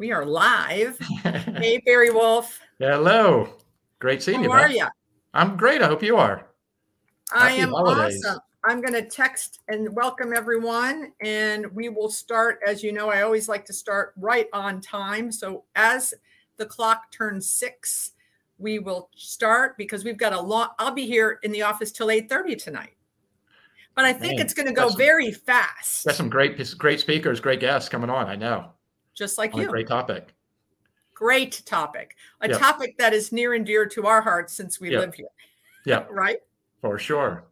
We are live. hey, Barry Wolf. Hello. Great seeing How you. How are Beth. you? I'm great. I hope you are. I Happy am holidays. awesome. I'm going to text and welcome everyone, and we will start. As you know, I always like to start right on time. So as the clock turns six, we will start because we've got a lot. I'll be here in the office till 8:30 tonight, but I think Man, it's going to go that's- very fast, Got some great, great speakers, great guests coming on. I know. Just like you. great topic. Great topic, a Yep. topic that is near and dear to our hearts since we Yep. live here, Yeah, right? for sure.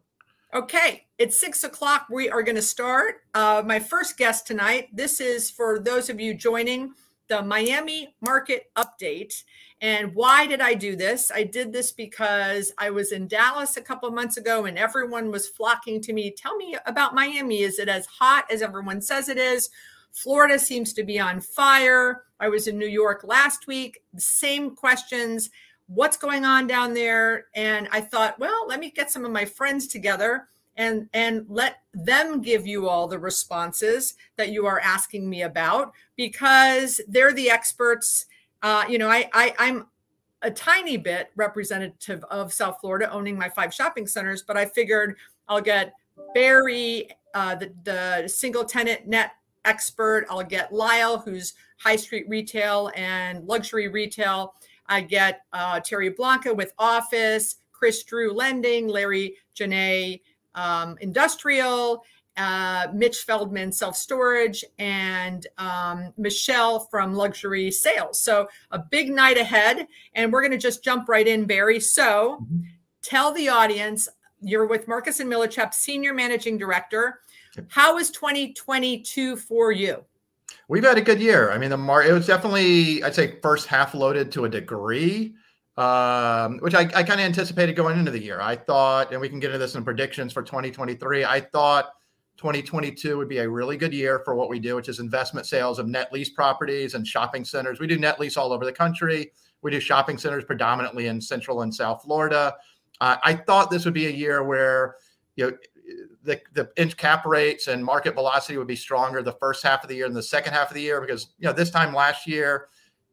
Okay, it's six o'clock. We are going to start. Uh, my first guest tonight. This is for those of you joining the Miami Market Update. And why did I do this? I did this because I was in Dallas a couple of months ago and everyone was flocking to me. Tell me about Miami. Is it as hot as everyone says it is? Florida seems to be on fire. I was in New York last week. Same questions what's going on down there and i thought well let me get some of my friends together and and let them give you all the responses that you are asking me about because they're the experts uh, you know I, I i'm a tiny bit representative of south florida owning my five shopping centers but i figured i'll get barry uh, the, the single tenant net expert i'll get lyle who's high street retail and luxury retail I get uh, Terry Blanca with Office, Chris Drew Lending, Larry Janae um, Industrial, uh, Mitch Feldman Self Storage, and um, Michelle from Luxury Sales. So a big night ahead, and we're going to just jump right in, Barry. So tell the audience you're with Marcus and Millichap, Senior Managing Director. How was 2022 for you? We've had a good year. I mean, the mar it was definitely, I'd say, first half loaded to a degree, um, which I, I kind of anticipated going into the year. I thought, and we can get into this in predictions for 2023. I thought 2022 would be a really good year for what we do, which is investment sales of net lease properties and shopping centers. We do net lease all over the country. We do shopping centers predominantly in Central and South Florida. Uh, I thought this would be a year where, you know, the the inch cap rates and market velocity would be stronger the first half of the year than the second half of the year because you know this time last year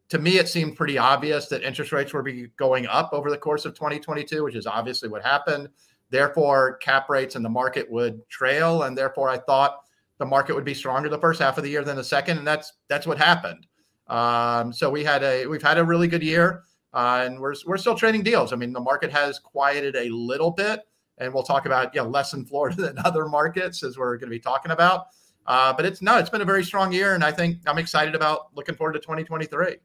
to me it seemed pretty obvious that interest rates would be going up over the course of 2022 which is obviously what happened. Therefore cap rates and the market would trail and therefore i thought the market would be stronger the first half of the year than the second and that's that's what happened. Um, so we had a we've had a really good year uh, and we're, we're still trading deals. I mean the market has quieted a little bit and we'll talk about you know less in Florida than other markets as we're going to be talking about. Uh, but it's no, it's been a very strong year, and I think I'm excited about looking forward to 2023.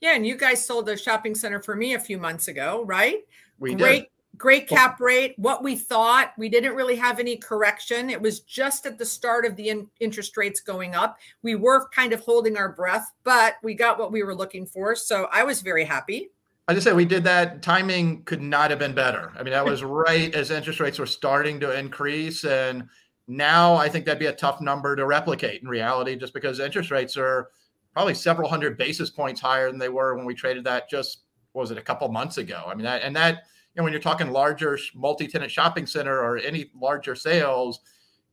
Yeah, and you guys sold a shopping center for me a few months ago, right? We great, did. great cap rate. What we thought, we didn't really have any correction. It was just at the start of the in- interest rates going up. We were kind of holding our breath, but we got what we were looking for. So I was very happy. I just said we did that. Timing could not have been better. I mean, that was right as interest rates were starting to increase. And now I think that'd be a tough number to replicate in reality, just because interest rates are probably several hundred basis points higher than they were when we traded that just, was it, a couple months ago? I mean, that, and that, you know, when you're talking larger multi tenant shopping center or any larger sales,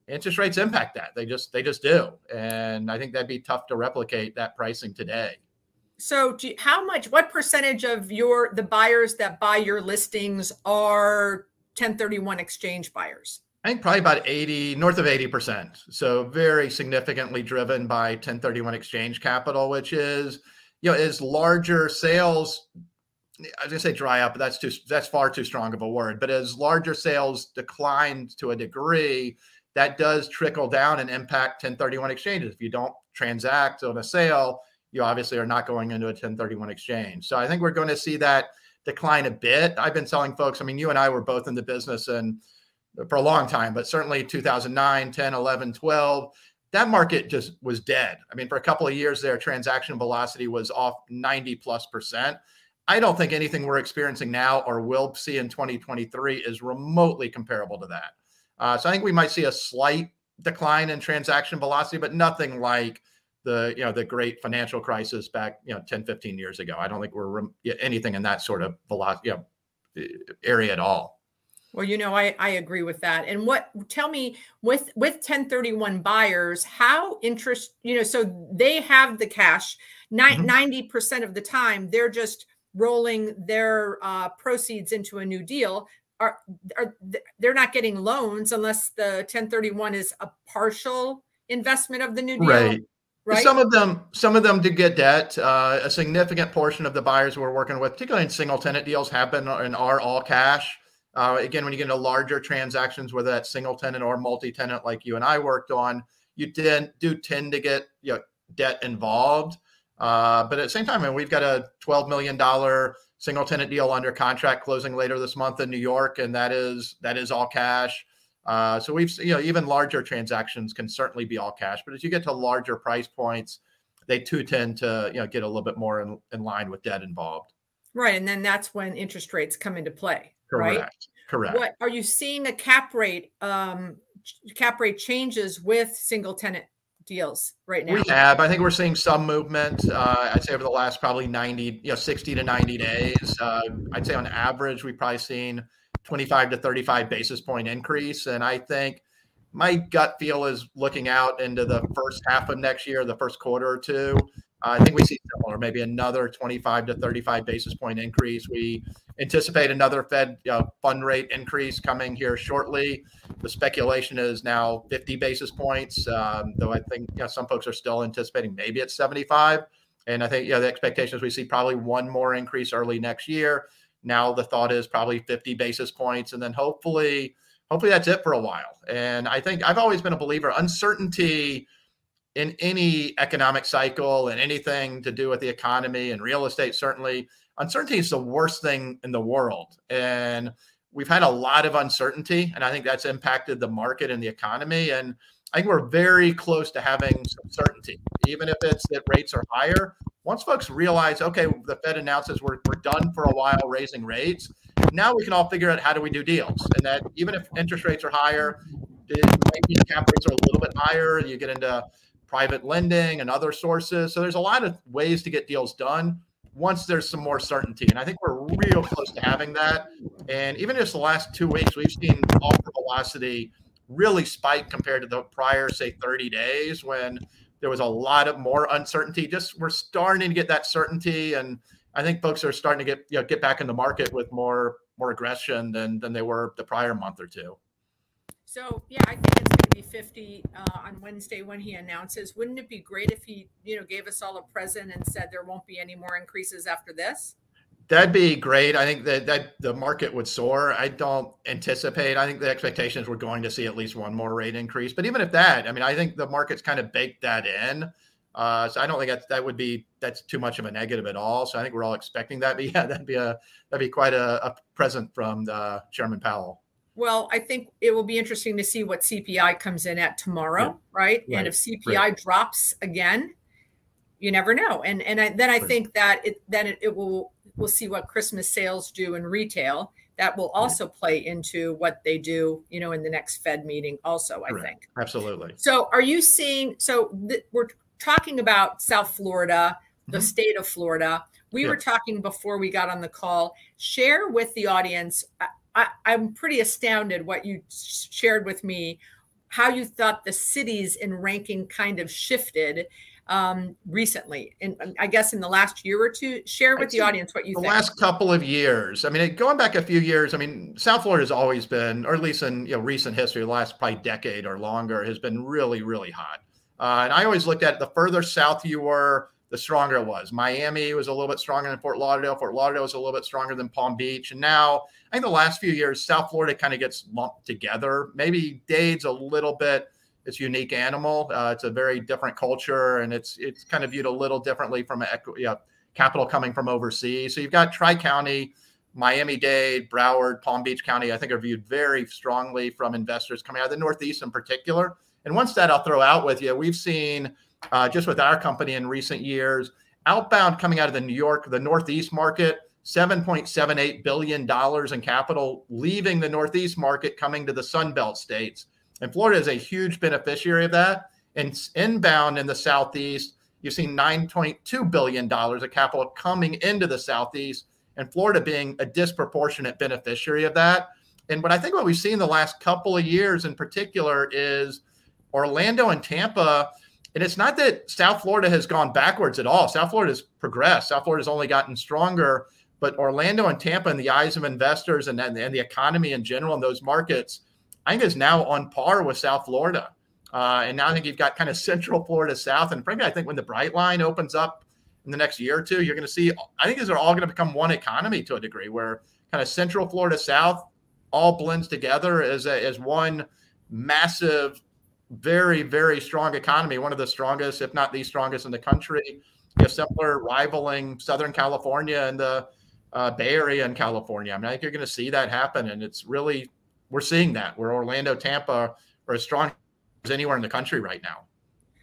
interest rates impact that. They just, they just do. And I think that'd be tough to replicate that pricing today. So, you, how much? What percentage of your the buyers that buy your listings are 1031 exchange buyers? I think probably about 80, north of 80%. So very significantly driven by 1031 exchange capital, which is, you know, is larger sales. I was gonna say dry up, but that's too that's far too strong of a word. But as larger sales decline to a degree, that does trickle down and impact 1031 exchanges. If you don't transact on a sale, you obviously are not going into a 1031 exchange. So I think we're going to see that decline a bit. I've been telling folks, I mean, you and I were both in the business and for a long time, but certainly 2009, 10, 11, 12, that market just was dead. I mean, for a couple of years there, transaction velocity was off 90 plus percent. I don't think anything we're experiencing now or will see in 2023 is remotely comparable to that. Uh, so I think we might see a slight decline in transaction velocity, but nothing like the you know the great financial crisis back you know 10 15 years ago i don't think we're anything in that sort of velocity you know, area at all Well, you know, I, I agree with that. And what tell me with with 1031 buyers, how interest, you know, so they have the cash mm-hmm. 90% of the time, they're just rolling their uh, proceeds into a new deal. Are, are they're not getting loans unless the 1031 is a partial investment of the new deal. Right. Right? Some of them, some of them did get debt. Uh, a significant portion of the buyers we're working with, particularly in single tenant deals, have been and are all cash. Uh, again, when you get into larger transactions, whether that's single tenant or multi tenant, like you and I worked on, you did do tend to get you know, debt involved. Uh, but at the same time, I mean, we've got a $12 million single tenant deal under contract closing later this month in New York, and that is that is all cash. Uh, so we've you know even larger transactions can certainly be all cash, but as you get to larger price points, they too tend to you know get a little bit more in, in line with debt involved. Right, and then that's when interest rates come into play. Correct. Right? Correct. What are you seeing a cap rate um, cap rate changes with single tenant deals right now? We have. I think we're seeing some movement. Uh, I'd say over the last probably 90, you know, 60 to 90 days. Uh, I'd say on average, we've probably seen 25 to 35 basis point increase. And I think my gut feel is looking out into the first half of next year, the first quarter or two. I think we see similar, maybe another 25 to 35 basis point increase. We anticipate another Fed uh, fund rate increase coming here shortly. The speculation is now 50 basis points, um, though I think you know, some folks are still anticipating maybe it's 75. And I think you know, the expectation is we see probably one more increase early next year. Now the thought is probably 50 basis points, and then hopefully, hopefully that's it for a while. And I think I've always been a believer uncertainty in any economic cycle and anything to do with the economy and real estate certainly uncertainty is the worst thing in the world and we've had a lot of uncertainty and i think that's impacted the market and the economy and i think we're very close to having some certainty even if it's that rates are higher once folks realize okay the fed announces we're, we're done for a while raising rates now we can all figure out how do we do deals and that even if interest rates are higher maybe cap rates are a little bit higher you get into private lending and other sources. So there's a lot of ways to get deals done once there's some more certainty. And I think we're real close to having that. And even just the last two weeks, we've seen offer velocity really spike compared to the prior, say, 30 days when there was a lot of more uncertainty. Just we're starting to get that certainty. And I think folks are starting to get you know get back in the market with more more aggression than than they were the prior month or two. So yeah, I think it's going to be 50 uh, on Wednesday when he announces. Wouldn't it be great if he, you know, gave us all a present and said there won't be any more increases after this? That'd be great. I think that, that the market would soar. I don't anticipate. I think the expectations we're going to see at least one more rate increase. But even if that, I mean, I think the market's kind of baked that in. Uh, so I don't think that that would be that's too much of a negative at all. So I think we're all expecting that. But yeah, that'd be a that'd be quite a, a present from the Chairman Powell. Well, I think it will be interesting to see what CPI comes in at tomorrow, yeah. right? right? And if CPI right. drops again, you never know. And and I, then I right. think that it then it, it, will we'll see what Christmas sales do in retail. That will also play into what they do, you know, in the next Fed meeting. Also, I think absolutely. So, are you seeing? So th- we're talking about South Florida, the mm-hmm. state of Florida. We yeah. were talking before we got on the call. Share with the audience I, I'm pretty astounded what you shared with me, how you thought the cities in ranking kind of shifted um, recently, and I guess in the last year or two. Share with I'd the audience what you the think. last couple of years. I mean, going back a few years. I mean, South Florida has always been, or at least in you know recent history, the last probably decade or longer, has been really, really hot. Uh, and I always looked at it, the further south you were, the stronger it was. Miami was a little bit stronger than Fort Lauderdale. Fort Lauderdale was a little bit stronger than Palm Beach. And now, I think the last few years, South Florida kind of gets lumped together. Maybe Dade's a little bit it's unique animal. Uh, it's a very different culture, and it's it's kind of viewed a little differently from a capital coming from overseas. So you've got Tri County, Miami Dade, Broward, Palm Beach County. I think are viewed very strongly from investors coming out of the Northeast in particular. And once that, I'll throw out with you. We've seen uh, just with our company in recent years. Outbound coming out of the New York, the Northeast market, $7.78 billion in capital leaving the Northeast market, coming to the Sun Belt states. And Florida is a huge beneficiary of that. And inbound in the Southeast, you've seen $9.2 billion of capital coming into the Southeast, and Florida being a disproportionate beneficiary of that. And what I think what we've seen the last couple of years in particular is Orlando and Tampa. And it's not that South Florida has gone backwards at all. South Florida has progressed. South Florida has only gotten stronger. But Orlando and Tampa, in the eyes of investors and, and, and the economy in general in those markets, I think is now on par with South Florida. Uh, and now I think you've got kind of Central Florida South. And frankly, I think when the Brightline opens up in the next year or two, you're going to see, I think these are all going to become one economy to a degree where kind of Central Florida South all blends together as, a, as one massive, very, very strong economy, one of the strongest, if not the strongest in the country. You similar rivaling Southern California and the uh, Bay Area in California. I mean, I think you're going to see that happen. And it's really, we're seeing that where Orlando, Tampa are as strong as anywhere in the country right now.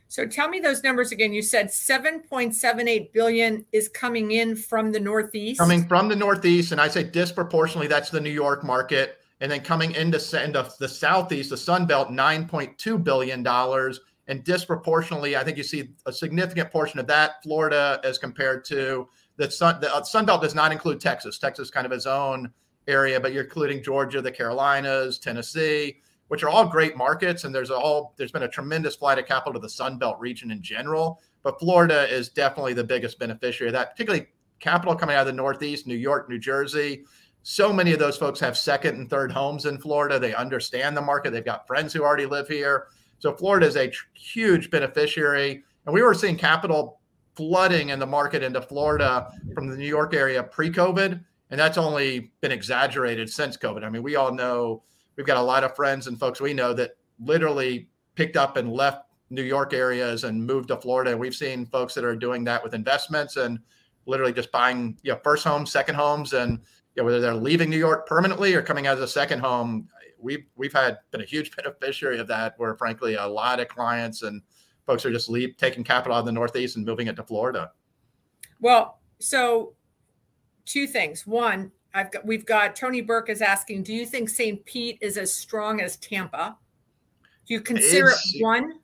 So tell me those numbers again. You said 7.78 billion is coming in from the Northeast. Coming from the Northeast, and I say disproportionately, that's the New York market. And then coming into, into the Southeast, the Sun Belt, 9.2 billion dollars, and disproportionately, I think you see a significant portion of that Florida as compared to the Sun. The uh, Sun Belt does not include Texas. Texas kind of its own area, but you're including Georgia, the Carolinas, Tennessee which are all great markets, and there's all there's been a tremendous flight of capital to the Sun Belt region in general. But Florida is definitely the biggest beneficiary of that, particularly capital coming out of the Northeast, New York, New Jersey. So many of those folks have second and third homes in Florida. They understand the market. They've got friends who already live here. So Florida is a huge beneficiary. And we were seeing capital flooding in the market into Florida from the New York area pre COVID. And that's only been exaggerated since COVID. I mean, we all know we've got a lot of friends and folks we know that literally picked up and left New York areas and moved to Florida. We've seen folks that are doing that with investments and literally just buying you know first homes, second homes, and you know, whether they're leaving New York permanently or coming as a second home. We've we've had been a huge beneficiary of that. Where frankly, a lot of clients and folks are just leave taking capital out of the Northeast and moving it to Florida. Well, so two things. One, I've got we've got Tony Burke is asking, do you think St. Pete is as strong as Tampa? Do you consider it's, it one?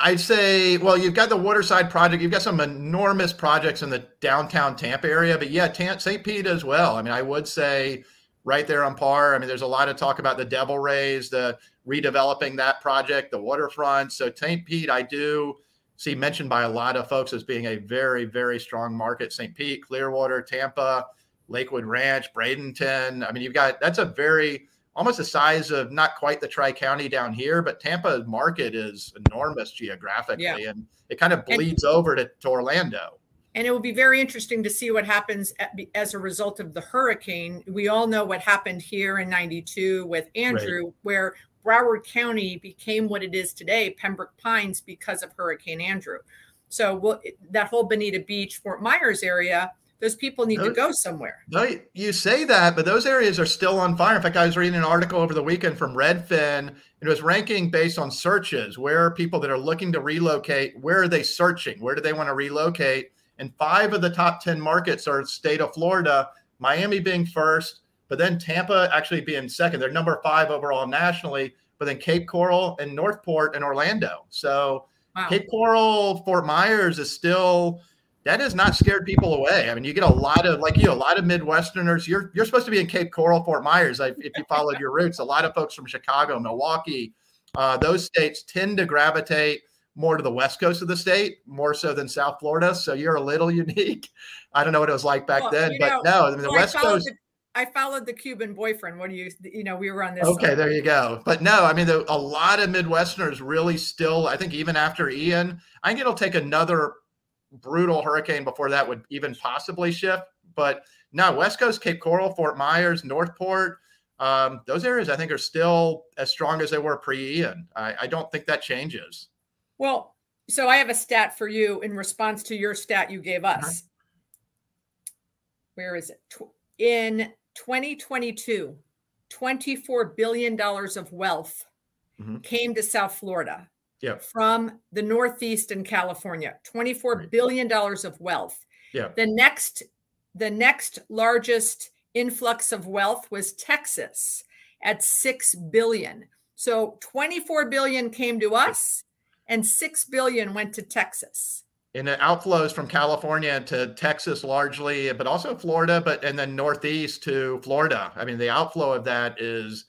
I'd say, well, you've got the Waterside project. You've got some enormous projects in the downtown Tampa area, but yeah, St. Pete as well. I mean, I would say right there on par. I mean, there's a lot of talk about the Devil Rays, the redeveloping that project, the waterfront. So St. Pete, I do see mentioned by a lot of folks as being a very, very strong market. St. Pete, Clearwater, Tampa. Lakewood Ranch, Bradenton. I mean, you've got that's a very almost the size of not quite the Tri County down here, but Tampa market is enormous geographically, yeah. and it kind of bleeds and, over to, to Orlando. And it will be very interesting to see what happens at, as a result of the hurricane. We all know what happened here in '92 with Andrew, right. where Broward County became what it is today, Pembroke Pines, because of Hurricane Andrew. So we'll, that whole Bonita Beach, Fort Myers area those people need those, to go somewhere. No, you say that, but those areas are still on fire. In fact, I was reading an article over the weekend from Redfin. It was ranking based on searches. Where are people that are looking to relocate? Where are they searching? Where do they want to relocate? And five of the top 10 markets are state of Florida, Miami being first, but then Tampa actually being second. They're number five overall nationally, but then Cape Coral and North Port and Orlando. So wow. Cape Coral, Fort Myers is still – that has not scared people away. I mean, you get a lot of like you, a lot of Midwesterners. You're you're supposed to be in Cape Coral, Fort Myers. if you followed your roots, a lot of folks from Chicago, Milwaukee, uh, those states tend to gravitate more to the west coast of the state, more so than South Florida. So you're a little unique. I don't know what it was like back well, then, but know, no, I mean, the well, west coast. The, I followed the Cuban boyfriend. What do you, you know, we were on this. Okay, side. there you go. But no, I mean, the, a lot of Midwesterners really still, I think, even after Ian, I think it'll take another brutal hurricane before that would even possibly shift. But now West Coast, Cape Coral, Fort Myers, North Port, um, those areas I think are still as strong as they were pre-Ian. I, I don't think that changes. Well, so I have a stat for you in response to your stat you gave us. Uh-huh. Where is it? In 2022, $24 billion of wealth mm-hmm. came to South Florida yeah. from the Northeast and California, 24 right. billion dollars of wealth. Yeah. The next, the next largest influx of wealth was Texas at 6 billion. So 24 billion came to us and 6 billion went to Texas. In the outflows from California to Texas largely, but also Florida, but and then Northeast to Florida. I mean, the outflow of that is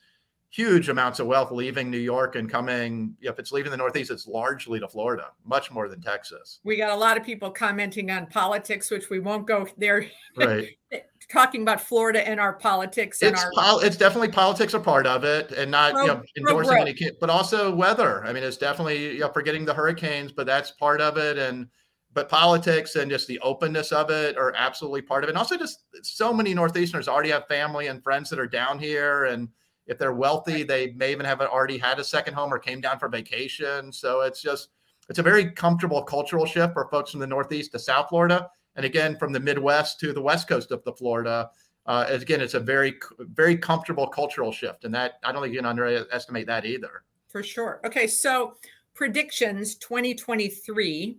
huge amounts of wealth leaving New York and coming. If it's leaving the Northeast, it's largely to Florida, much more than Texas. We got a lot of people commenting on politics, which we won't go there. Right. talking about Florida and our politics. And it's our- pol- it's definitely politics are part of it, and not you know endorsing any, but also weather. I mean, it's definitely you know forgetting the hurricanes, but that's part of it, and but politics and just the openness of it are absolutely part of it. And also, just so many Northeasterners already have family and friends that are down here, and if they're wealthy, they may even have already had a second home or came down for vacation. So it's just it's a very comfortable cultural shift for folks from the Northeast to South Florida and again from the Midwest to the West Coast of the Florida. Uh, again, it's a very, very comfortable cultural shift, and that I don't think you can underestimate that either. For sure. Okay, so predictions 2023.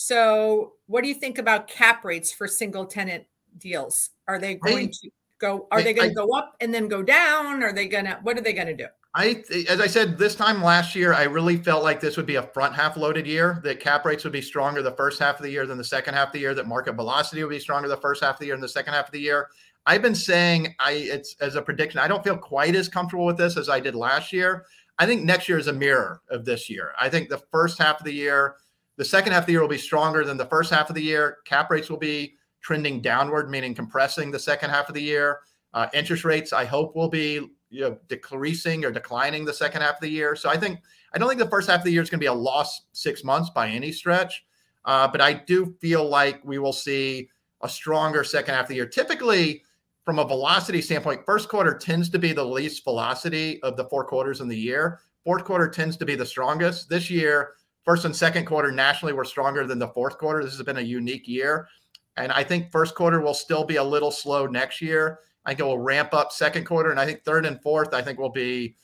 So, what do you think about cap rates for single tenant deals? Are they going I- to go? Are I- they going to go up and then go down? Are they going to? What are they going to do? I, as I said this time last year, I really felt like this would be a front half loaded year. That cap rates would be stronger the first half of the year than the second half of the year. That market velocity would be stronger the first half of the year and the second half of the year. I've been saying I it's as a prediction. I don't feel quite as comfortable with this as I did last year. I think next year is a mirror of this year. I think the first half of the year, the second half of the year will be stronger than the first half of the year. Cap rates will be trending downward, meaning compressing the second half of the year. Uh, interest rates, I hope, will be you know decreasing or declining the second half of the year. So I think I don't think the first half of the year is going to be a lost six months by any stretch, uh, but I do feel like we will see a stronger second half of the year. Typically, from a velocity standpoint, first quarter tends to be the least velocity of the four quarters in the year. Fourth quarter tends to be the strongest. This year, first and second quarter nationally were stronger than the fourth quarter. This has been a unique year. And I think first quarter will still be a little slow next year. I think it will ramp up second quarter. And I think third and fourth, I think will be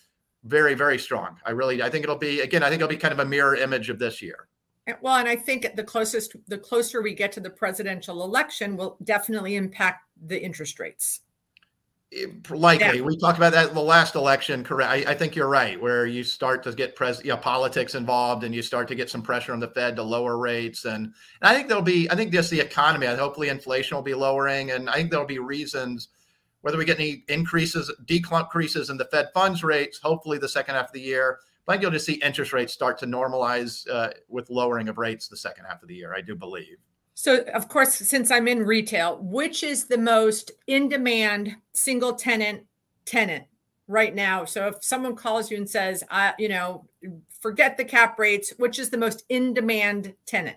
very, very strong. I really, I think it'll be, again, I think it'll be kind of a mirror image of this year. Well, and I think the closest, the closer we get to the presidential election, will definitely impact the interest rates. It- likely. We talked about that in the last election correct I, I think you're right where you start to get pres you know politics involved and you start to get some pressure on the fed to lower rates. And, and i think there'll be i think just the economy hopefully inflation will be lowering. And i think there'll be reasons whether we get any increases decreases in the fed funds rates hopefully the second half of the year. But i think you'll just see interest rates start to normalize uh, with lowering of rates the second half of the year i do believe So, of course, since I'm in retail, which is the most in demand single tenant tenant right now? So, if someone calls you and says, "I, you know, forget the cap rates," which is the most in demand tenant?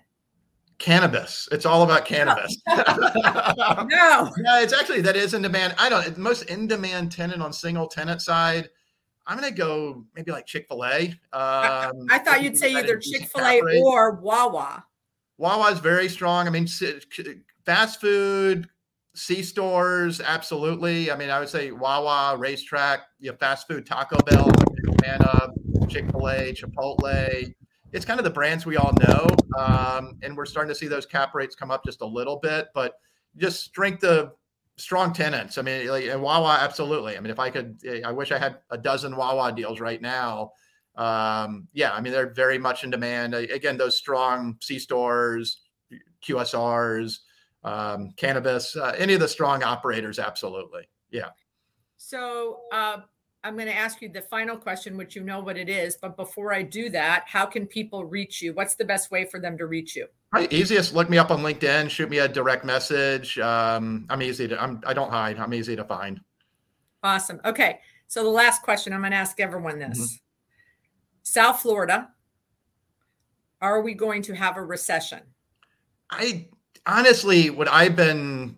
cannabis it's all about cannabis No. Yeah, it's actually that is in demand. I don't. The most in demand tenant on single tenant side. I'm gonna go maybe like Chick Fil A. Um, I thought you'd say either Chick fil A or Wawa. Wawa's very strong. I mean, fast food, C stores, absolutely. I mean, I would say Wawa, RaceTrac, you know, fast food, Taco Bell, Chick Fil A, Chipotle. It's kind of the brands we all know, um, and we're starting to see those cap rates come up just a little bit. But just strength of strong tenants. I mean, like and Wawa, absolutely. I mean, if I could, I wish I had a dozen Wawa deals right now. Um, yeah, I mean, they're very much in demand. Again, those strong C stores, QSRs, um, cannabis, uh, any of the strong operators, absolutely. Yeah. So, uh, I'm going to ask you the final question, which you know what it is. But before I do that, how can people reach you? What's the best way for them to reach you? Right, easiest. Look me up on LinkedIn. Shoot me a direct message. Um, I'm easy to. I'm. I don't hide. I'm easy to find. Awesome. Okay. So, the last question I'm going to ask everyone this Mhm. South Florida, are we going to have a recession? I honestly, what I've been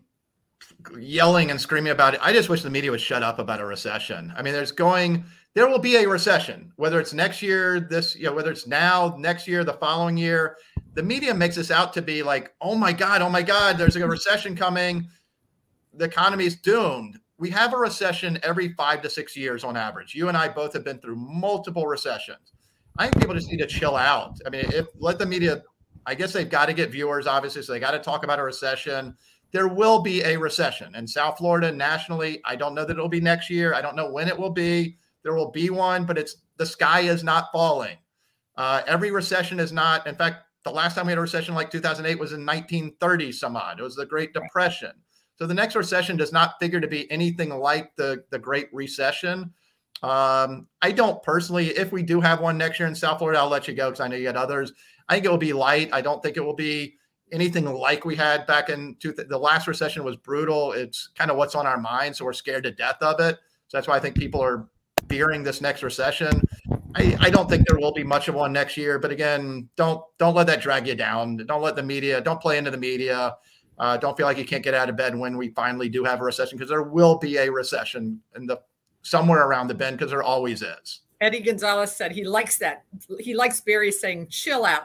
yelling and screaming about it, I just wish the media would shut up about a recession. I mean, there's going, there will be a recession, whether it's next year, this, you know, whether it's now, next year, the following year. The media makes this out to be like, oh my God, oh my God, there's a recession coming. The economy's doomed. We have a recession every five to six years on average. You and I both have been through multiple recessions. I think people just need to chill out. I mean, if let the media I guess they've got to get viewers, obviously, so they got to talk about a recession. There will be a recession in South Florida nationally. I don't know that it'll be next year. I don't know when it will be. There will be one, but it's the sky is not falling. Uh, every recession is not. In fact, the last time we had a recession like 2008 was in 1930 some odd. It was the Great Depression. So the next recession does not figure to be anything like the, the Great Recession. Um, I don't personally, if we do have one next year in South Florida, I'll let you go because I know you had others. I think it will be light. I don't think it will be anything like we had back in two, the last recession was brutal. It's kind of what's on our mind. So we're scared to death of it. So that's why I think people are fearing this next recession. I, I don't think there will be much of one next year. But again, don't don't let that drag you down. Don't let the media, don't play into the media. Uh, don't feel like you can't get out of bed when we finally do have a recession because there will be a recession in the somewhere around the bend because there always is. Eddie Gonzalez said he likes that. He likes Barry saying, chill out.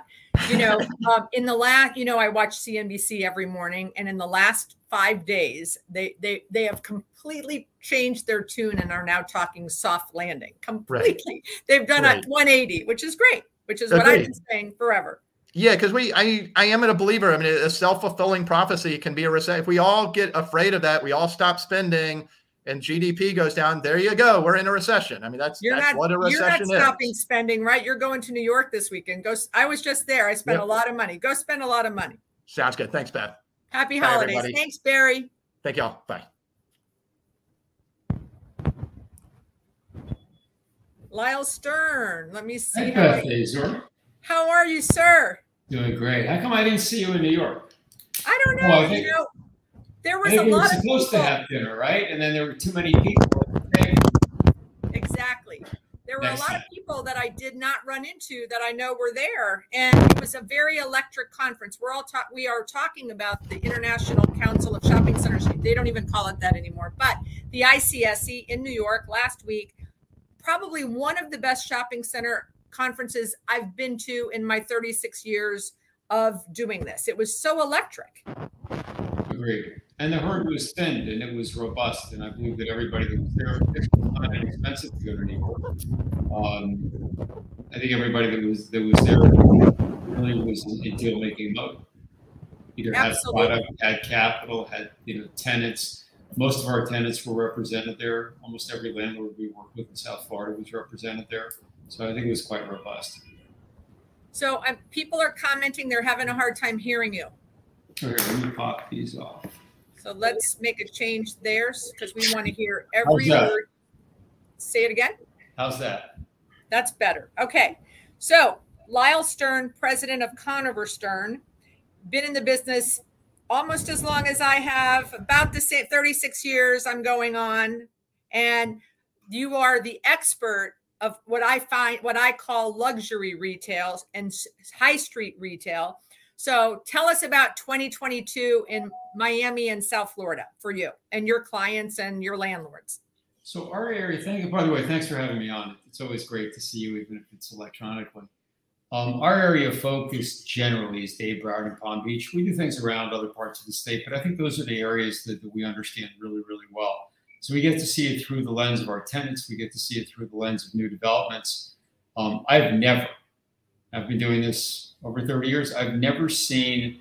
You know, um, in the last, you know, I watch CNBC every morning, and in the last five days, they they they have completely changed their tune and are now talking soft landing. Completely, right. they've done right. a 180, which is great. Which is Agreed. what I've been saying forever. Yeah, because we, I, I am a believer. I mean, a self fulfilling prophecy can be a recession. If we all get afraid of that, we all stop spending, and GDP goes down, there you go. We're in a recession. I mean, that's, you're that's not, what a recession is. you're not stopping is. spending, right? You're going to New York this weekend. Go. I was just there. I spent yep. a lot of money. Go spend a lot of money. Sounds good. Thanks, Beth. Happy Bye, holidays. Everybody. Thanks, Barry. Thank y'all. Bye. Lyle Stern. Let me see. Hey, Beth Azor. How are you, sir? Doing great. How come I didn't see you in New York? I don't know. Well, I think, you know, there was a lot were supposed to have dinner, right? And then there were too many people. Exactly. There were Next a lot time. of people that I did not run into that I know were there, and it was a very electric conference. We're all talk. We are talking about the International Council of Shopping Centers. They don't even call it that anymore, but the ICSC in New York last week. Probably one of the best shopping center conferences I've been to in my 36 years of doing this. It was so electric. Agreed. And the herd was thinned and it was robust. And I believe that everybody that was there, it was not inexpensive to go to New York. Um, I think everybody that was that was there really was in deal making mode. Either Absolutely. had product, had capital, had you know tenants. Most of our tenants were represented there. Almost every landlord we worked with in South Florida was represented there. So I think it was quite robust. So um, people are commenting they're having a hard time hearing you. Okay, let me pop these off. So let's make a change there because we want to hear every word. Say it again. How's that? That's better. Okay. So Lyle Stern, president of Koniver Stern, been in the business almost as long as I have, about the same 36 years I'm going on. And you are the expert of what I find, what I call luxury retail and high street retail. So tell us about 2022 in Miami and South Florida for you and your clients and your landlords. So our area, thank you. By the way, thanks for having me on. It's always great to see you, even if it's electronically. Um, our area of focus generally is Dade Broward, and Palm Beach. We do things around other parts of the state, but I think those are the areas that, that we understand really, really well. So we get to see it through the lens of our tenants. We get to see it through the lens of new developments. Um, I've never, I've been doing this over 30 years, I've never seen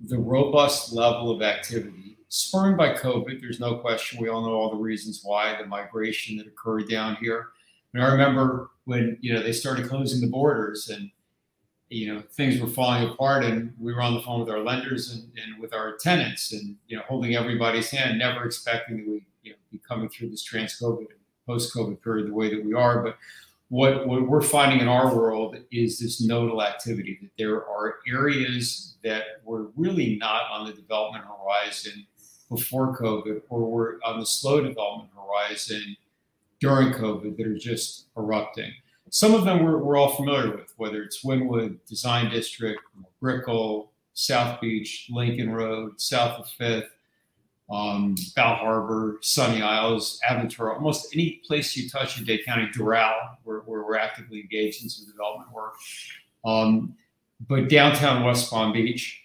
the robust level of activity spurred by COVID. There's no question. We all know all the reasons why the migration that occurred down here. And I remember when you know they started closing the borders and you know things were falling apart, and we were on the phone with our lenders and, and with our tenants, and you know holding everybody's hand, never expecting that we you know be coming through this trans-COVID, post-COVID period the way that we are, but what, what we're finding in our world is this nodal activity that there are areas that were really not on the development horizon before COVID or were on the slow development horizon during COVID that are just erupting. Some of them we're, we're all familiar with, whether it's Wynwood Design District, Brickell, South Beach, Lincoln Road, south of Fifth, um, Bal Harbour, Sunny Isles, Aventura, almost any place you touch in Dade County, Doral, where, where we're actively engaged in some development work. Um, but downtown West Palm Beach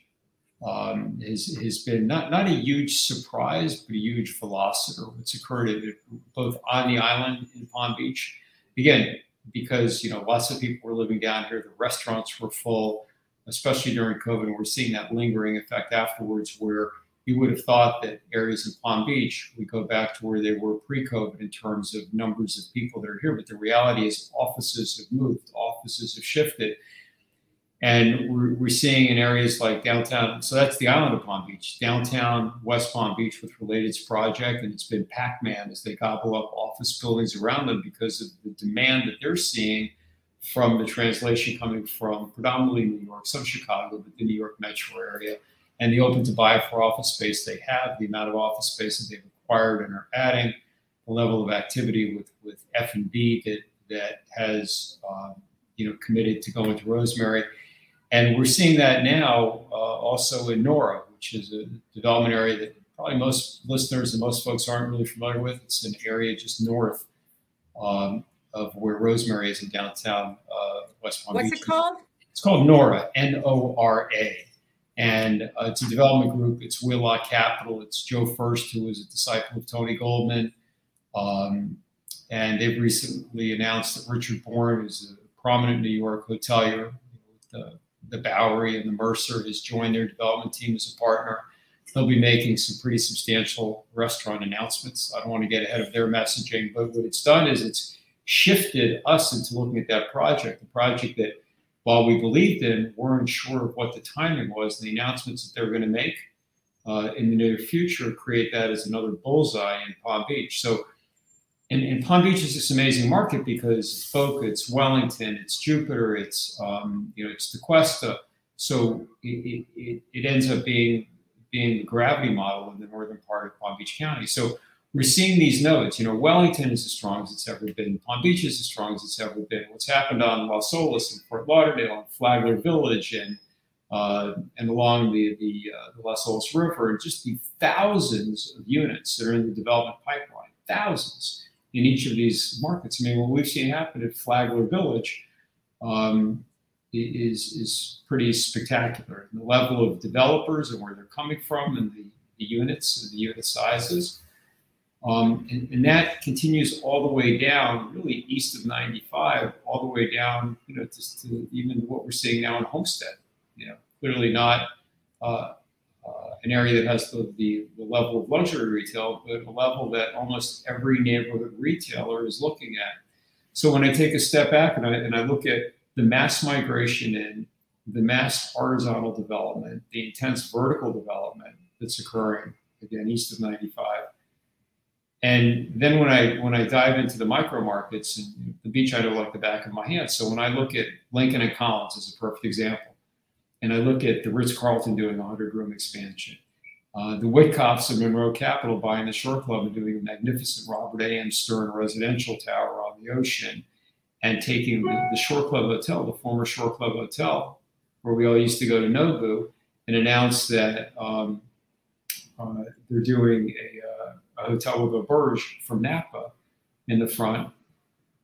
um, has, has been not, not a huge surprise, but a huge velociter. It's occurred both on the island in Palm Beach. Again, because you know lots of people were living down here, the restaurants were full, especially during COVID, and we're seeing that lingering effect afterwards, where you would have thought that areas in Palm Beach would go back to where they were pre-COVID in terms of numbers of people that are here. But the reality is offices have moved, offices have shifted. And we're, we're seeing in areas like downtown, so that's the island of Palm Beach, downtown West Palm Beach with Related's project, and it's been Pac Man as they gobble up office buildings around them because of the demand that they're seeing from the translation coming from predominantly New York, some Chicago, but the New York metro area, and the open to buy for office space they have, the amount of office space that they've acquired and are adding, the level of activity with with F and B that that has um, you know committed to going to Rosemary and we're seeing that now uh, also in Nora, which is a development area that probably most listeners and most folks aren't really familiar with. It's an area just north um, of where Rosemary is in downtown uh, West Palm What's Beach. it called? It's called Nora, N O R A. And uh, it's a development group. It's Wheelock Capital. It's Joe First, who is a disciple of Tony Goldman. Um, and they've recently announced that Richard Born is a prominent New York hotelier uh, the Bowery and the Mercer has joined their development team as a partner. They'll be making some pretty substantial restaurant announcements. I don't want to get ahead of their messaging, but what it's done is it's shifted us into looking at that project, the project that while we believed in, weren't sure of what the timing was. And The announcements that they were going to make uh, in the near future create that as another bullseye in Palm Beach. So and, and, Palm Beach is this amazing market because it's Boca, it's Wellington, it's Jupiter, it's um, you know it's Tequesta. So it, it, it, ends up being being the gravity model in the northern part of Palm Beach County. So we're seeing these nodes. You know, Wellington is as strong as it's ever been. Palm Beach is as strong as it's ever been. What's happened on Las Olas and Fort Lauderdale and Flagler Village and uh, and along the the, uh, the Las Olas River, and just the thousands of units that are in the development pipeline, thousands in each of these markets. I mean, what we've seen happen at Flagler Village um, is is pretty spectacular. The level of developers and where they're coming from, and the, the units, and the unit sizes, um, and, and, that continues all the way down, really east of 95, all the way down, you know, to, to even what we're seeing now in Homestead. You know, clearly not. Uh, uh, an area that has the, the, the, level of luxury retail, but a level that almost every neighborhood retailer is looking at. So when I take a step back and I, and I look at the mass migration in the mass horizontal development, the intense vertical development that's occurring again east of 95. And then when I when I dive into the micro markets, and the beach I know like the back of my hand. So when I look at Lincoln and Collins as a perfect example, and I look at the Ritz Carlton doing a 100 room expansion, uh, the Witkoffs of Monroe Capital buying the Shore Club and doing a magnificent Robert A. M. Stern residential tower on the ocean, and taking the, the Shore Club Hotel, the former Shore Club Hotel, where we all used to go to Nobu, and announce that um, uh, they're doing a, a hotel with auberge from Napa in the front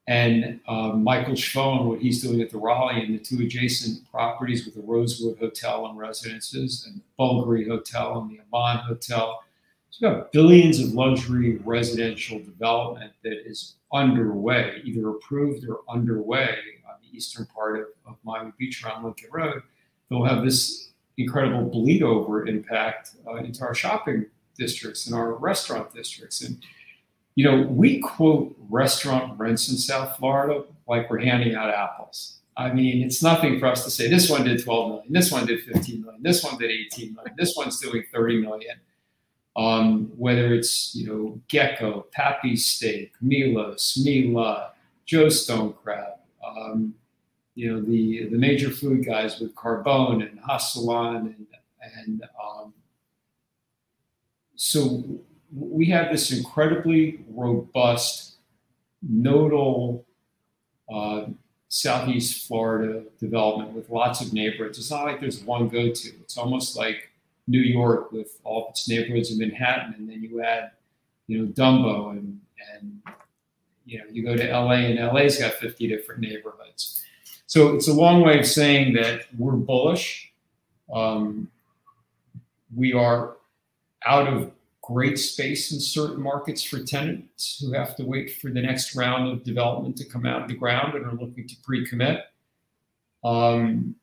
and um, Michael Shvo and what he's doing at the Raleigh and the two adjacent properties with the Rosewood Hotel and residences and Bulgari Hotel and the Aman Hotel. So we've got billions of luxury residential development that is underway, either approved or underway on the eastern part of, of Miami Beach around Lincoln Road. They'll have this incredible bleed over impact uh, into our shopping districts and our restaurant districts. And you know, we quote restaurant rents in South Florida like we're handing out apples. I mean, it's nothing for us to say this one did 12 million, this one did 15 million, this one did 18 million, this one's doing 30 million. Um, whether it's you know Gecko, Papi Steak, Milos, Mila, Joe Stone Crab, um, you know the the major food guys with Carbone and HaSalon and and um, so we have this incredibly robust nodal uh, southeast Florida development with lots of neighborhoods. It's not like there's one go-to. It's almost like New York with all of its neighborhoods in Manhattan, and then you add, you know, Dumbo, and and you know, you go to LA, and LA's got 50 different neighborhoods. So it's a long way of saying that we're bullish. Um, we are out of great space in certain markets for tenants who have to wait for the next round of development to come out of the ground and are looking to pre-commit. Um,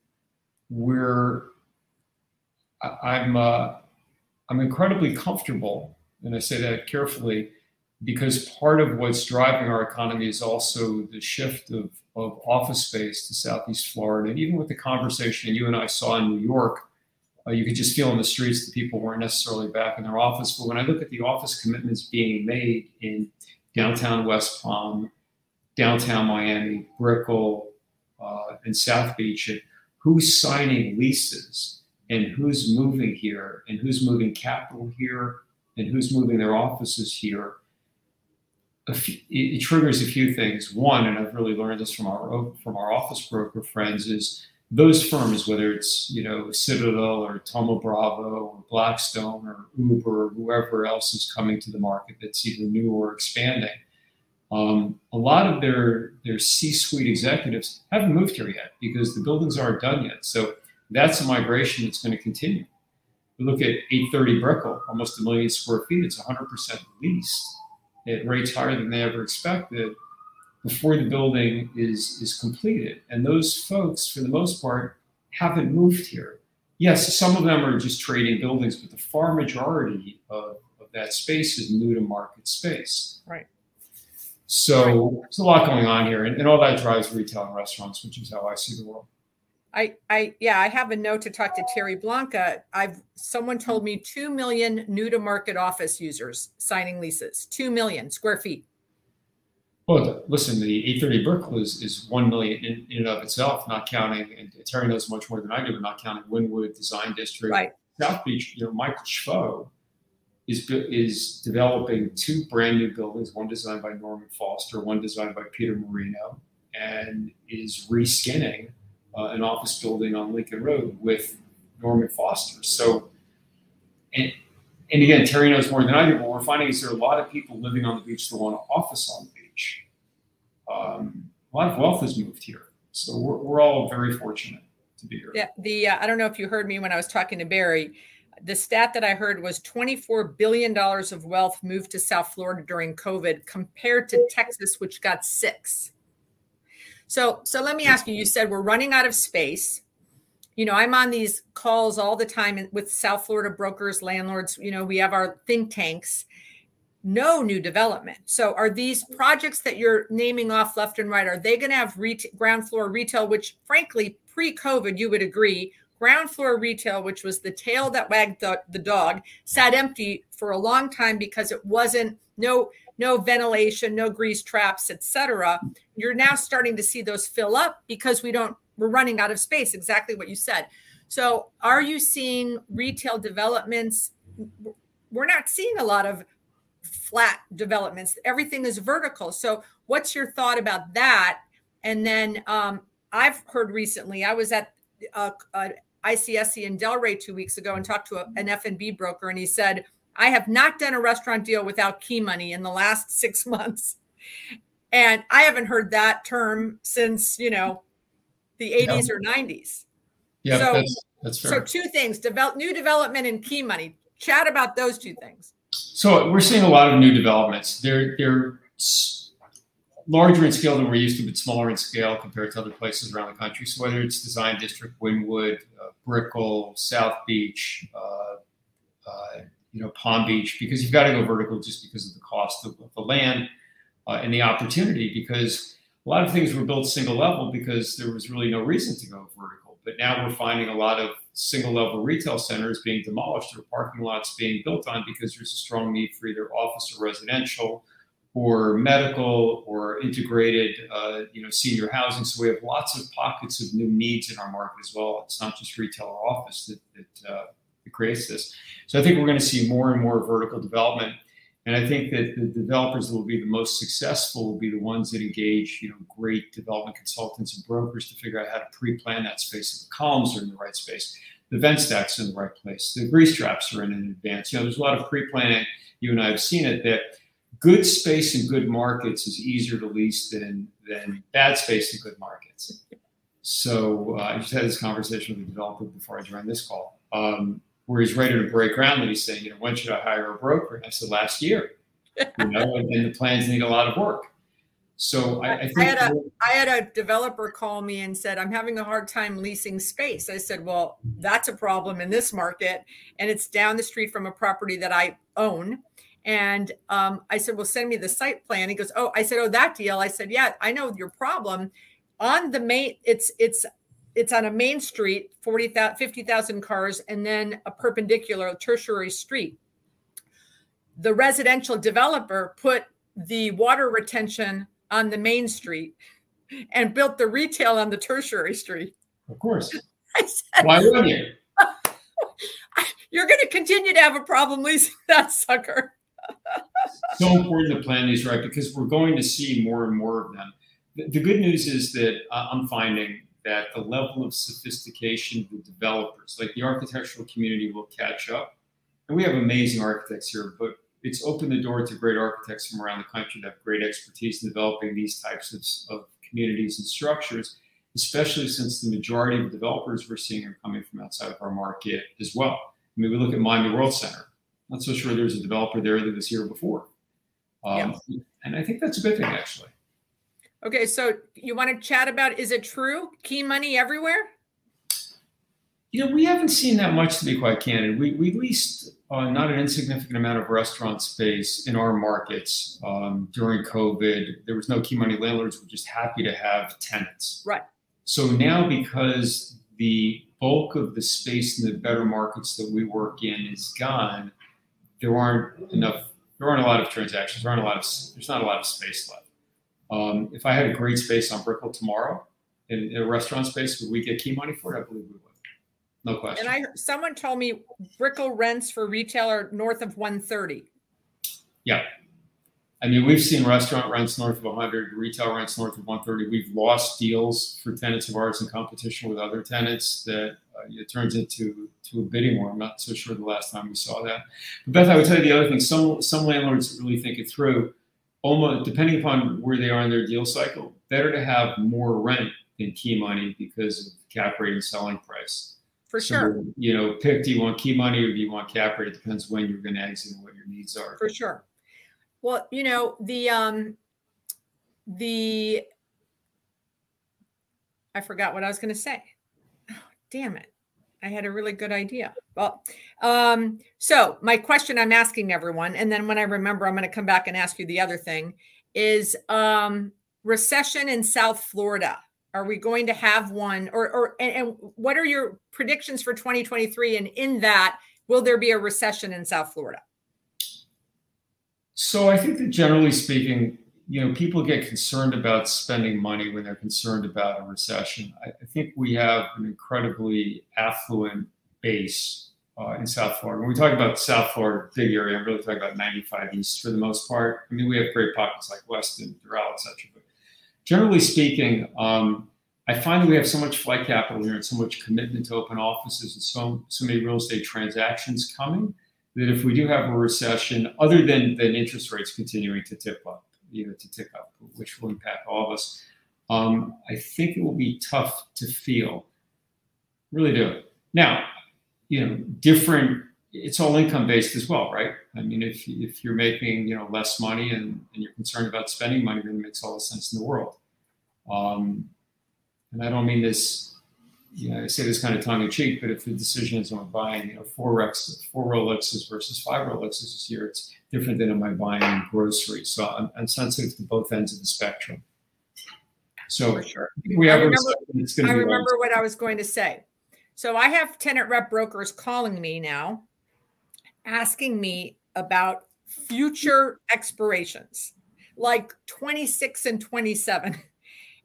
we're I, I'm uh, I'm incredibly comfortable, and I say that carefully, because part of what's driving our economy is also the shift of, of office space to Southeast Florida. And even with the conversation you and I saw in New York, uh, you could just feel in the streets that people weren't necessarily back in their office. But when I look at the office commitments being made in downtown West Palm, downtown Miami, Brickell, uh, and South Beach, and who's signing leases and who's moving here and who's moving capital here and who's moving their offices here, few, it, triggers a few things. One, and I've really learned this from our from our office broker friends, is those firms, whether it's you know Citadel or Thoma Bravo or Blackstone or Uber or whoever else is coming to the market that's either new or expanding, um, a lot of their their C-suite executives haven't moved here yet because the buildings aren't done yet. So that's a migration that's going to continue. We look at 830 Brickell, almost a million square feet. It's 100% leased at rates higher than they ever expected before the building is is completed. And those folks, for the most part, haven't moved here. Yes, some of them are just trading buildings, but the far majority of, of that space is new to market space. Right. So right. there's a lot going on here, and, and all that drives retail and restaurants, which is how I see the world. I, I, yeah, I have a note to talk to Tere Blanca. I've someone told me two million new to market office users signing leases, two million square feet. Well, listen, the 830 Brickell is, is 1 million in, in, and of itself, not counting, and Tere knows much more than I do, but not counting Wynwood Design District. Right. South Beach, you know, Michael Shvo is, is developing two brand new buildings, one designed by Norman Foster, one designed by Peter Marino, and is reskinning uh, an office building on Lincoln Road with Norman Foster. So, and, and again, Tere knows more than I do, but we're finding is there are a lot of people living on the beach that want an office on the beach. Um, a lot of wealth has moved here. So we're, we're all very fortunate to be here. Yeah. The, uh, I don't know if you heard me when I was talking to Barry. The stat that I heard was $24 billion of wealth moved to South Florida during COVID compared to Texas, which got six. So, so let me ask you. You said we're running out of space. You know, I'm on these calls all the time with South Florida brokers, landlords. You know, we have our think tanks. No new development. So, are these projects that you're naming off left and right? Are they going to have ground floor retail? Which, frankly, pre-COVID, you would agree, ground floor retail, which was the tail that wagged the, the dog, sat empty for a long time because it wasn't no no ventilation, no grease traps, etc. You're now starting to see those fill up because we don't we're running out of space, exactly what you said. So, are you seeing retail developments? We're not seeing a lot of flat developments. Everything is vertical. So, what's your thought about that? And then um, I've heard recently, I was at a, a ICSC in Delray two weeks ago and talked to a, an F&B broker, and he said I have not done a restaurant deal without key money in the last six months. And I haven't heard that term since, you know, the 80s or 90s. Yeah, so, that's, that's fair. So two things, develop new development and key money. Chat about those two things. So we're seeing a lot of new developments. They're they're larger in scale than we're used to, but smaller in scale compared to other places around the country. So whether it's Design District, Wynwood, uh, Brickell, South Beach, uh, uh, you know Palm Beach because you've got to go vertical just because of the cost of, the land uh, and the opportunity. Because a lot of things were built single level because there was really no reason to go vertical. But now we're finding a lot of single level retail centers being demolished or parking lots being built on because there's a strong need for either office or residential or medical or integrated, uh, you know, senior housing. So we have lots of pockets of new needs in our market as well. It's not just retail or office that, that uh, creates this. So I think we're going to see more and more vertical development. And I think that the developers that will be the most successful will be the ones that engage, you know, great development consultants and brokers to figure out how to pre-plan that space. If the columns are in the right space, the vent stacks are in the right place, the grease traps are in in advance. You know, there's a lot of pre-planning. You and I have seen it that good space in good markets is easier to lease than than bad space in good markets. So uh, I just had this conversation with a developer before I joined this call. Um, where he's ready to break ground and he's saying, you know, when should I hire a broker? And I said, last year, you know, and, and, the plans need a lot of work. So I, I, I had a I had a developer call me and said, I'm having a hard time leasing space. I said, Well, that's a problem in this market. And it's down the street from a property that I own. And um, I said, Well, send me the site plan. He goes, Oh, I said, Oh, that deal. I said, Yeah, I know your problem. On the main, it's it's it's on a main street, 40,000, 50,000 cars, and then a perpendicular tertiary street. The residential developer put the water retention on the main street and built the retail on the tertiary street. Of course. Said, Why wouldn't you? You're going to continue to have a problem leasing that sucker. so important to plan these right because we're going to see more and more of them. The, the good news is that uh, I'm finding that the level of sophistication of the developers, like the architectural community, will catch up. And we have amazing architects here, but it's opened the door to great architects from around the country that have great expertise in developing these types of, of communities and structures, especially since the majority of developers we're seeing are coming from outside of our market as well. I mean, we look at Miami World Center. Not so sure there's a developer there that was here before. Um, yes. And I think that's a good thing, actually. Okay, so you want to chat about is it true? Key money everywhere? You know, we haven't seen that much to be quite candid. We, we leased uh, not an insignificant amount of restaurant space in our markets um, during COVID. There was no key money landlords were just happy to have tenants. Right. So now, because the bulk of the space in the better markets that we work in is gone, there aren't enough. There aren't a lot of transactions. There aren't a lot of. There's not a lot of space left. Um, if I had a great space on Brickell tomorrow in, a restaurant space, would we get key money for it? I believe we would. No question. And I someone told me Brickell rents for retailer north of 130. Yeah. I mean, we've seen restaurant rents north of 100, retail rents north of 130. We've lost deals for tenants of ours in competition with other tenants that uh, it turns into to a bidding war. I'm not so sure the last time we saw that. But Beth, I would tell you the other thing. Some some landlords really think it through almost depending upon where they are in their deal cycle, better to have more rent than key money because of cap rate and selling price. For so, sure. You know, pick do you want key money or do you want cap rate? It depends when you're going to exit and what your needs are. For sure. Well, you know, the um the I forgot what I was going to say. Oh, damn it. I had a really good idea. Well, um, so my question I'm asking everyone, and then when I remember, I'm going to come back and ask you the other thing is um, recession in South Florida. Are we going to have one, or or and, and what are your predictions for 2023? And in that, will there be a recession in South Florida? So I think that generally speaking, you know, people get concerned about spending money when they're concerned about a recession. I, I think we have an incredibly affluent base uh, in South Florida. When we talk about South Florida, big area, I'm really talking about 95 East for the most part. I mean, we have great pockets like Weston, Doral, etc. But generally speaking, um, I find that we have so much flight capital here and so much commitment to open offices and so so many real estate transactions coming that if we do have a recession, other than than interest rates continuing to tip up, you know, to tick up, which will impact all of us. Um, I think it will be tough to feel. Really do. Now, you know, different. It's all income based as well, right? I mean, if if you're making you know less money and, and you're concerned about spending money, then it makes all the sense in the world. Um, and I don't mean this you know, I say this kind of tongue in cheek, but if the decision is on buying, you know, four Rex, four Rolexes versus five Rolexes this year, it's different than am I buying groceries. So I'm, I'm sensitive to both ends of the spectrum. So sure. we have I remember, I remember what I was going to say. So I have tenant rep brokers calling me now, asking me about future expirations, like 26 and 27.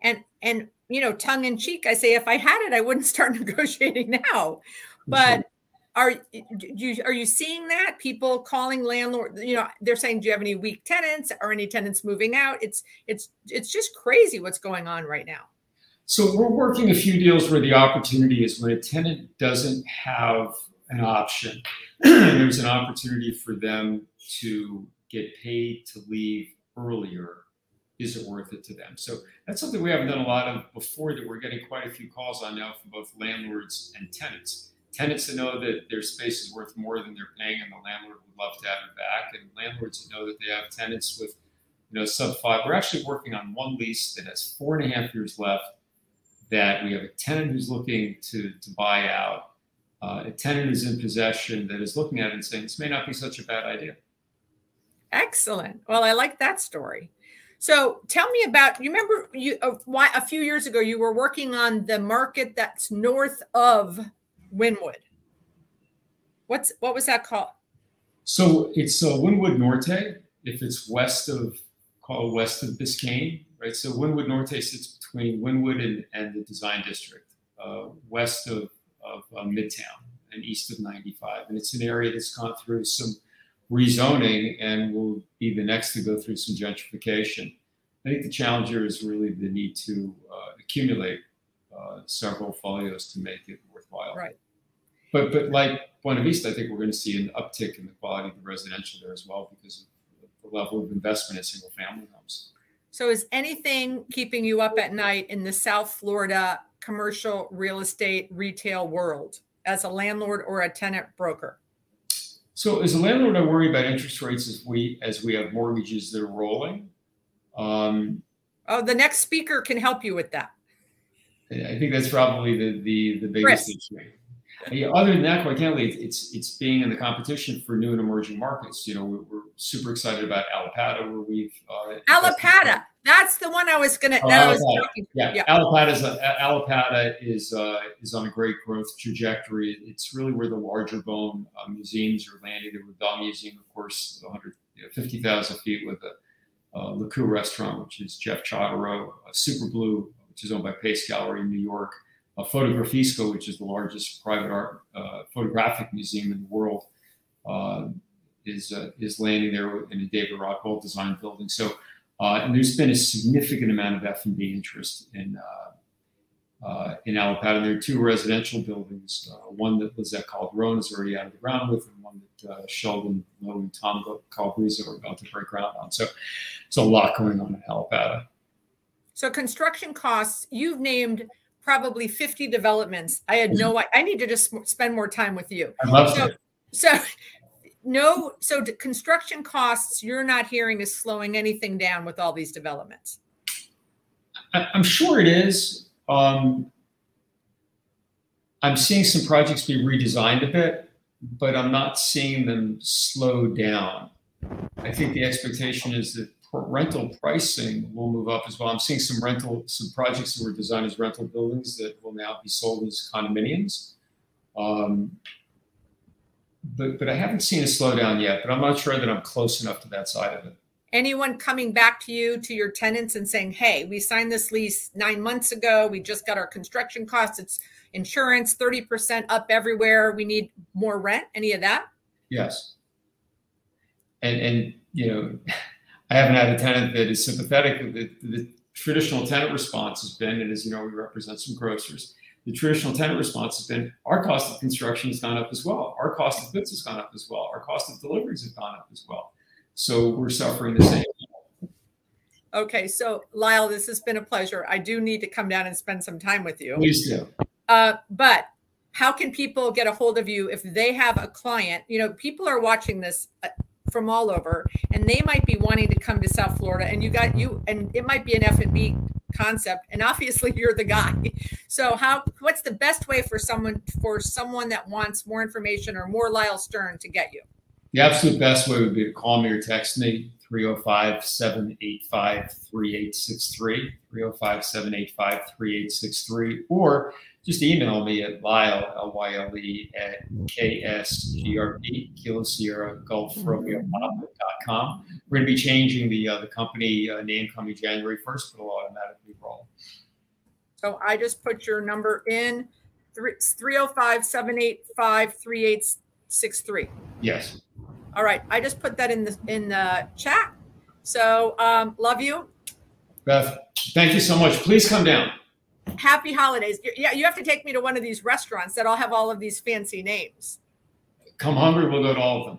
And and you know, tongue in cheek, I say if I had it, I wouldn't start negotiating now. But mm-hmm. are you are you seeing that people calling landlord? You know, they're saying, do you have any weak tenants? Are any tenants moving out? It's it's it's just crazy what's going on right now. So we're working a few deals where the opportunity is when a tenant doesn't have an option, there's an opportunity for them to get paid to leave earlier is it worth it to them? So that's something we haven't done a lot of before that we're getting quite a few calls on now from both landlords and tenants. Tenants that know that their space is worth more than they're paying and the landlord would love to have it back, and landlords that know that they have tenants with you know sub five. We're actually working on one lease that has four and a half years left that we have a tenant who's looking to, to buy out. Uh, a tenant is in possession that is looking at it and saying, this may not be such a bad idea. Excellent. Well, I like that story. So tell me about you remember you uh, why a few years ago you were working on the market that's north of Wynwood. What's what was that called? So it's uh, Wynwood Norte. If it's west of called west of Biscayne, right? So Wynwood Norte sits between Wynwood and, and the Design District, uh, west of of uh, Midtown and east of 95, and it's an area that's gone through some rezoning and will be the next to go through some gentrification. I think the challenge here is really the need to uh, accumulate uh, several folios to make it worthwhile. Right. But but like Buena Vista, I think we're going to see an uptick in the quality of the residential there as well because of the level of investment in single family homes. So is anything keeping you up at night in the South Florida commercial real estate retail world as a landlord or a tenant broker? So as a landlord, I worry about interest rates as we as we have mortgages that are rolling. Um, oh, the next speaker can help you with that. I think that's probably the the, the biggest Chris. issue. Yeah, other than that, quite candidly, it's it's being in the competition for new and emerging markets. You know, we're, we're super excited about Allapattah, where we've uh, Allapattah. That's the one I was gonna. Oh, was yeah, yeah. Allapattah is uh, Allapattah is uh, is on a great growth trajectory. It's really where the larger bone uh, museums are landing. The Rubell Museum, of course, 150,000 feet with the uh, Leku restaurant, which is Jeff Chodorow, Superblue, which is owned by Pace Gallery in New York, uh, Fotografiska, which is the largest private art uh, photographic museum in the world, uh, is uh, is landing there in a David Rockwell designed building. So, uh, and there's been a significant amount of F and B interest in. Uh, in Allapattah, there are two residential buildings. one that Lissette Calderon is already out of the ground with, and one that Sheldon Lowe and Tom Calabrese are about to break ground on. So, it's a lot going on in Allapattah. So construction costs, you've named probably 50 developments. I had no I need to just spend more time with you. I love so, so no so construction costs you're not hearing is slowing anything down with all these developments. I'm sure it is. Um, I'm seeing some projects be redesigned a bit, but I'm not seeing them slow down. I think the expectation is that rental pricing will move up as well. I'm seeing some rental, some projects that were designed as rental buildings that will now be sold as condominiums. Um, but, but I haven't seen a slowdown yet, but I'm not sure that I'm close enough to that side of it. Anyone coming back to you, to your tenants and saying, hey, we signed this lease nine months ago. We just got our construction costs. It's insurance, 30% up everywhere. We need more rent. Any of that? Yes. And, and, you know, I haven't had a tenant that is sympathetic. The, the traditional tenant response has been, and as you know, we represent some grocers. The traditional tenant response has been, our cost of construction has gone up as well. Our cost of goods has gone up as well. Our cost of deliveries has gone up as well. So we're suffering the same. Okay, so Lyle, this has been a pleasure. I do need to come down and spend some time with you. Please do. Uh, but how can people get a hold of you if they have a client? You know, people are watching this. From all over and they might be wanting to come to south florida and you got mm-hmm. you and it might be an f&b concept and obviously you're the guy. So how what's the best way for someone for someone that wants more information or more lyle stern to get you? The absolute best way would be to call me or text me 305-785-3863 305-785-3863 or just email me at Lyle, L-Y-L-E, at KSGRP, Kilo Sierra Gulf Romeo com. We're going to be changing the uh, the company uh, name coming January 1st, but it'll automatically roll. So I just put your number in 305 785 3863. Yes. All right. I just put that in the in the chat. So um, love you. Beth, thank you so much. Please come down happy holidays. Yeah, you have to take me to one of these restaurants that all have all of these fancy names. Come hungry, we'll go to all of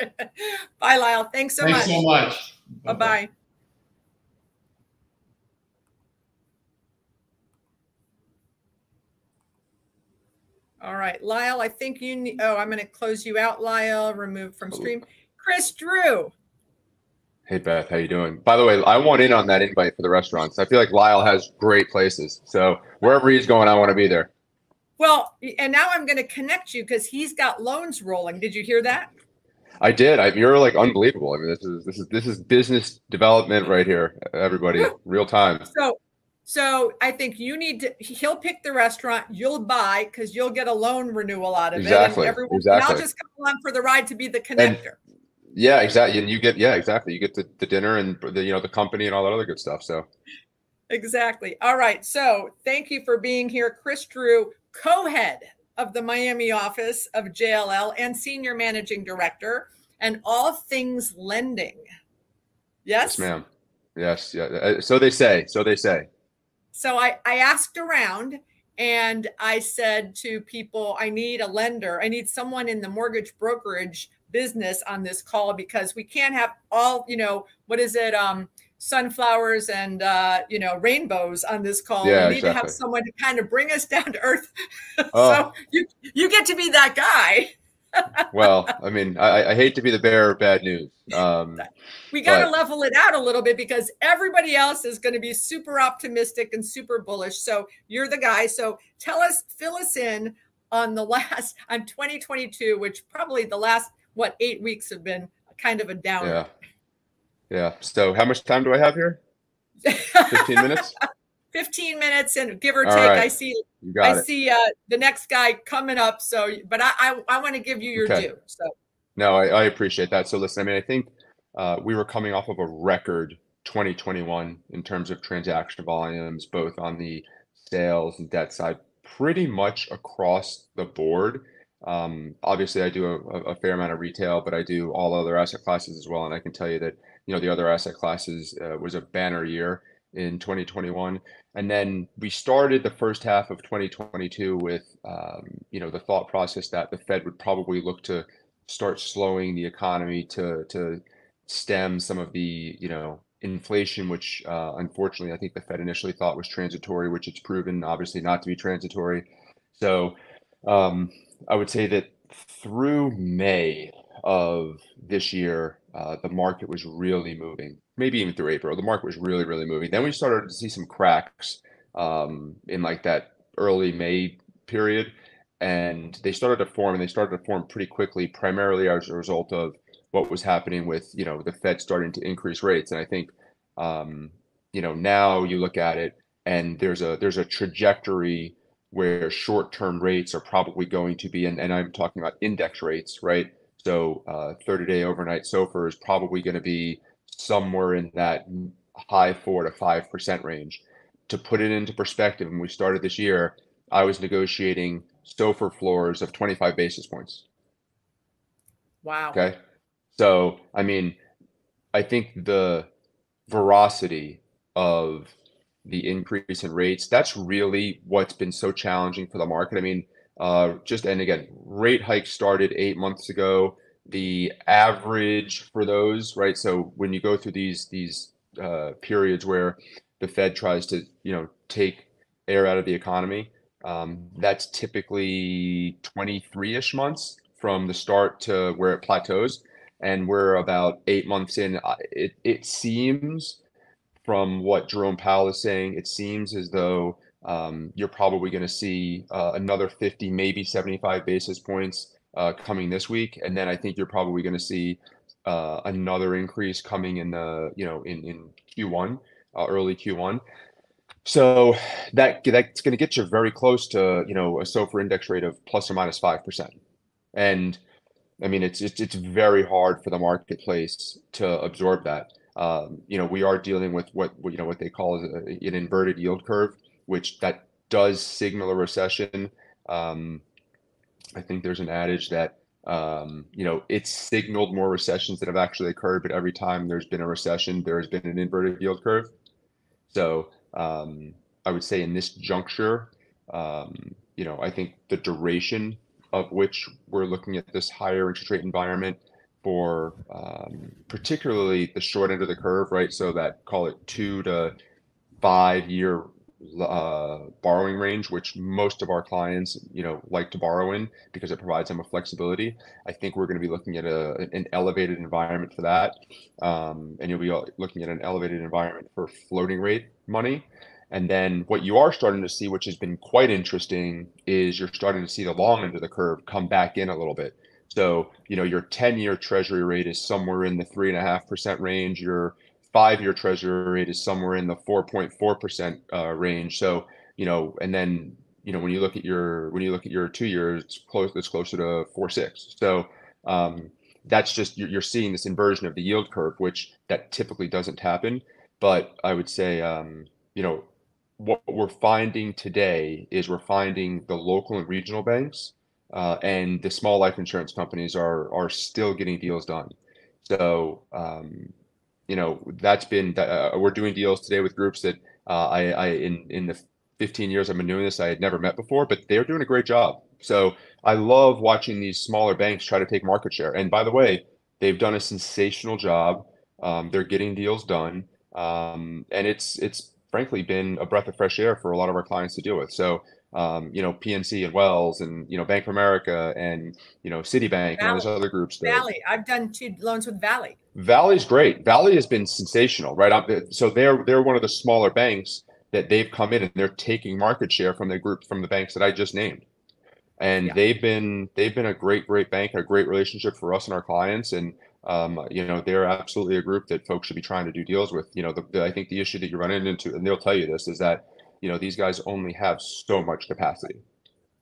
them. Bye, Lyle. Thanks so Thanks much. so much. Bye bye. All right, Lyle, I think you need, oh, I'm going to close you out, Lyle, remove from oh. stream. Chris Drew. Hey Beth, how you doing? By the way, I want in on that invite for the restaurants. I feel like Lyle has great places. So wherever he's going, I want to be there. Well, and now I'm going to connect you because he's got loans rolling. Did you hear that? I did. I, you're like unbelievable. I mean, this is this is this is business development right here. Everybody, real time. So, so I think you need to. He'll pick the restaurant. You'll buy because you'll get a loan renewal out of exactly. it. And everyone, exactly. And I'll just come along for the ride to be the connector. And, yeah, exactly. And you get yeah, exactly. You get the, the dinner and the you know the company and all that other good stuff. So. Exactly. All right. So thank you for being here, Chris Drew, co-head of the Miami office of JLL and senior managing director and all things lending. Yes? Yes, ma'am. Yes. Yeah. Uh, so they say. So they say. So I, I asked around and I said to people, I need a lender. I need someone in the mortgage brokerage business on this call because we can't have all, you know, what is it? Um, sunflowers and uh, you know rainbows on this call. Yeah, we need exactly. to have someone to kind of bring us down to earth. Oh. so you you get to be that guy. well, I mean, I, I, hate to be the bearer of bad news. Um, we got to level it out a little bit because everybody else is going to be super optimistic and super bullish. So you're the guy. So tell us, fill us in on the last on 2022, which probably the last what eight weeks have been kind of a down. yeah. Yeah. So how much time do I have here? 15 minutes? 15 minutes and give or All take. right. I see You got I it. see uh, the next guy coming up. So, but I I, I want to give you your Okay. due. So No, I, I appreciate that. So listen, I mean, I think uh, we were coming off of a record 2021 in terms of transaction volumes, both on the sales and debt side, pretty much across the board. Um, obviously, I do a, a fair amount of retail, but I do all other asset classes as well. And I can tell you that, you know, the other asset classes uh, was a banner year in 2021. And then we started the first half of 2022 with, um, you know, the thought process that the Fed would probably look to start slowing the economy to to stem some of the you know inflation, which uh, unfortunately I think the Fed initially thought was transitory, which it's proven obviously not to be transitory. So um, I would say that through May of this year, uh, the market was really moving. Maybe even through April, the market was really really moving. Then we started to see some cracks um, in like that early May period and they started to form and they started to form pretty quickly primarily as a result of what was happening with you know the fed starting to increase rates and i think um, you know now you look at it and there's a there's a trajectory where short-term rates are probably going to be and, and i'm talking about index rates right so uh, 30-day overnight SOFR is probably going to be somewhere in that high four to five percent range to put it into perspective when we started this year i was negotiating SOFR floors of 25 basis points. wow. Okay. So, I mean, I think the veracity of the increase in rates, that's really what's been so challenging for the market. I mean, uh, just, and again, rate hikes started eight months ago. The average for those, right? So when you go through these, these uh, periods where the Fed tries to, you know, take air out of the economy, um, that's typically 23-ish months from the start to where it plateaus. And we're about eight months in. It, it seems from what Jerome Powell is saying, it seems as though um, you're probably going to see uh, another 50, maybe 75 basis points uh, coming this week. And then I think you're probably going to see uh, another increase coming in the, you know, in, in Q1, uh, early Q1. So that that's going to get you very close to you know a SOFR index rate of plus or minus five percent, and I mean it's it's it's very hard for the marketplace to absorb that. Um, you know we are dealing with what you know what they call a- an inverted yield curve, which that does signal a recession. Um, I think there's an adage that um, you know it's signaled more recessions that have actually occurred, but every time there's been a recession, there has been an inverted yield curve. So um, I would say in this juncture, um, you know, I think the duration of which we're looking at this higher interest rate environment for um, particularly the short end of the curve, right? So that call it two to five year uh, borrowing range, which most of our clients, you know, like to borrow in because it provides them a flexibility. I think we're going to be looking at a, an elevated environment for that. Um, and you'll be looking at an elevated environment for floating rate money. And then what you are starting to see, which has been quite interesting, is you're starting to see the long end of the curve come back in a little bit. So, you know, your 10-year treasury rate is somewhere in the 3.5% range. Your five-year treasury rate is somewhere in the 4.4% uh, range. So, you know, and then, you know, when you look at your when you look at your two years, it's close it's closer to four, six. So um, that's just you're, you're seeing this inversion of the yield curve, which that typically doesn't happen. But I would say, um, you know, what we're finding today is we're finding the local and regional banks uh, and the small life insurance companies are are still getting deals done. So um, you know that's been uh, we're doing deals today with groups that uh, I, I in in the 15 years I've been doing this I had never met before, but they're doing a great job. So I love watching these smaller banks try to take market share. And by the way, they've done a sensational job. Um, they're getting deals done, um, and it's it's frankly been a breath of fresh air for a lot of our clients to deal with. So um, you know, PNC and Wells and, you know, Bank of America and, you know, Citibank Valley. and all those other groups. That, Valley. I've done two loans with Valley. Valley's great. Valley has been sensational, right? So they're, they're one of the smaller banks that they've come in and they're taking market share from the group, from the banks that I just named. And yeah. they've been, they've been a great, great bank, a great relationship for us and our clients. And, um, you know, they're absolutely a group that folks should be trying to do deals with. You know, the, the, I think the issue that you're running into, and they'll tell you this, is that you know these guys only have so much capacity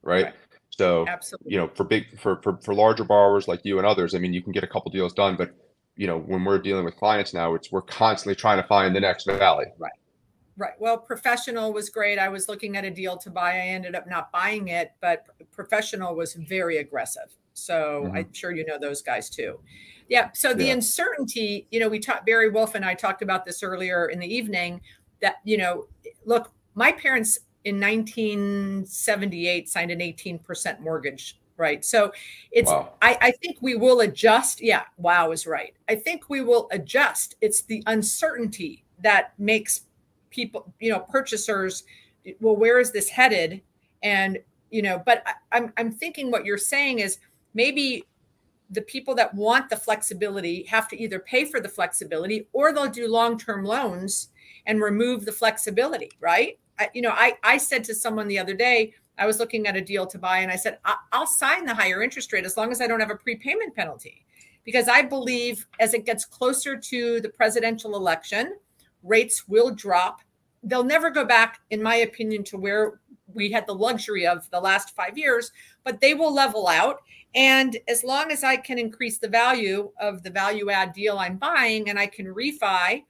right, right. so Absolutely. you know for big for, for for larger borrowers like you and others i mean you can get a couple deals done but you know when we're dealing with clients now it's we're constantly trying to find the next valley right right well professional was great i was looking at a deal to buy i ended up not buying it but professional was very aggressive so mm-hmm. i'm sure you know those guys too yeah so the yeah. uncertainty you know we talked barry wolf and i talked about this earlier in the evening that you know look my parents in 1978 signed an 18% mortgage right? So it's wow. I, I think we will adjust yeah wow is right. I think we will adjust. It's the uncertainty that makes people you know purchasers well where is this headed? And you know but I, I'm, I'm thinking what you're saying is maybe the people that want the flexibility have to either pay for the flexibility or they'll do long-term loans and remove the flexibility right you know, I, I said to someone the other day, I was looking at a deal to buy, and I said, I'll sign the higher interest rate as long as I don't have a prepayment penalty. Because I believe as it gets closer to the presidential election, rates will drop. They'll never go back, in my opinion, to where we had the luxury of the last five years, but they will level out. And as long as I can increase the value of the value add deal I'm buying and I can refi,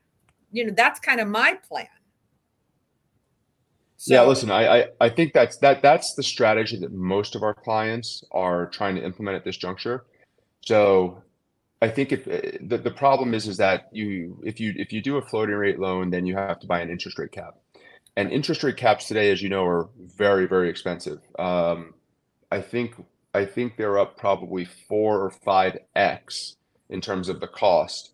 you know, that's kind of my plan. So, yeah, listen, I, I I think that's that that's the strategy that most of our clients are trying to implement at this juncture. So I think if eh, the, the problem is is that you if you if you do a floating rate loan, then you have to buy an interest rate cap. And interest rate caps today, as you know, are very, very expensive. Um, I think I think they're up probably four or five X in terms of the cost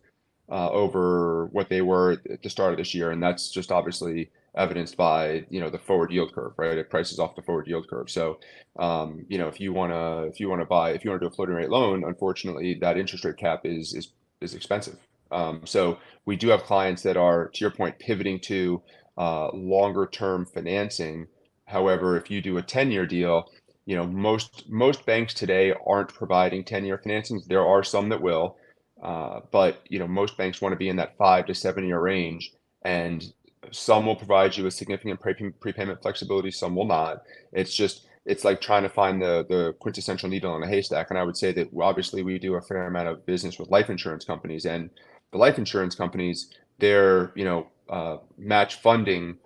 uh, over what they were at the start of this year. And that's just obviously evidenced by you know the forward yield curve, right? It prices off the forward yield curve. So um, you know if you want to if you want to buy if you want to do a floating rate loan, unfortunately that interest rate cap is is is expensive. Um, so we do have clients that are to your point pivoting to uh, longer term financing. However, if you do a 10 year deal, you know most most banks today aren't providing 10 year financings. There are some that will. Uh, but you know most banks want to be in that five to seven year range and some will provide you with significant pre- prepayment flexibility, some will not. It's just it's like trying to find the the quintessential needle in a haystack. And I would say that obviously we do a fair amount of business with life insurance companies, and the life insurance companies they're you know uh, match funding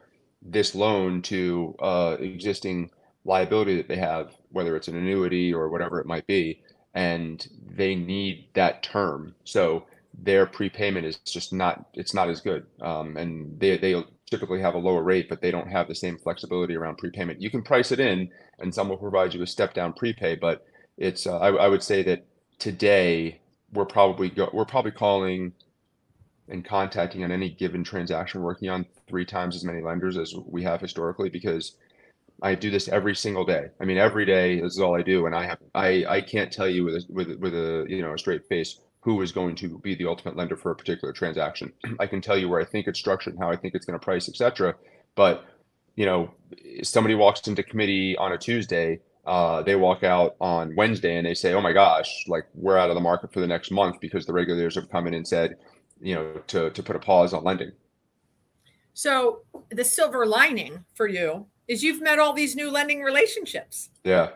this loan to uh, existing liability that they have, whether it's an annuity or whatever it might be, and they need that term. So their prepayment is just not it's not as good um, and they they typically have a lower rate but they don't have the same flexibility around prepayment you can price it in and some will provide you a step down prepay but it's uh, I, I, would say that today we're probably go, we're probably calling and contacting on any given transaction working on three times as many lenders as we have historically because I do this every single day. I mean, every day this is all I do, and I have I I can't tell you with a, with with a you know a straight face who is going to be the ultimate lender for a particular transaction. I can tell you where I think it's structured, how I think it's going to price, etc. But you know, somebody walks into committee on a Tuesday uh, they walk out on Wednesday and they say, "Oh my gosh, like we're out of the market for the next month because the regulators have come in and said, you know, to to put a pause on lending." So the silver lining for you is you've met all these new lending relationships. Yeah,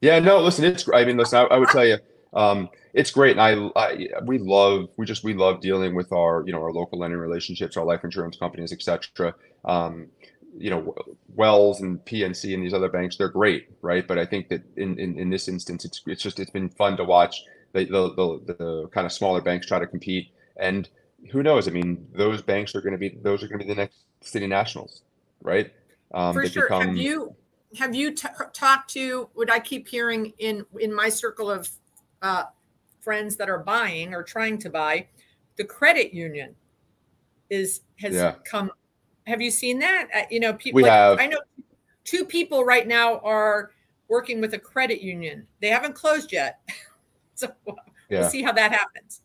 yeah. No, listen, it's. I mean, listen, I, I would tell you, um, it's great, and I, I, we love, we just, we love dealing with our, you know, our local lending relationships, our life insurance companies, etc. Um, you know, Wells and PNC and these other banks, they're great, right? But I think that in, in, in this instance, it's it's just it's been fun to watch the the, the, the kind of smaller banks try to compete, and who knows? I mean, those banks are going to be those are going to be the next city nationals, right? Um, For sure. Become, have you have you t- talked to what I keep hearing in in my circle of uh, friends that are buying or trying to buy? The credit union is has yeah. come. Have you seen that? Uh, you know, people. We like, have. I know two people right now are working with a credit union. They haven't closed yet, so we'll yeah. see how that happens.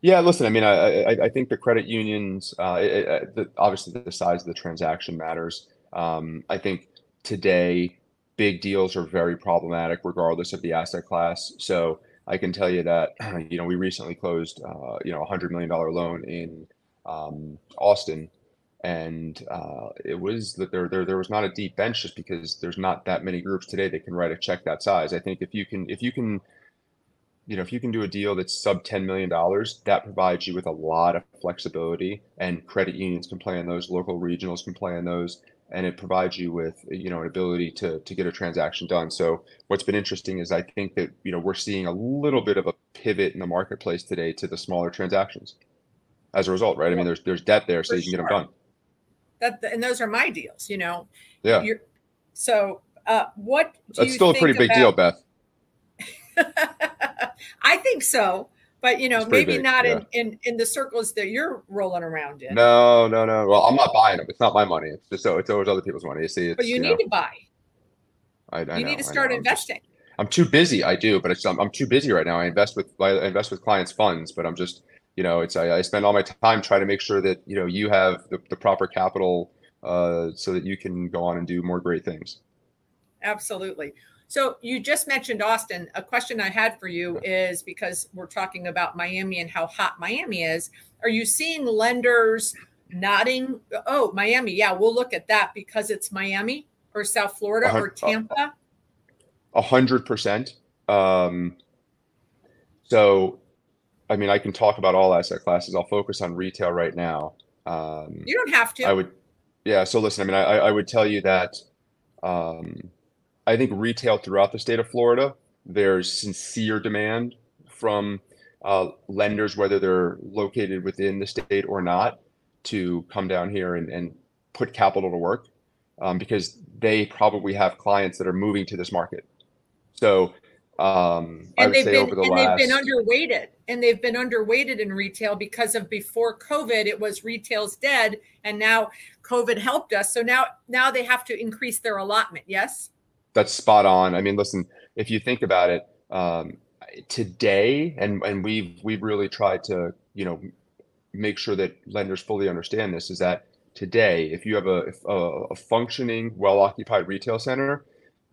Yeah, listen. I mean, I I, I think the credit unions, uh, it, it, the, obviously, the size of the transaction matters. Um, I think today, big deals are very problematic, regardless of the asset class. So I can tell you that you know we recently closed uh, you know a hundred million dollar loan in um, Austin, and uh, it was that there, there there was not a deep bench just because there's not that many groups today that can write a check that size. I think if you can if you can you know, if you can do a deal that's sub $10 million, that provides you with a lot of flexibility and credit unions can play on those, local regionals can play on those, and it provides you with, you know, an ability to, to get a transaction done. So what's been interesting is I think that, you know, we're seeing a little bit of a pivot in the marketplace today to the smaller transactions as a result, right? I mean, there's, there's debt there so you can sure. get them done. That, and those are my deals, you know? Yeah. You're, so uh, what That's still a pretty big deal, Beth. I think so, but you know, maybe big, not yeah. in, in in the circles that you're rolling around in. No, no, no. Well, I'm not buying them. It's not my money. It's just so it's always other people's money. You see, but you, you need know, to buy. I, I you know, need to start investing. I'm, just, I'm, too busy. I do, but it's I'm, I'm, too busy right now. I invest with I invest with clients' funds, but I'm just you know, it's I, I spend all my time trying to make sure that you know you have the, the proper capital uh, so that you can go on and do more great things. Absolutely. So you just mentioned Austin. A question I had for you is because we're talking about Miami and how hot Miami is. Are you seeing lenders nodding? Oh, Miami. Yeah, we'll look at that because it's Miami or South Florida or Tampa. A hundred percent. Um, so, I mean, I can talk about all asset classes. I'll focus on retail right now. Um, you don't have to. I would. Yeah. So listen. I mean, I, I would tell you that. Um, I think retail throughout the state of Florida, there's sincere demand from uh, lenders, whether they're located within the state or not, to come down here and, and put capital to work um, because they probably have clients that are moving to this market. So um, and they've been the and last... they've been underweighted and they've been underweighted in retail because of before COVID it was retail's dead and now COVID helped us. So now now they have to increase their allotment. Yes that's spot on. I mean, listen, if you think about it, um, today, and and we've we've really tried to you know make sure that lenders fully understand this is that today, if you have a a, a functioning, well occupied retail center,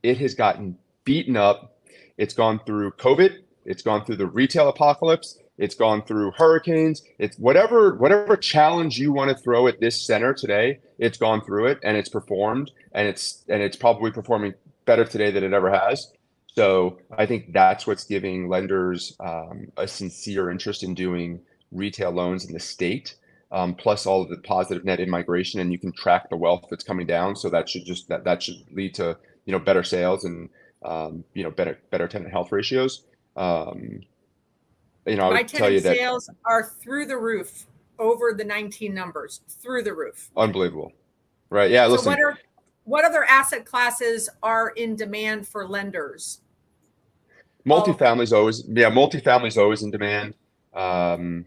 it has gotten beaten up. It's gone through COVID. It's gone through the retail apocalypse. It's gone through hurricanes. It's whatever whatever challenge you want to throw at this center today. It's gone through it and it's performed and it's and it's probably performing better today than it ever has. So I think that's what's giving lenders um, a sincere interest in doing retail loans in the state. Um, plus all of the positive net in migration, and you can track the wealth that's coming down. So that should just that that should lead to you know better sales and um, you know better better tenant health ratios. Um, you know, would tell you that sales are through the roof over the 19 numbers, through the roof. Unbelievable, right? Yeah. So listen, what are what other asset classes are in demand for lenders? Multifamily is always yeah, multifamily is always in demand. Um,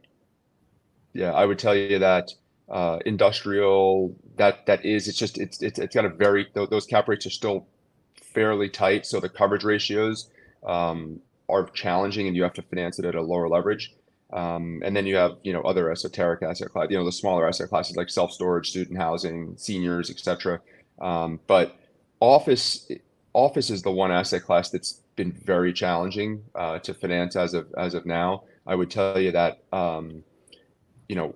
yeah, I would tell you that uh, industrial that that is it's just it's it's it's got a very those cap rates are still fairly tight, so the coverage ratios um, are challenging, and you have to finance it at a lower leverage. Um, and then you have you know other esoteric asset class, you know the smaller asset classes like self storage, student housing, seniors, etc. Um, but office office is the one asset class that's been very challenging uh, to finance as of as of now. I would tell you that um, you know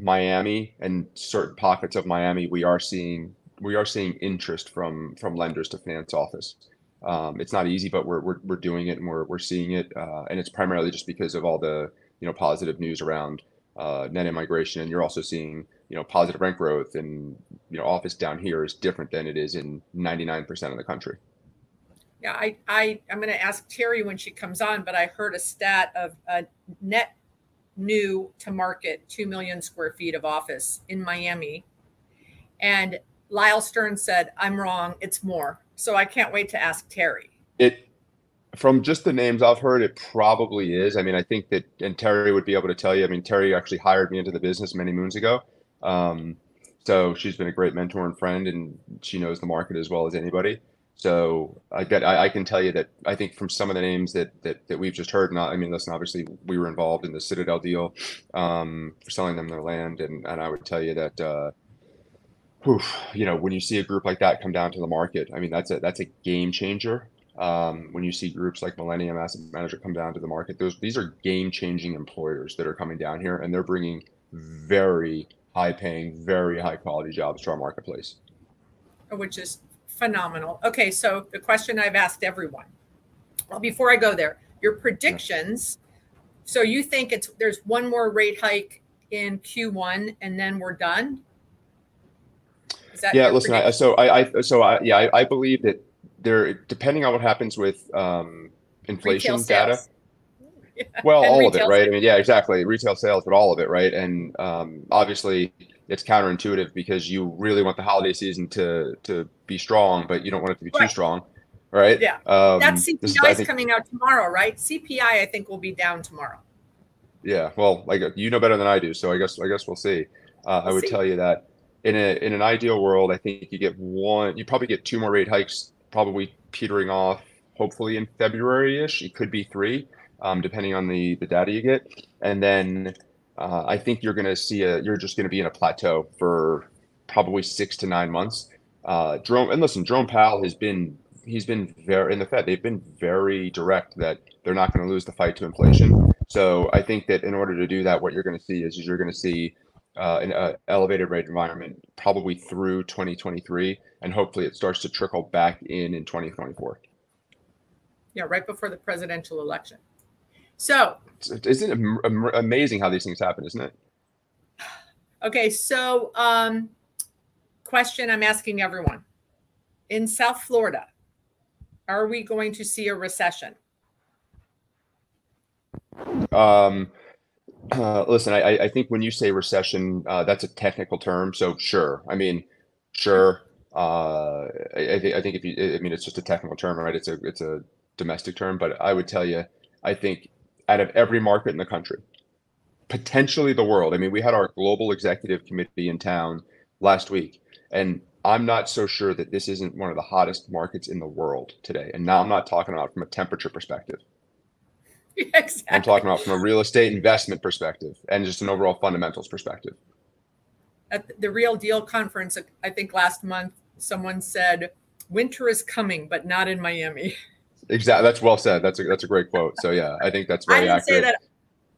Miami and certain pockets of Miami, we are seeing we are seeing interest from from lenders to finance office. Um, it's not easy, but we're, we're, we're doing it and we're, we're seeing it. Uh, and it's primarily just because of all the, you know, positive news around uh, net immigration. And you're also seeing, you know, positive rent growth and, you know, office down here is different than it is in 99% of the country. Yeah, I, I, I'm going to ask Tere when she comes on, but I heard a stat of a net new to market 2 million square feet of office in Miami. And Lyle Stern said, I'm wrong. It's more. So I can't wait to ask Tere. It from just the names I've heard, it probably is. I mean, I think that, and Tere would be able to tell you. I mean, Tere actually hired me into the business many moons ago. Um, so she's been a great mentor and friend, and she knows the market as well as anybody. So I bet I, I, can tell you that I think from some of the names that that, that we've just heard, not I mean, listen, obviously we were involved in the Citadel deal um, for selling them their land, and and I would tell you that. Uh, oof, you know, when you see a group like that come down to the market, I mean, that's a that's a game changer. Um, when you see groups like Millennium Asset Manager come down to the market, those these are game changing employers that are coming down here, and they're bringing very high paying, very high quality jobs to our marketplace. Which is phenomenal. Okay, so the question I've asked everyone. Well, before I go there, your predictions. So you think it's there's one more rate hike in Q1 and then we're done? yeah, listen. I, so I, I, so I, yeah, I, I, believe that there, depending on what happens with um, inflation data. Yeah. Well, and all of it, right? Sales. I mean, yeah, exactly. Retail sales, but all of it, right? And um, obviously, it's counterintuitive because you really want the holiday season to to be strong, but you don't want it to be right. too strong, right? Yeah. Um, that CPI is, is coming out tomorrow, right? CPI, I think, will be down tomorrow. Yeah. Well, like you know better than I do, so I guess I guess we'll see. Uh, we'll I would see. tell you that in a in an ideal world, I think you get one. You probably get two more rate hikes, probably petering off. Hopefully in February ish. It could be three, um, depending on the the data you get. And then uh, I think you're going to see a. You're just going to be in a plateau for probably six to nine months. Uh, Jerome and listen, Jerome Powell has been he's been very in the Fed. They've been very direct that they're not going to lose the fight to inflation. So I think that in order to do that, what you're going to see is, is you're going to see uh, an uh, elevated rate environment probably through 2023, and hopefully it starts to trickle back in in 2024. Yeah, right before the presidential election. So, isn't it amazing how these things happen, isn't it? Okay, so um, question I'm asking everyone in South Florida, are we going to see a recession? Um, uh, listen, I, I think when you say recession, uh, that's a technical term. So sure, I mean, sure. Uh, I, I think if you, I mean, it's just a technical term, right? It's a it's a domestic term, but I would tell you, I think out of every market in the country, potentially the world. I mean, we had our global executive committee in town last week, and I'm not so sure that this isn't one of the hottest markets in the world today. And now I'm not talking about from a temperature perspective. exactly. I'm talking about from a real estate investment perspective and just an overall fundamentals perspective. At the Real Deal conference, I think last month, someone said, "Winter is coming, but not in Miami." Exactly. That's well said. That's a that's a great quote. So yeah, I think that's very I didn't accurate. Say that.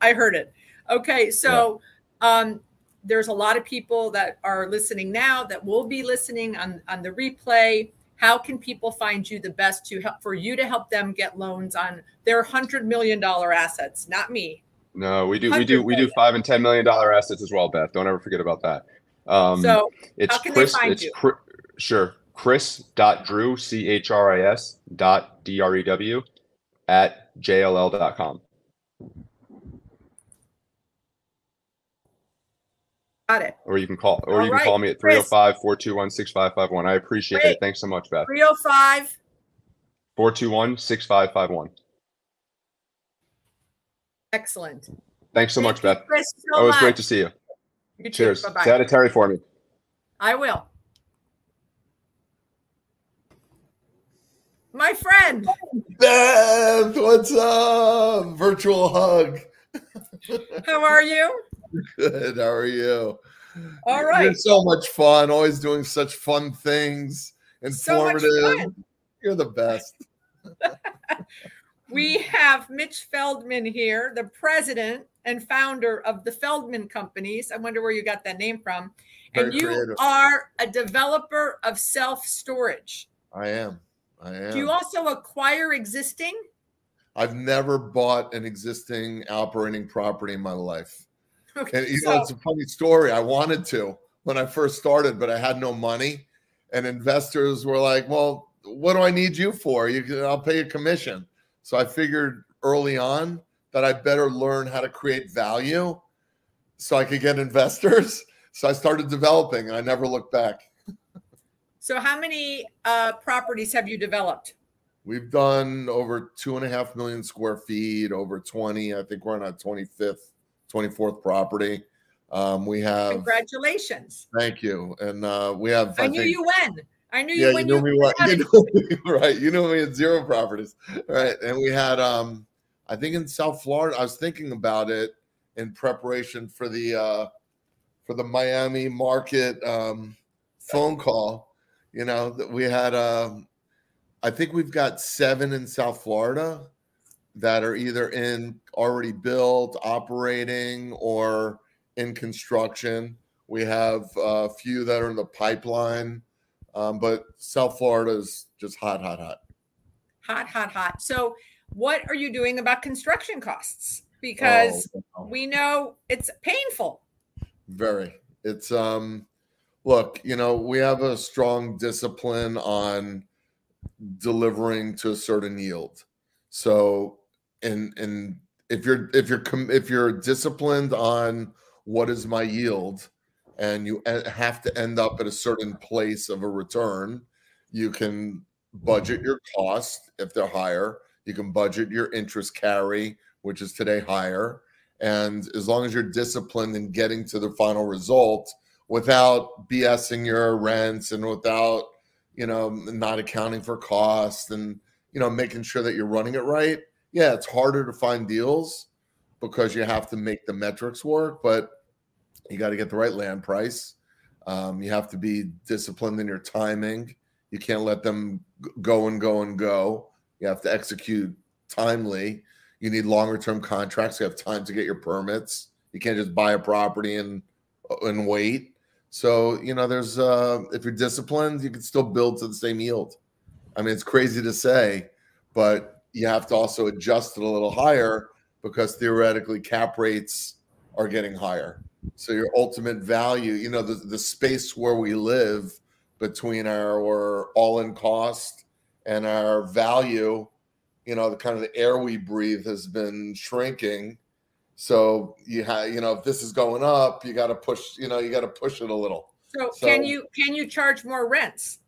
I heard it. Okay, so yeah. um, there's a lot of people that are listening now that will be listening on on the replay how can people find you the best to help for you to help them get loans on their hundred million dollar assets not me no we do we do we do five and ten million dollar assets as well beth don't ever forget about that um so it's how can chris they find it's you? sure chris dot drew c-h-r-i-s dot d-r-e-w at jll.com Got it. Or you can call, or All you can right. call me at 305 421 6551. I appreciate Wait. it. Thanks so much, Beth. 305 421 6551. Excellent. Thanks so Thank much, Beth. Chris, so Always much. great to see you. you Cheers. Bye-bye. Say hi to Tere for me. I will. My friend. Beth, what's up? Virtual hug. How are you? Good. How are you? All right. You're so much fun. Always doing such fun things. Informative. So You're the best. we have Mitch Feldman here, the president and founder of the Feldman Companies. I wonder where you got that name from. Very and you creative. are a developer of self storage. I am. I am. Do you also acquire existing? I've never bought an existing operating property in my life. Okay, And you so- know, it's a funny story. I wanted to when I first started, but I had no money. And investors were like, "Well, what do I need you for? You can, I'll pay you commission." So I figured early on that I better learn how to create value so I could get investors. So I started developing, and I never looked back. So, how many uh, properties have you developed? We've done over two and a half million square feet, over 20. I think we're on our 25th, 24th property. Um, we have, Congratulations! thank you. And uh, we have, I, knew think- you when. I knew yeah, you you when knew you, me you know me, right. You knew me at zero properties. Right. And we had, um, I think in South Florida, I was thinking about it in preparation for the, uh, for the Miami market um, phone call. You know, we had, um, I think we've got seven in South Florida that are either in already built, operating, or in construction. We have a few that are in the pipeline, um, but South Florida is just hot, hot, hot. hot, hot, hot. So, what are you doing about construction costs? Because Oh, wow. we know it's painful. Very. It's um look, you know, we have a strong discipline on delivering to a certain yield. So and and if you're if you're if you're disciplined on what is my yield and you e- have to end up at a certain place of a return, you can budget your cost if they're higher, you can budget your interest carry, which is today higher, and as long as you're disciplined in getting to the final result without BSing your rents and without, you know, not accounting for costs and, you know, making sure that you're running it right. Yeah, it's harder to find deals because you have to make the metrics work, but you got to get the right land price. Um, you have to be disciplined in your timing. You can't let them go and go and go. You have to execute timely you need longer term contracts. You have time to get your permits. You can't just buy a property and and wait. So you know, there's uh, if you're disciplined, you can still build to the same yield. I mean, it's crazy to say, but you have to also adjust it a little higher because theoretically cap rates are getting higher. So your ultimate value, you know, the, the space where we live between our all-in cost and our value you know the kind of the air we breathe has been shrinking so you have you know if this is going up you got to push you know you got to push it a little. So, So- can you can you charge more rents?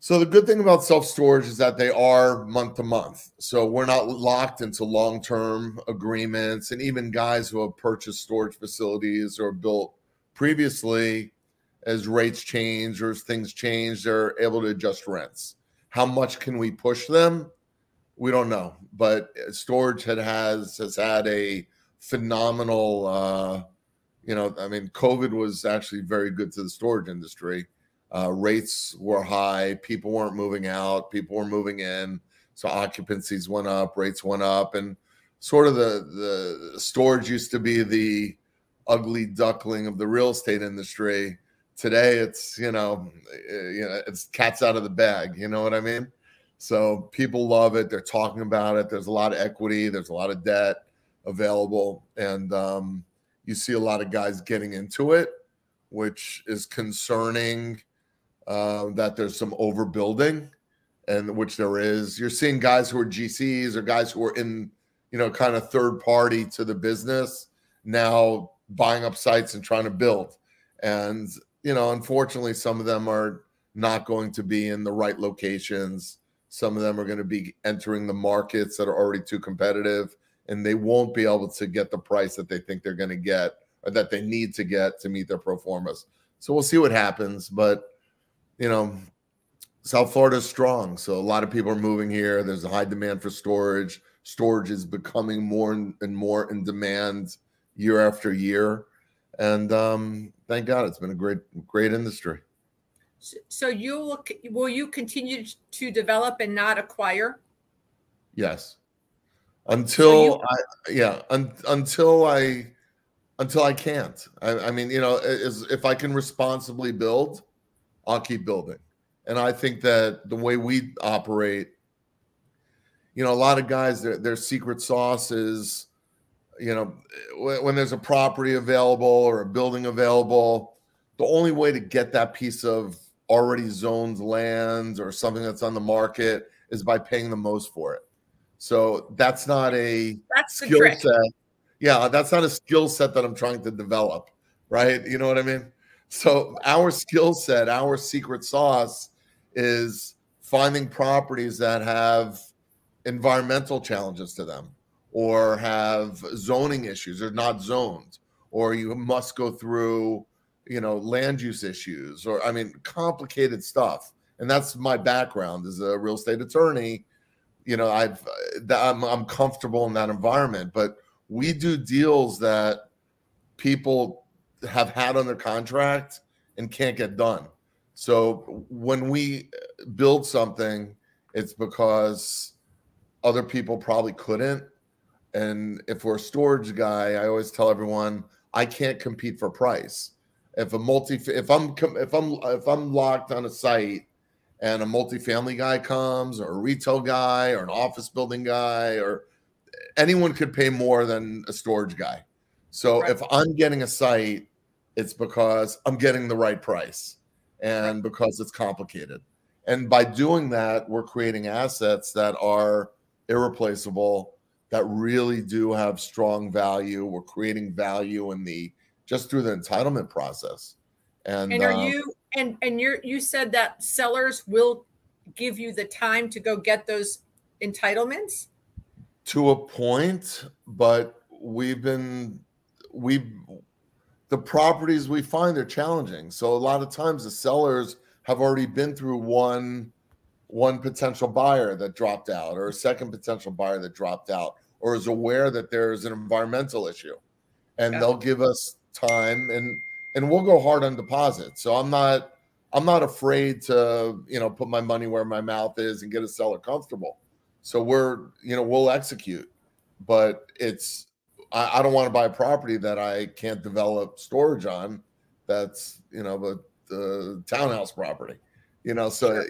so the good thing about self-storage is that they are month to month. So we're not locked into long-term agreements and even guys who have purchased storage facilities or built previously as rates change or as things change they're able to adjust rents. How much can we push them? We don't know but storage had has has had a phenomenal uh you know i mean covid was actually very good to the storage industry uh rates were high people weren't moving out people were moving in so occupancies went up rates went up and sort of the the storage used to be the ugly duckling of the real estate industry today it's you know eh, you know it's cats out of the bag you know what i mean so people love it. They're talking about it. There's a lot of equity. There's a lot of debt available, and um, you see a lot of guys getting into it, which is concerning. Uh, that there's some overbuilding, and which there is. You're seeing guys who are GCs or guys who are in, you know, kind of third party to the business now buying up sites and trying to build, and you know, unfortunately, some of them are not going to be in the right locations. Some of them are going to be entering the markets that are already too competitive, and they won't be able to get the price that they think they're going to get or that they need to get to meet their pro formas. So we'll see what happens. But, you know, South Florida is strong. So a lot of people are moving here. There's a high demand for storage. Storage is becoming more and more in demand year after year. And um, thank God it's been a great, great industry. So you will will you continue to develop and not acquire? Yes. Until you- I yeah, un, until I until I can't. I, I mean, you know, is if I can responsibly build, I'll keep building. And I think that the way we operate, you know, a lot of guys their their secret sauce is, you know, when, when there's a property available or a building available, the only way to get that piece of already zoned land or something that's on the market is by paying the most for it. So that's not a that's skill trick. set. Yeah, that's not a skill set that I'm trying to develop, right? You know what I mean? So our skill set, our secret sauce is finding properties that have environmental challenges to them or have zoning issues or not zoned or you must go through you know land use issues or i mean complicated stuff and that's my background as a real estate attorney you know i've uh, I'm, I'm comfortable in that environment but we do deals that people have had under contract and can't get done. So when we build something it's because other people probably couldn't. And if we're a storage guy i always tell everyone i can't compete for price. If a multi if I'm if I'm if I'm locked on a site and a multifamily guy comes or a retail guy or an office building guy or anyone could pay more than a storage guy. So right. if I'm getting a site, it's because I'm getting the right price and because it's complicated. And by doing that, we're creating assets that are irreplaceable, that really do have strong value. We're creating value in the just through the entitlement process. And, and are uh, you and and you're you said that sellers will give you the time to go get those entitlements? To a point, but we've been we the properties we find are challenging. So a lot of times the sellers have already been through one one potential buyer that dropped out or a second potential buyer that dropped out or is aware that there's an environmental issue and they'll give us time and and we'll go hard on deposits. So I'm not I'm not afraid to, you know, put my money where my mouth is and get a seller comfortable. So we're, you know, we'll execute. But it's I, I don't want to buy a property that I can't develop storage on. That's, you know, the, the townhouse property. You know, so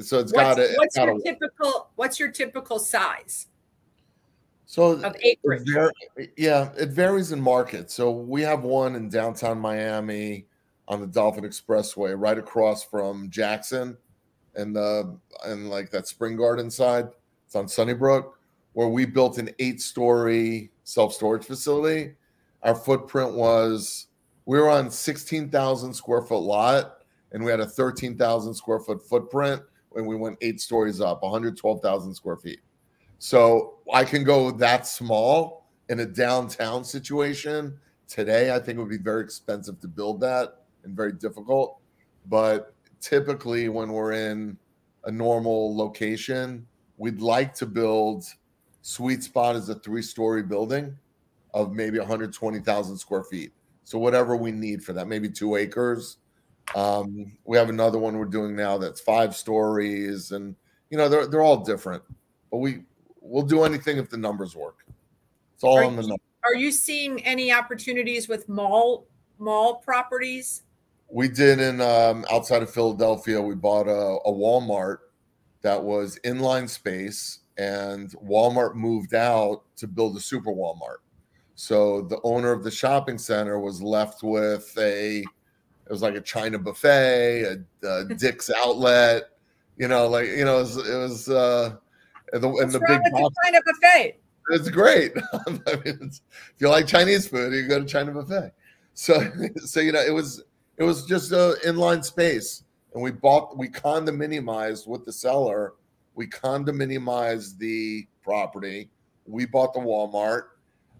so it's got to. What's your typical? What's your typical size? So. It yeah, it varies in markets. So we have one in downtown Miami on the Dolphin Expressway, right across from Jackson, and the and like that Spring Garden side. It's on Sunnybrook, where we built an eight-story self-storage facility. Our footprint was we were on sixteen thousand square foot lot, and we had a thirteen thousand square foot footprint when we went eight stories up, one hundred twelve thousand square feet. So I can go that small in a downtown situation. Today, I think it would be very expensive to build that and very difficult. But typically, when we're in a normal location, we'd like to build sweet spot is a three story building of maybe 120,000 square feet. So, whatever we need for that, maybe two acres. Um, we have another one we're doing now that's five stories, and you know they're they're all different. But we we'll do anything if the numbers work. It's all are on the numbers. Are you seeing any opportunities with mall mall properties? We did in um, outside of Philadelphia. We bought a, a Walmart that was inline space, and Walmart moved out to build a super Walmart. So the owner of the shopping center was left with a it was like a China buffet, a, a Dick's outlet, you know, like you know, it was, it was uh, and the, and the big box. China buffet. It's great. I mean, it's, if you like Chinese food, you go to China buffet. So, so you know, it was it was just a inline space, and we bought we condominiumized with the seller. We condominiumized the property. We bought the Walmart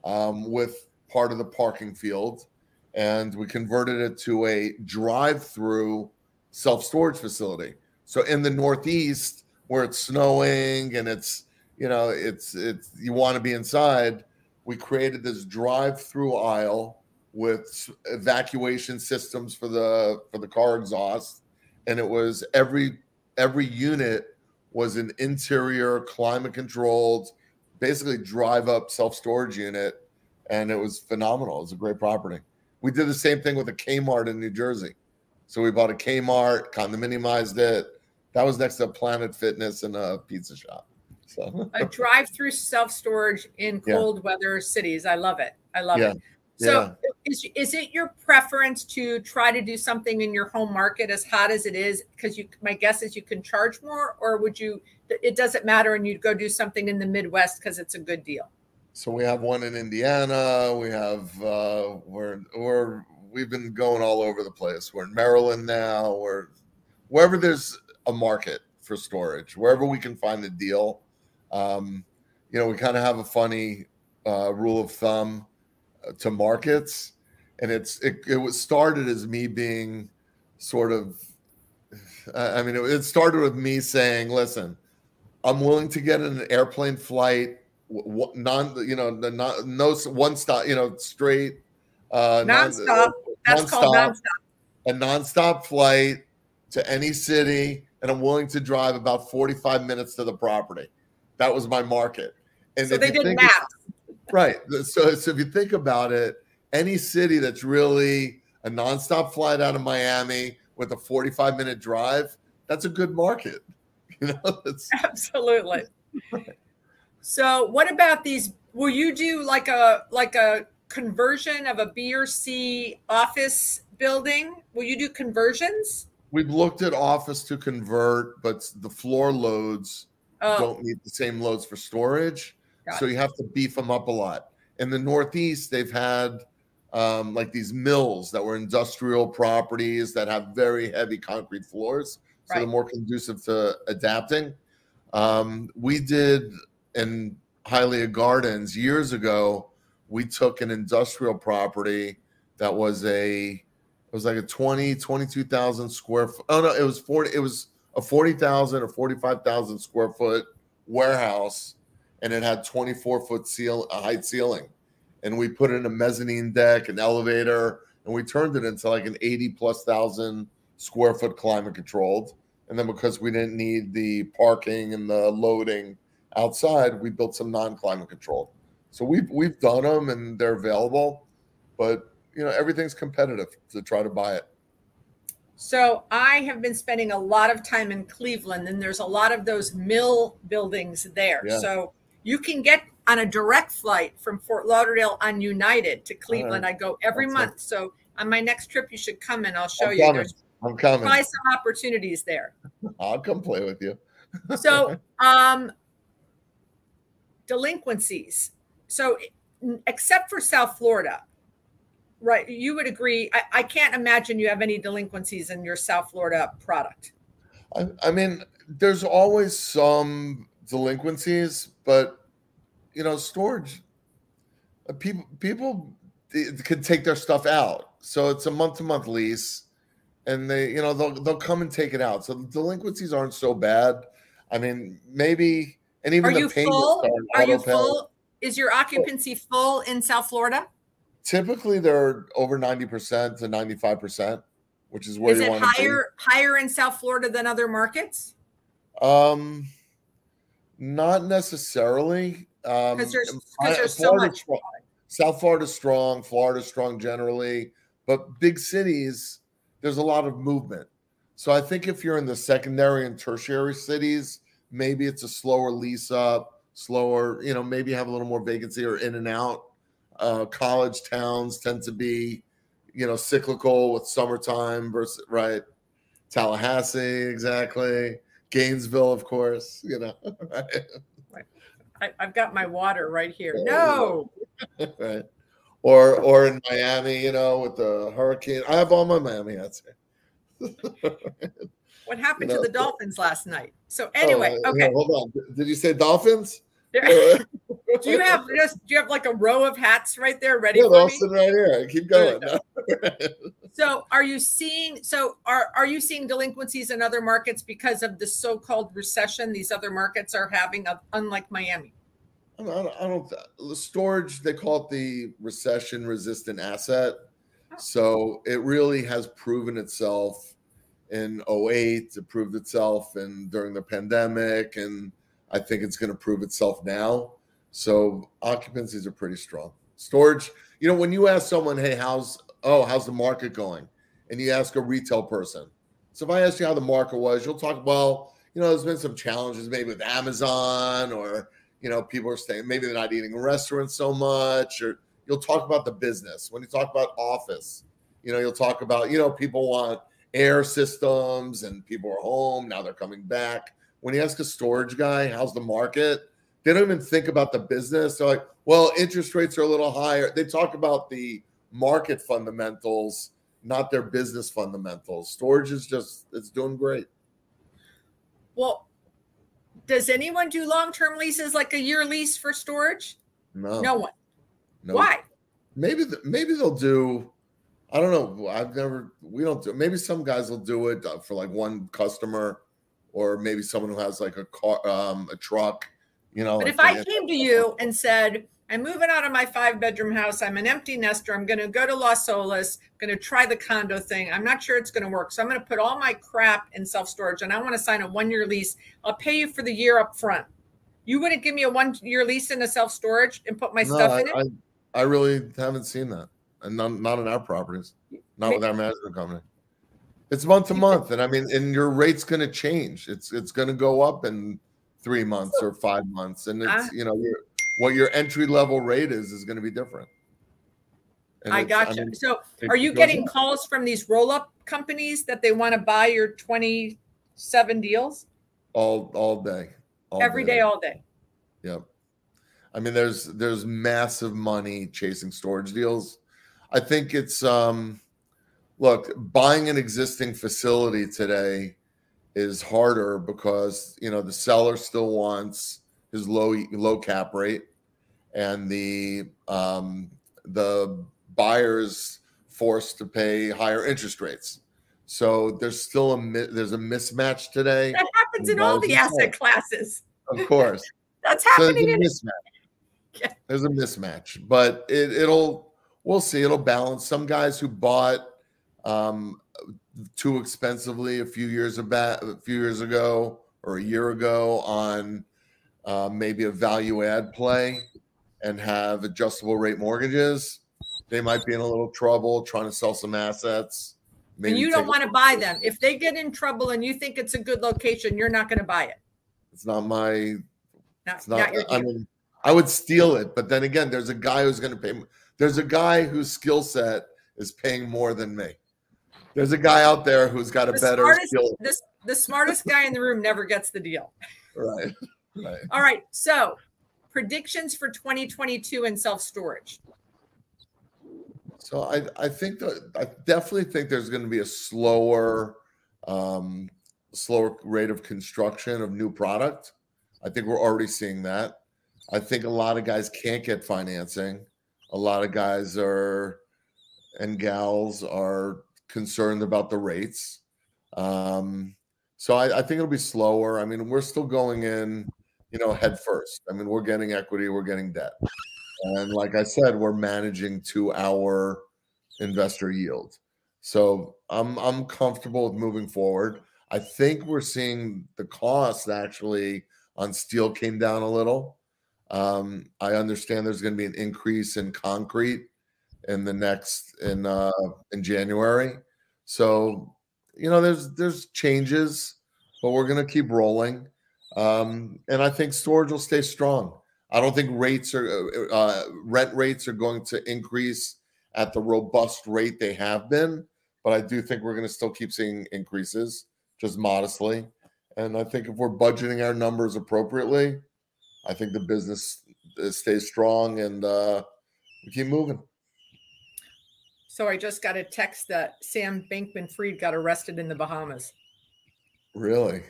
um, with part of the parking field, and we converted it to a drive-through self-storage facility. So in the Northeast, where it's snowing and it's you know it's it's you want to be inside we created this drive through aisle with evacuation systems for the for the car exhaust and it was every every unit was an interior climate controlled, basically drive up self storage unit, and it was phenomenal. It was a great property. We did the same thing with a Kmart in New Jersey. So we bought a Kmart, condominiumized it. That was next to Planet Fitness and a pizza shop. So a drive-through self-storage in Yeah. cold weather cities. I love it. I love Yeah. it. So is, is it your preference to try to do something in your home market as hot as it is? Because you my guess is you can charge more, or would you it doesn't matter and you'd go do something in the Midwest because it's a good deal? So we have one in Indiana. We have uh, we're we're we've been going all over the place. We're in Maryland now. We're wherever there's a market for storage, wherever we can find a deal. Um, you know, we kind of have a funny uh, rule of thumb uh, to markets, and it's it, it was started as me being sort of. I mean, it, it started with me saying, "Listen, I'm willing to get an airplane flight non you know the non, no one stop you know straight uh non- Nonstop. That's called nonstop, nonstop. a nonstop flight to any city and i'm willing to drive about 45 minutes to the property that was my market and So they did math. right so, so if you think about it any city that's really a nonstop flight out of miami with a 45 minute drive that's a good market you know Absolutely. So what about these? Will you do like a like a conversion of a B or C office building? Will you do conversions? We've looked at office to convert, but the floor loads Oh, don't meet the same loads for storage. Got So you have to beef them up a lot. In the Northeast, they've had um, like these mills that were industrial properties that have very heavy concrete floors. So they're more conducive to adapting. Um, we did in Hialeah Gardens years ago, we took an industrial property that was a it was like a 20 22,000 square foot oh no it was 40 it was a 40,000 or 45,000 square foot warehouse and it had 24 foot seal a height ceiling. And we put in a mezzanine deck an elevator and we turned it into like an 80 plus thousand square foot climate controlled. And then because we didn't need the parking and the loading outside we built some non-climate controlled. So we've we've done them and they're available but you know everything's competitive to try to buy it so I have been spending a lot of time in Cleveland, and there's a lot of those mill buildings there. Yeah. So you can get on a direct flight from Fort Lauderdale on United to Cleveland. I go every That's month. So on my next trip, you should come and I'll show I'm you. coming. There's i'm coming probably some opportunities there. i'll come play with you so um delinquencies so except for south florida right you would agree I, I can't imagine you have any delinquencies in your south florida product I, I mean, there's always some delinquencies, but you know, storage. uh, People people could take their stuff out, so it's a month to month lease, and they you know they'll they'll come and take it out. So the delinquencies aren't so bad. I mean, maybe and even are the you full are are you pay. full is your occupancy full in south florida Typically, they're over ninety percent to ninety five percent, which is where is you it want to be. higher higher in south florida than other markets Um, not necessarily. Um, because there's because there's so much strong. South Florida's strong. Florida's strong generally, but big cities, there's a lot of movement. So I think if you're in the secondary and tertiary cities, maybe it's a slower lease up, slower. You know, maybe have a little more vacancy or in and out. Uh, college towns tend to be, you know, cyclical with summertime versus right. Tallahassee, exactly. Gainesville, of course. You know, I, i've got my water right here no right. Or or in Miami, you know, with the hurricane. I have all my Miami hats here. what happened You to the dolphins last night so anyway Oh, okay yeah, hold on. Did you say dolphins? There- do you have just do you have like a row of hats right there ready Yeah, for all me? sitting right here. Keep going. So are you seeing so are are you seeing delinquencies in other markets because of the so-called recession these other markets are having of, unlike Miami? I don't, I don't the storage they call it the recession resistant asset. Oh. So it really has proven itself in 08, it proved itself and during the pandemic, and I think it's going to prove itself now. So occupancies are pretty strong. Storage, you know, when you ask someone, hey, how's oh, how's the market going? And you ask a retail person. So if I ask you how the market was, you'll talk, well, you know, there's been some challenges maybe with Amazon or, you know, people are staying, maybe they're not eating in restaurants so much, or you'll talk about the business. When you talk about office, you know, you'll talk about, you know, people want air systems and people are home. Now they're coming back. When you ask a storage guy, how's the market? They don't even think about the business. They're like, well, interest rates are a little higher. They talk about the market fundamentals, not their business fundamentals. Storage is just, it's doing great. Well, does anyone do long term leases like a year lease for storage? No. No one. Nope. Why? Maybe th- maybe they'll do. I don't know. I've never. We don't do. Maybe some guys will do it uh, for like one customer, or maybe someone who has like a car, um, a truck. You know. But if I came to you and said, I'm moving out of my five bedroom house, I'm an empty nester, I'm going to go to Las Olas, going to try the condo thing. I'm not sure it's going to work. So I'm going to put all my crap in self storage and I want to sign a one year lease. I'll pay you for the year up front. You wouldn't give me a one year lease in a self storage and put my No, stuff I, in it? I, I really haven't seen that, and not not in our properties, not with our management company. It's month to month, and I mean, and your rate's going to change. It's it's going to go up in three months or five months, and it's you know your, what your entry level rate is is going to be different. And I got you. mean, so are you getting up. calls from these roll up companies that they want to buy your 27 deals all all day, all every day, all day? Yep. I mean, there's there's massive money chasing storage deals. I think it's um look, buying an existing facility today is harder because you know the seller still wants his low low cap rate and the um the buyers forced to pay higher interest rates. So there's still a there's a mismatch today, That happens in all the asset classes. of course. That's So there's happening a in mismatch. Yeah. There's a mismatch, but it, it'll we'll see. It'll balance. Some guys who bought um, too expensively a few years about a few years ago or a year ago on uh, maybe a value add play and have adjustable rate mortgages, they might be in a little trouble trying to sell some assets. and you don't want to buy them. If they get in trouble and you think it's a good location, you're not going to buy it. It's not my Not, It's not, not. your I mean, I would steal it, but then again, there's a guy who's going to pay. There's a guy whose skill set is paying more than me. There's a guy out there who's got a the better smartest, skill. this, the smartest guy in the room never gets the deal. Right. Right. All right. So predictions for 2022 in self storage. So I, I think that I definitely think there's going to be a slower, um, slower rate of construction of new product. I think we're already seeing that. I think a lot of guys can't get financing. A lot of guys are and gals are concerned about the rates. Um, so I, I think it'll be slower. I mean, we're still going in, you know, head first. I mean, we're getting equity, we're getting debt. And like I said, we're managing to our investor yield. So I'm I'm comfortable with moving forward. I think we're seeing the cost actually on steel came down a little. Um, I understand there's going to be an increase in concrete in the next in uh, in January. So you know there's there's changes, but we're to keep rolling. Um, and I think storage will stay strong. I don't think rates are uh, rent rates are going to increase at the robust rate they have been, but I do think we're going to still keep seeing increases, just modestly. And I think if we're budgeting our numbers appropriately, I think the business uh, stays strong and uh, we keep moving. So I just got a text that Sam Bankman Fried got arrested in the Bahamas. Really?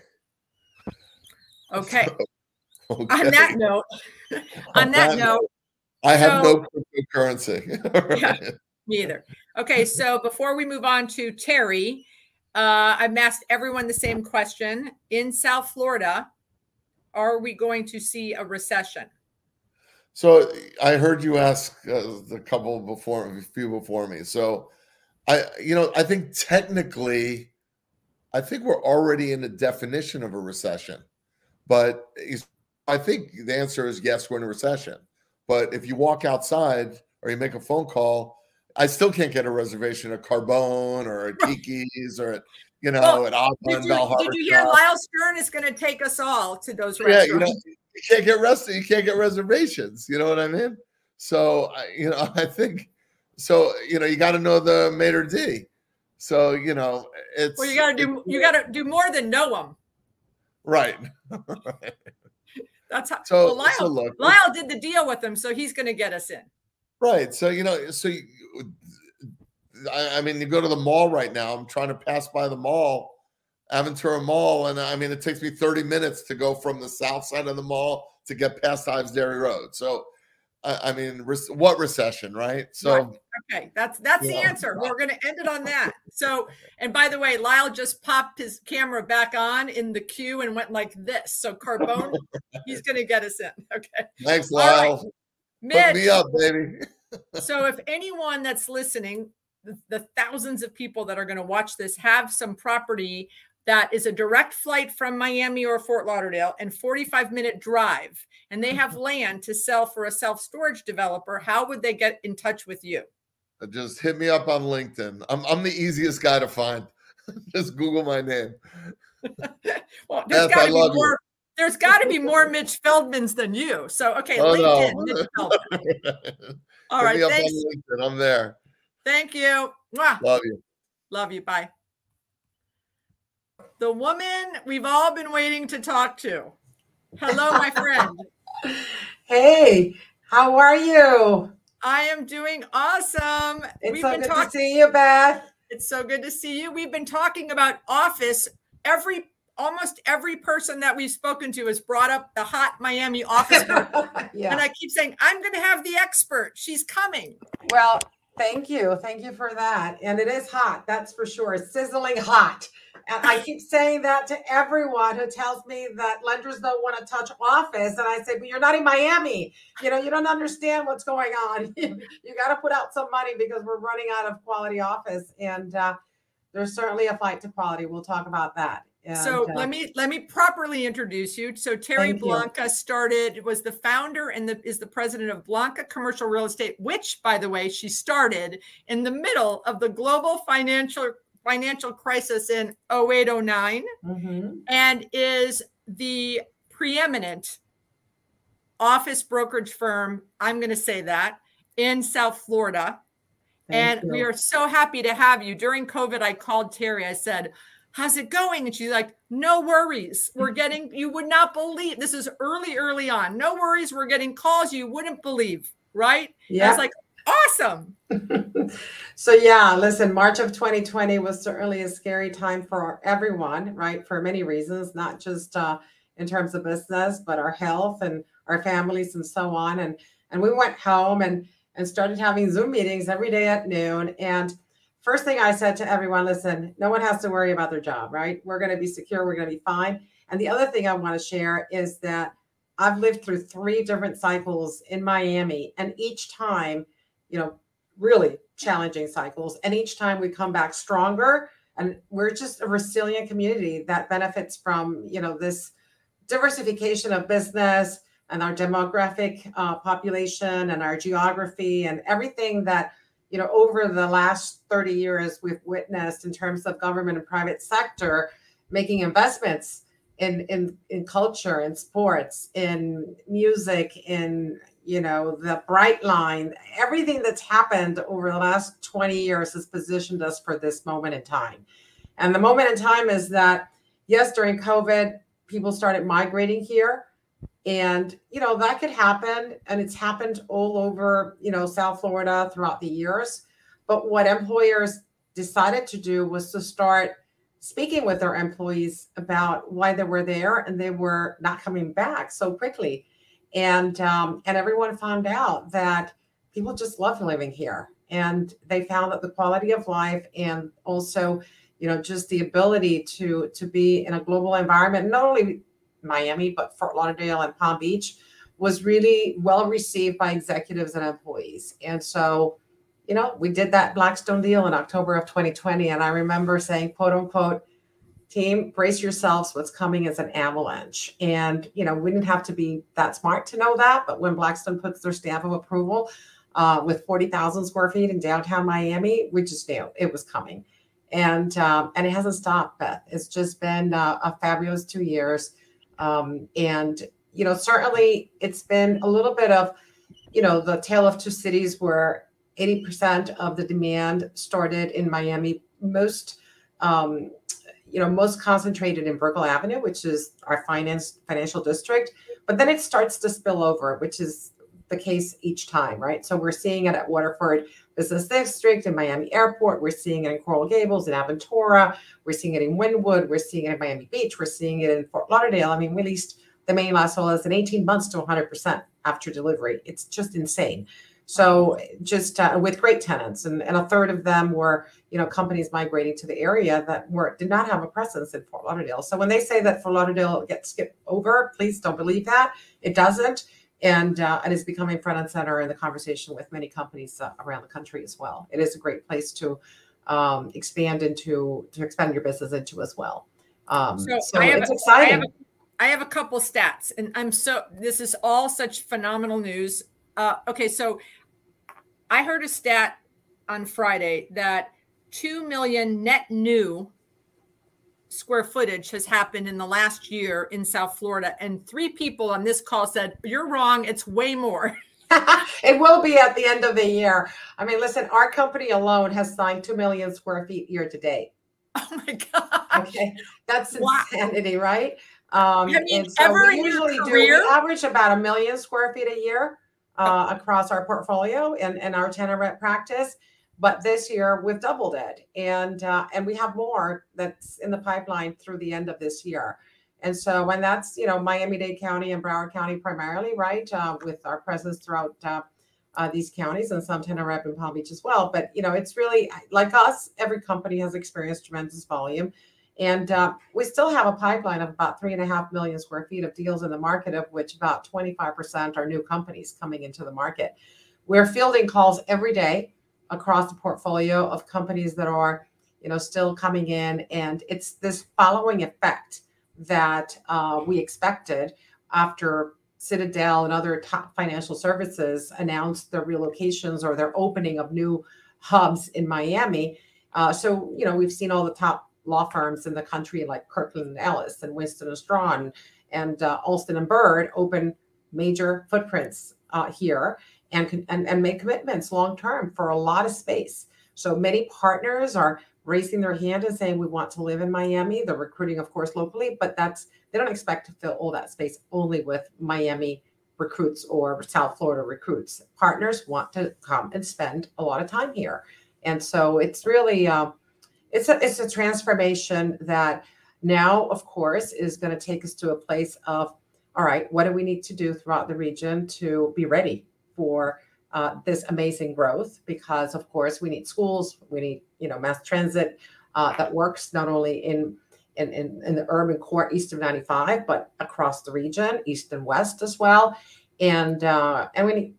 Okay. Okay. On that note, on that note, I have so- no cryptocurrency. Yeah. Me either. Okay, so before we move on to Tere, uh, I've asked everyone the same question. In South Florida, are we going to see a recession? So I heard you ask uh, the couple before, a few before me. So I, you know, I think technically I think we're already in the definition of a recession. But I think the answer is yes, we're in a recession. But if you walk outside or you make a phone call, I still can't get a reservation at Carbone or at Tiki's or at you know well, at Aqua did you, did you hear Lyle Stern is going to take us all to those restaurants? Yeah, you know, you can't get rest. You can't get reservations. You know what I mean? So you know, I think so. You know, you got to know the maitre d. So you know, it's well. You got to do. You got to do more than know them. Right. That's how. So, well, Lyle, so look, Lyle did the deal with them, so he's going to get us in. Right. So you know, so you, I, I, mean, you go to the mall right now. I'm trying to pass by the mall, Aventura Mall, and I mean, it takes me 30 minutes to go from the south side of the mall to get past Ives Dairy Road. So, I, I mean, res- what recession, right? So, right. okay, that's that's the know. answer. We're going to end it on that. So, and by the way, Lyle just popped his camera back on in the queue and went like this. So, Carbone, he's going to get us in. Okay. Thanks, Lyle. Mitch, Put me up, baby. so, if anyone that's listening the thousands of people that are going to watch this have some property that is a direct flight from Miami or Fort Lauderdale and 45 minute drive, and they have land to sell for a self storage developer, how would they get in touch with you? Uh, just hit me up on LinkedIn. I'm, I'm the easiest guy to find. Just Google my name. well, there's got to be more. You. There's got to be more Mitch Feldmans than you. So okay, oh, LinkedIn. No. All hit right, thanks. I'm there. Thank you. Mwah. Love you. Love you. Bye. The woman we've all been waiting to talk to. Hello, my friend. Hey, how are you? I am doing awesome. It's we've so been good talk- to see you, Beth. It's so good to see you. We've been talking about office. Every almost every person that we've spoken to has brought up the hot Miami office. yeah. And I keep saying, I'm going to have the expert. She's coming. Well, Thank you. Thank you for that. And it is hot, that's for sure. It's sizzling hot. And I keep saying that to everyone who tells me that lenders don't want to touch office. And I say, but you're not in Miami. You know, you don't understand what's going on. you got to put out some money because we're running out of quality office. And uh, there's certainly a fight to quality. We'll talk about that. And, so uh, let me let me properly introduce you. So Tere Blanca you. started was the founder and the, is the president of Blanca Commercial Real Estate, which, by the way, she started in the middle of the global financial financial crisis in 08 09 mm-hmm. and is the preeminent office brokerage firm. I'm going to say that in South Florida. Thank and you. we are so happy to have you. During COVID, I called Tere. I said, how's it going? And she's like, no worries. We're getting, you would not believe this is early, early on. No worries. We're getting calls you wouldn't believe. Right. Yeah. I was like, awesome. so yeah, listen, March of 2020 was certainly a scary time for everyone, right? For many reasons, not just uh, in terms of business, but our health and our families and so on. And and we went home and and started having Zoom meetings every day at noon. And first thing I said to everyone listen, no one has to worry about their job, right? We're going to be secure, we're going to be fine. And the other thing I want to share is that I've lived through three different cycles in Miami, and each time, you know, really challenging cycles. And each time we come back stronger. And we're just a resilient community that benefits from, you know, this diversification of business and our demographic uh, population and our geography and everything that you know, over the last 30 years, we've witnessed in terms of government and private sector making investments in in in culture, in sports, in music, in you know the Brightline. Everything that's happened over the last 20 years has positioned us for this moment in time. And the moment in time is that yes during covid people started migrating here and, you know, that could happen. And it's happened all over, you know, South Florida throughout the years. But what employers decided to do was to start speaking with their employees about why they were there and they were not coming back so quickly. And um, and everyone found out that people just love living here. And they found that the quality of life and also, you know, just the ability to to be in a global environment, not only Miami, but Fort Lauderdale and Palm Beach was really well received by executives and employees. And so, you know, we did that Blackstone deal in October of 2020. And I remember saying, quote unquote, team, brace yourselves. What's coming is an avalanche. And, you know, we didn't have to be that smart to know that. But when Blackstone puts their stamp of approval uh, with 40,000 square feet in downtown Miami, we just knew it was coming. And, um, and it hasn't stopped, Beth. It's just been uh, a fabulous two years. Um, and, you know, certainly it's been a little bit of, you know, the tale of two cities where 80% of the demand started in Miami. Most, um, you know, most concentrated in Brickell Avenue, which is our finance financial district. But then it starts to spill over, which is the case each time, right? So we're seeing it at Waterford Business District in Miami Airport. We're seeing it in Coral Gables in Aventura. We're seeing it in Wynwood. We're seeing it in Miami Beach. We're seeing it in Fort Lauderdale. I mean, we leased the main Las Olas in 18 months to 100% after delivery. It's just insane. So just uh, with great tenants, and, and a third of them were, you know, companies migrating to the area that were did not have a presence in Fort Lauderdale. So when they say that Fort Lauderdale gets skipped over, please don't believe that. It doesn't, and uh, it is becoming front and center in the conversation with many companies uh, around the country as well. It is a great place to um, expand into to expand your business into as well. Um, so, so it's a, exciting. I have, a, I have a couple stats, and I'm so this is all such phenomenal news. Uh, okay, so I heard a stat on Friday that 2 million net new square footage has happened in the last year in South Florida. And three people on this call said, You're wrong. It's way more. it will be at the end of the year. I mean, listen, our company alone has signed 2 million square feet year to date. Oh my God. Okay. That's insanity, wow. right? Um, I mean, so ever we usually do we average about a million square feet a year uh, across our portfolio and, and our tenant rep practice. But this year we've doubled it, and uh, and we have more that's in the pipeline through the end of this year. And so when that's you know Miami-Dade County and Broward County primarily, right, uh, with our presence throughout uh, uh, these counties and some tenant and Palm Beach as well. But you know it's really like us. Every company has experienced tremendous volume. And uh, we still have a pipeline of about three and a half million square feet of deals in the market, of which about 25% are new companies coming into the market. We're fielding calls every day across the portfolio of companies that are, you know, still coming in, and it's this following effect that uh, we expected after Citadel and other top financial services announced their relocations or their opening of new hubs in Miami. Uh, so, you know, we've seen all the top law firms in the country like Kirkland and Ellis and Winston and Strawn and uh, Alston and Bird open major footprints uh, here and, and, and make commitments long term for a lot of space. So many partners are raising their hand and saying we want to live in Miami. They're recruiting, of course, locally, but that's they don't expect to fill all that space only with Miami recruits or South Florida recruits. Partners want to come and spend a lot of time here, and so it's really. Uh, it's a it's a transformation that now, of course, is going to take us to a place of all right, what do we need to do throughout the region to be ready for uh, this amazing growth? Because of course, we need schools, we need you know mass transit uh, that works not only in in, in, in the urban core east of 95, but across the region, east and west as well. And uh, and we need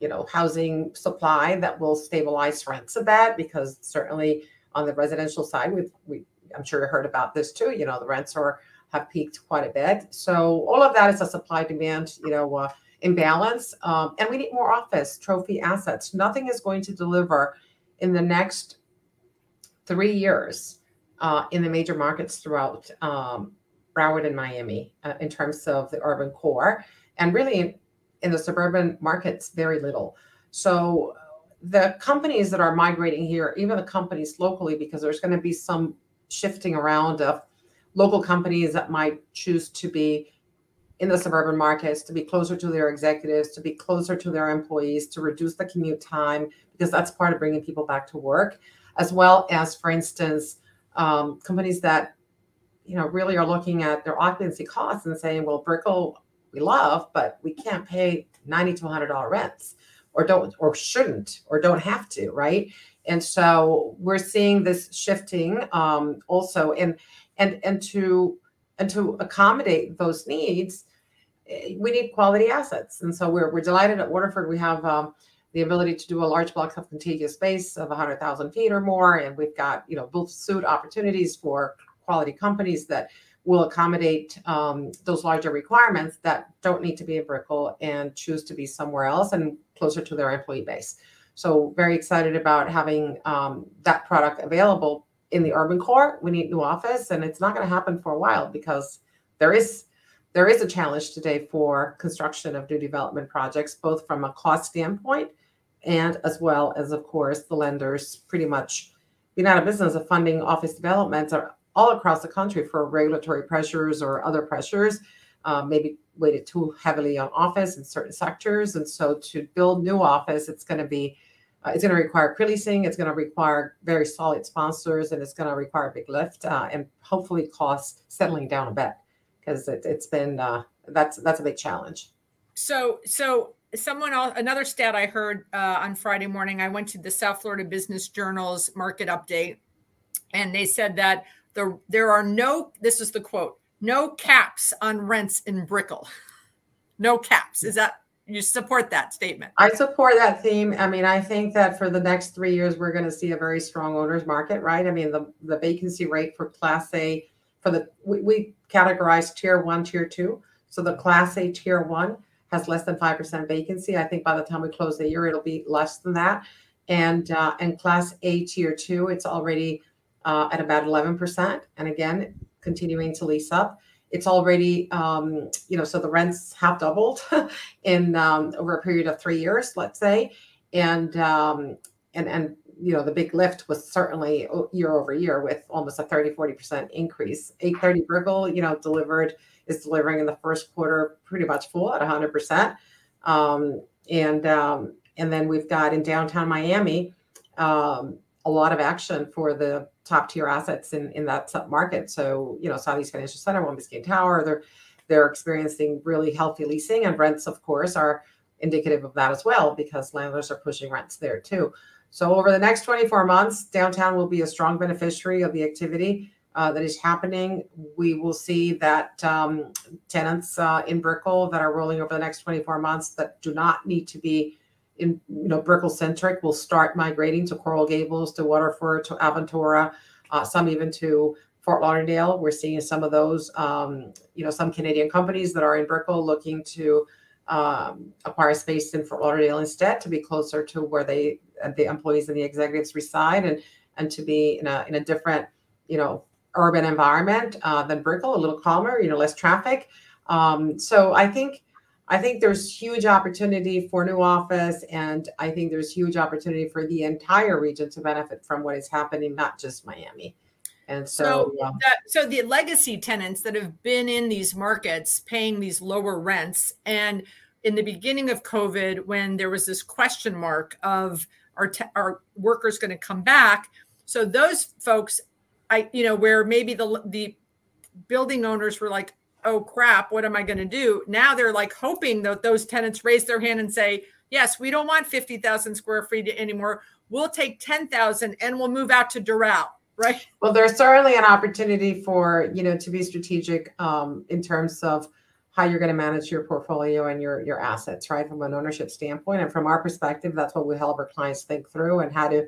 you know housing supply that will stabilize rents a bit because certainly on the residential side, we've we I'm sure you heard about this too. You know, the rents are have peaked quite a bit. So all of that is a supply demand, you know, uh, imbalance, um, and we need more office trophy assets. Nothing is going to deliver in the next three years uh, in the major markets throughout um, Broward and Miami uh, in terms of the urban core, and really in, in the suburban markets, very little. So the companies that are migrating here, even the companies locally, because there's going to be some shifting around of local companies that might choose to be in the suburban markets, to be closer to their executives, to be closer to their employees, to reduce the commute time, because that's part of bringing people back to work, as well as, for instance, um, companies that you know really are looking at their occupancy costs and saying, well, Brickell we love, but we can't pay ninety to hundred dollar rents or don't or shouldn't or don't have to right? And so we're seeing this shifting um, also and and and to and to accommodate those needs we need quality assets and so we're, we're delighted at waterford we have um, the ability to do a large block of contiguous space of 100000 feet or more and we've got you know built suit opportunities for quality companies that will accommodate um, those larger requirements that don't need to be in Brickell and choose to be somewhere else and closer to their employee base. So very excited about having um, that product available in the urban core. We need new office, and it's not going to happen for a while because there is there is a challenge today for construction of new development projects, both from a cost standpoint and as well as, of course, the lenders pretty much being out of business of funding office developments are all across the country for regulatory pressures or other pressures, uh, maybe weighted too heavily on office in certain sectors. And so to build new office, it's going to be uh, it's going to require pre-leasing. It's going to require very solid sponsors, and it's going to require a big lift, uh, and hopefully costs settling down a bit because it, has been uh, that's that's a big challenge. So so someone else another stat I heard uh, on Friday morning. I went to the South Florida Business Journal's market update, and they said that the there are no. This is the quote: "No caps on rents in Brickell." No caps. Is that you support that statement. I support that theme. I mean, I think that for the next three years, we're going to see a very strong owners market, right? I mean, the, the vacancy rate for Class A, for the we, we categorize tier one, tier two. So the Class A tier one has less than five percent vacancy. I think by the time we close the year, it'll be less than that. And uh, and Class A tier two, it's already uh, at about eleven percent. And again, continuing to lease up it's already um, you know so the rents have doubled in um, over a period of three years let's say and um, and and you know the big lift was certainly year over year with almost a 30 40% increase 830 Brickell you know delivered is delivering in the first quarter pretty much full at 100% um, and um, and then we've got in downtown miami um, a lot of action for the top tier assets in, in that market. So, you know, Southeast Financial Center, One Biscayne Tower, they're they're experiencing really healthy leasing and rents, of course, are indicative of that as well because landlords are pushing rents there too. So over the next 24 months, downtown will be a strong beneficiary of the activity uh, that is happening. We will see that um, tenants uh, in Brickell that are rolling over the next 24 months that do not need to be in you know Brickell centric will start migrating to Coral Gables, to Waterford, to Aventura, uh, some even to Fort Lauderdale. We're seeing some of those, um, you know, some Canadian companies that are in Brickell looking to um, acquire space in Fort Lauderdale instead to be closer to where they the employees and the executives reside and and to be in a in a different you know urban environment uh, than Brickell, a little calmer, you know, less traffic. Um, so I think I think there's huge opportunity for new office, and I think there's huge opportunity for the entire region to benefit from what is happening, not just Miami. And so, so, uh, the, so the legacy tenants that have been in these markets paying these lower rents, and in the beginning of COVID, when there was this question mark of are te- are workers going to come back? So those folks, I you know where maybe the the building owners were like, oh crap, what am I going to do? Now they're like hoping that those tenants raise their hand and say, yes, we don't want 50,000 square feet anymore. We'll take 10,000 and we'll move out to Doral. Right. Well, there's certainly an opportunity for, you know, to be strategic um, in terms of how you're going to manage your portfolio and your your assets, right? From an ownership standpoint. And from our perspective, that's what we help our clients think through and how to,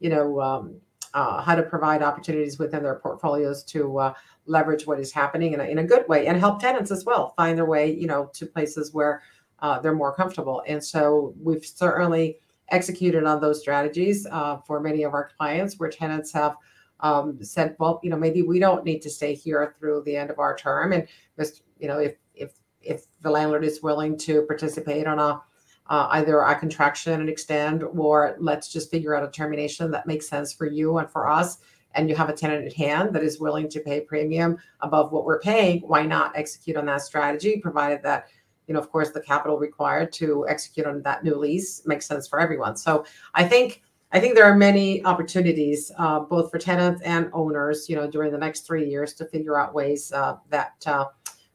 you know, um, uh, how to provide opportunities within their portfolios to uh, leverage what is happening in a, in a good way and help tenants as well find their way, you know, to places where uh, they're more comfortable. And so we've certainly executed on those strategies uh, for many of our clients where tenants have um, said, well, you know, maybe we don't need to stay here through the end of our term. And you know, if if if the landlord is willing to participate on a uh, either a contraction and extend, or let's just figure out a termination that makes sense for you and for us, and you have a tenant at hand that is willing to pay premium above what we're paying, why not execute on that strategy, provided that, you know, of course, the capital required to execute on that new lease makes sense for everyone. So I think I think there are many opportunities, uh, both for tenants and owners, you know, during the next three years to figure out ways uh, that uh,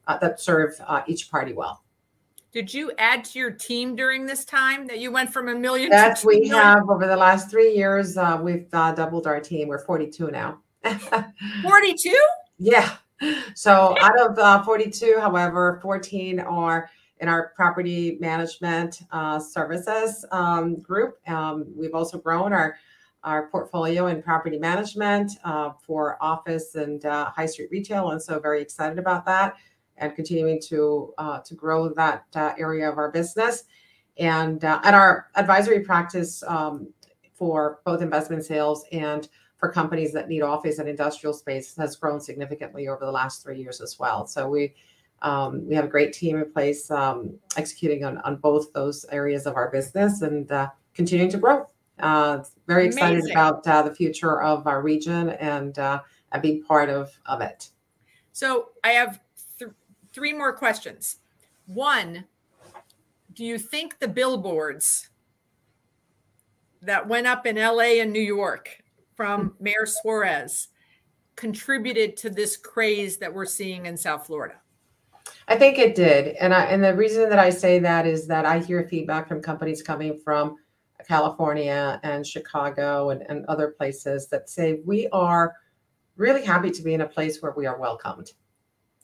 uh that serve uh, each party well. Did you add to your team during this time that you went from a million? Yes, we million? have over the last three years. Uh, we've uh, doubled our team. We're 42 now. 42? yeah. So out of uh, 42, however, 14 are in our property management uh, services um, group. Um, we've also grown our our portfolio in property management uh, for office and uh, high street retail, and so very excited about that and continuing to uh, to grow that uh, area of our business. And uh, and our advisory practice um, for both investment sales and for companies that need office and industrial space has grown significantly over the last three years as well. So we um, we have a great team in place um, executing on, on both those areas of our business and uh, continuing to grow. Uh, very excited Amazing. about uh, the future of our region and uh, and being part of of it. So I have th- three more questions. One, do you think the billboards that went up in LA and New York from Mayor Suarez contributed to this craze that we're seeing in South Florida? I think it did, and I and the reason that I say that is that I hear feedback from companies coming from California and Chicago and, and other places that say we are really happy to be in a place where we are welcomed,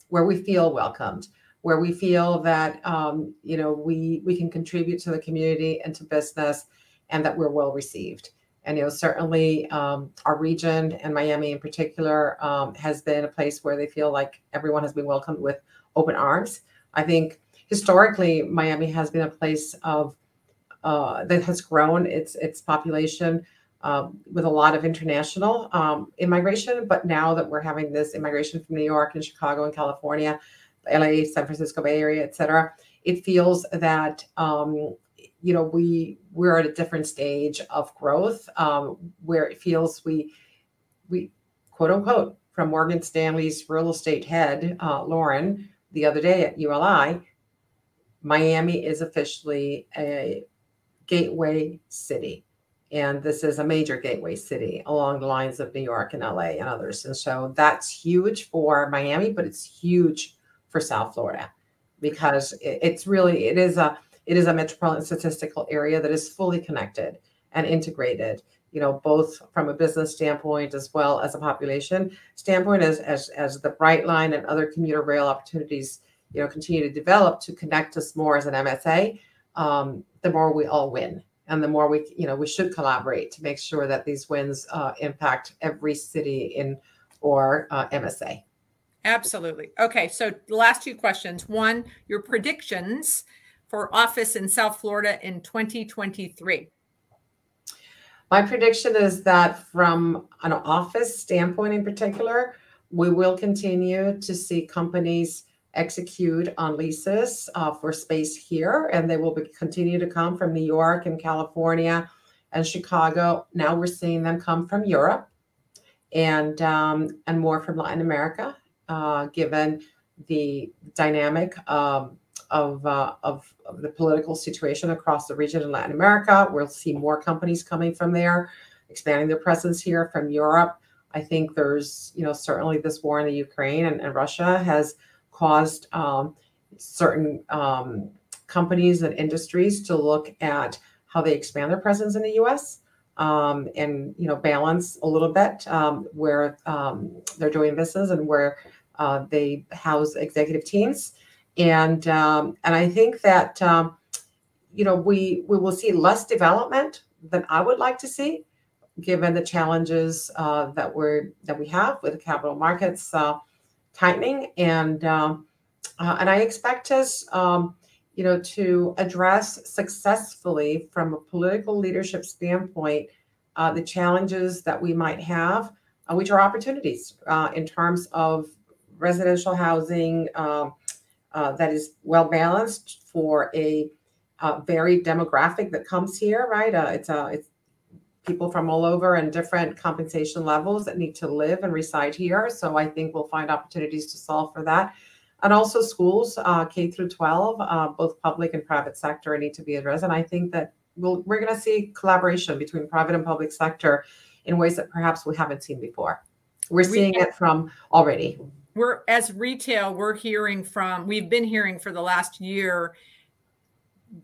where we feel welcomed, where we feel that um, you know we we can contribute to the community and to business, and that we're well received. And you know certainly um, our region and Miami in particular um, has been a place where they feel like everyone has been welcomed with open arms. I think historically Miami has been a place of uh, that has grown its its population um, with a lot of international um, immigration. But now that we're having this immigration from New York and Chicago and California, LA, San Francisco Bay Area, et cetera, it feels that um, you know we we're at a different stage of growth um, where it feels we we quote unquote from Morgan Stanley's real estate head uh, Lauren the other day at ULI, Miami is officially a gateway city. And this is a major gateway city along the lines of New York and LA and others. And so that's huge for Miami, but it's huge for South Florida because it's really it is a it is a metropolitan statistical area that is fully connected and integrated you know both from a business standpoint as well as a population standpoint as as as the Brightline and other commuter rail opportunities you know continue to develop to connect us more as an msa um, the more we all win and the more we you know we should collaborate to make sure that these wins uh, impact every city in or uh, msa Absolutely. Okay, so last two questions. One, your predictions for office in South Florida in 2023. My prediction is that from an office standpoint in particular, we will continue to see companies execute on leases uh, for space here, and they will be, continue to come from New York and California and Chicago. Now we're seeing them come from Europe and um, and more from Latin America uh, given the dynamic of, uh, of, of, the political situation across the region in Latin America. We'll see more companies coming from there, expanding their presence here from Europe. I think there's, you know, certainly this war in the Ukraine and, and Russia has caused um, certain um, companies and industries to look at how they expand their presence in the U.S. Um, and you know balance a little bit um, where um, they're doing business and where uh, they house executive teams, and um, and I think that um, you know we we will see less development than I would like to see, given the challenges uh, that we're that we have with the capital markets uh, tightening, and um, uh, and I expect us. Um, you know, to address successfully from a political leadership standpoint uh, the challenges that we might have, uh, which are opportunities in terms of residential housing um, uh, that is well balanced for a uh, varied demographic that comes here, right? Uh, it's a it's people from all over and different compensation levels that need to live and reside here. So I think we'll find opportunities to solve for that. And also schools, uh, K through 12, uh, both public and private sector need to be addressed. And I think that we'll, we're going to see collaboration between private and public sector in ways that perhaps we haven't seen before. We're seeing it from already we're as retail we're hearing from we've been hearing for the last year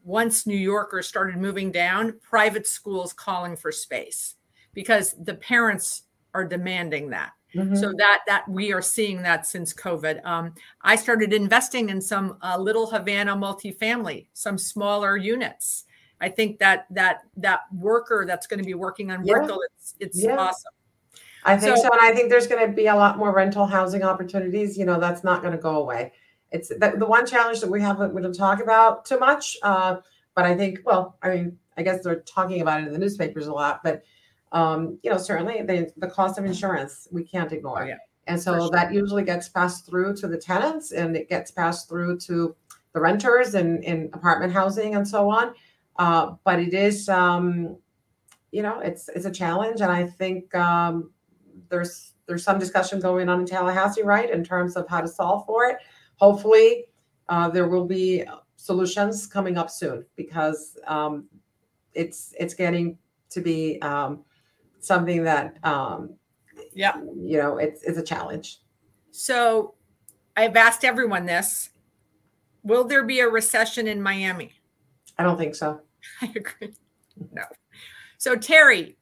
once new yorkers started moving down private schools calling for space because the parents are demanding that mm-hmm. so that that we are seeing that since covid um, i started investing in some uh, little havana multifamily some smaller units I think that that that worker that's going to be working on Yeah. it's it's Yeah. awesome. I think So- so, and I think there's going to be a lot more rental housing opportunities. You know, that's not going to go away. It's the, the one challenge that we haven't we don't talk about too much. Uh, but I think, well, I mean, I guess they're talking about it in the newspapers a lot. But um, you know, certainly the the cost of insurance we can't ignore. Oh, yeah. And so sure. that usually gets passed through to the tenants, and it gets passed through to the renters and in apartment housing and so on. Uh, but it is, um, you know, it's it's a challenge, and I think um, there's there's some discussion going on in Tallahassee, right, in terms of how to solve for it. Hopefully, uh, there will be solutions coming up soon because um, it's it's getting to be um, something that um, Yeah. you know it's it's a challenge. So I've asked everyone this. Will there be a recession in Miami? I don't think so. I agree. No. So Tere,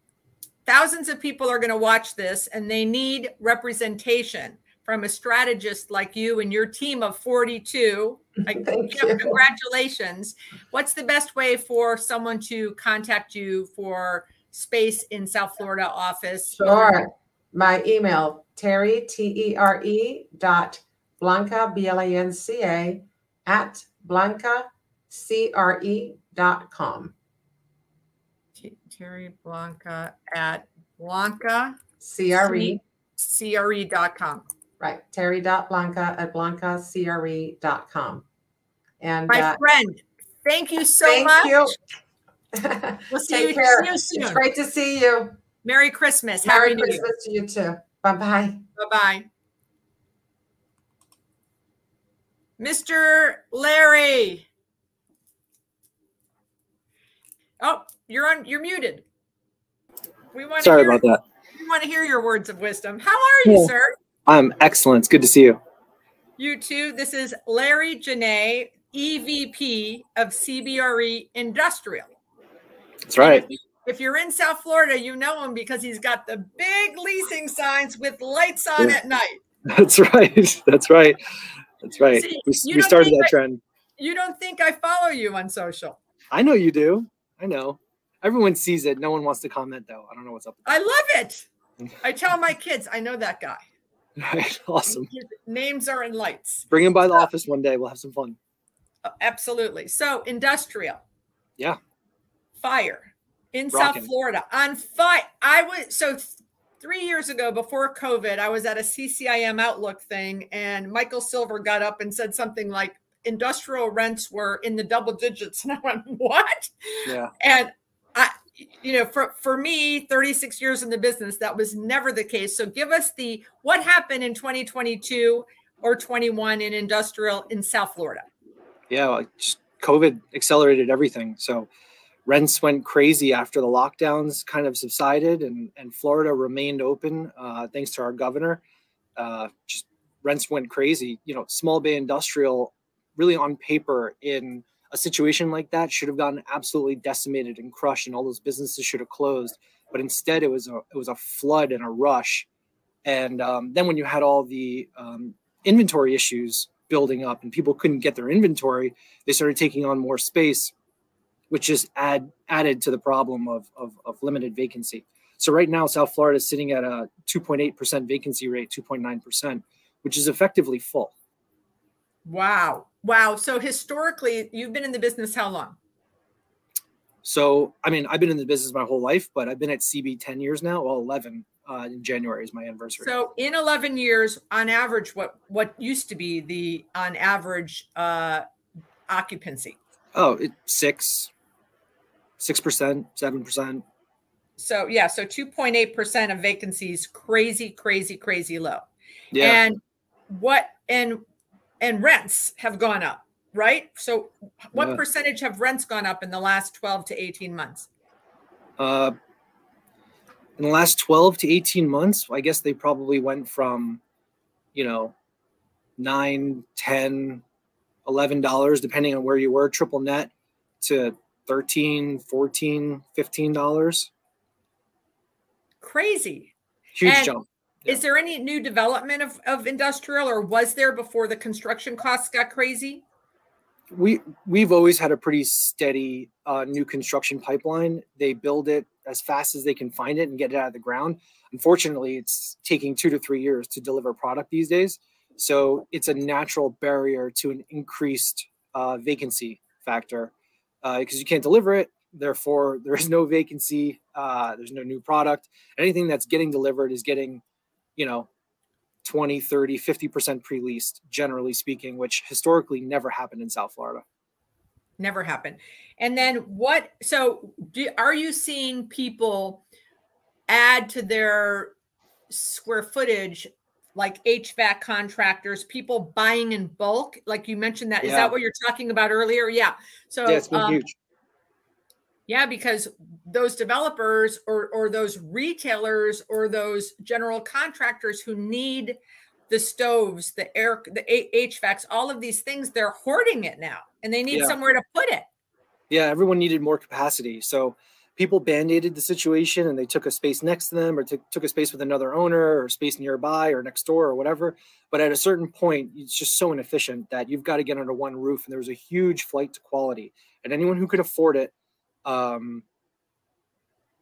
thousands of people are going to watch this and they need representation from a strategist like you and your team of 42. I, Thank you know, you. congratulations. What's the best way for someone to contact you for space in South Florida office? Sure. My email, Tere, T E R E dot Blanca, B L A N C A, at Blanca, C R E dot com. Tere Blanca at Blanca C R E, CRE.com. right. Tere dot Blanca at Blanca, C R E dot com. And My uh, friend, thank you so much. thank much. you. We'll see Take you, care. see you It's great to see you. Merry Christmas. Merry Happy. Christmas to you too. Bye bye. Bye bye. Mr. Larry. Oh, you're on you're muted. We want Sorry hear, about that. We want to hear your words of wisdom. How are you, Yeah. sir? I'm excellent. It's good to see you. You too. This is Larry Janae, EVP of CBRE Industrial. That's right. If you're in South Florida, you know him because he's got the big leasing signs with lights on Yeah. at night. That's right. That's right. That's right. See, we we started that I- trend. You don't think I follow you on social? I know you do. I know. Everyone sees it. No one wants to comment though. I don't know what's up. I love it. I tell my kids, I know that guy. Right. Awesome. His names are in lights. Bring him by the office one day. We'll have some fun. Uh, Absolutely. So, industrial. Yeah. Fire in Rockin'. South Florida on fire. I was so th- three years ago before COVID, I was at a CCIM Outlook thing, and Michael Silver got up and said something like, industrial rents were in the double digits. And I went, what? Yeah. And you know, for, for me, 36 years in the business, that was never the case. So give us the what happened in 2022 or 21 in industrial in South Florida. Yeah. like, Just COVID accelerated everything. So rents went crazy after the lockdowns kind of subsided and, and Florida remained open uh, thanks to our governor. Uh, just rents went crazy. You know, small bay industrial really on paper in a situation like that should have gotten absolutely decimated and crushed and all those businesses should have closed. But instead it was a it was a flood and a rush. And um, then when you had all the um, inventory issues building up and people couldn't get their inventory, they started taking on more space, which just add added to the problem of, of, of limited vacancy. So right now, South Florida is sitting at a 2.8% vacancy rate, 2.9%, which is effectively full. Wow. Wow. So historically, you've been in the business how long? So, I mean, I've been in the business my whole life, but I've been at CB 10 years now. Well, 11 uh, in January is my anniversary. So in 11 years, on average, what what used to be the on average uh, occupancy? oh, it, six, 6%, 7%. So yeah, so 2.8 percent of vacancies, crazy, crazy, crazy low. Yeah. And what and and rents have gone up, right? So what Yeah. percentage have rents gone up in the last 12 to 18 months? Uh, in the last 12 to 18 months, I guess they probably went from, you know, nine, 10, 11 dollars, depending on where you were, triple net to 13, 14, 15 dollars. Crazy. Huge And- jump. Is there any new development of, of industrial or was there before the construction costs got crazy? we we've always had a pretty steady uh, new construction pipeline. They build it as fast as they can find it and get it out of the ground. Unfortunately, it's taking two to three years to deliver product these days. So it's a natural barrier to an increased uh, vacancy factor because uh, you can't deliver it. Therefore, there is no vacancy. Uh, there's no new product. Anything that's getting delivered is getting, you know, 20, 30, 50% pre leased, generally speaking, which historically never happened in South Florida. Never happened. And then what? So, do, are you seeing people add to their square footage like HVAC contractors, people buying in bulk, like you mentioned that. Yeah. Is that what you're talking about earlier? Yeah. So yeah, it's been um, huge. Yeah, because those developers or or those retailers or those general contractors who need the stoves, the air, the HVACs, all of these things, they're hoarding it now, and they need yeah. somewhere to put it. Yeah, everyone needed more capacity, so people band-aided the situation and they took a space next to them or t- took a space with another owner or space nearby or next door or whatever but at a certain point it's just so inefficient that you've got to get under one roof and there was a huge flight to quality and anyone who could afford it um,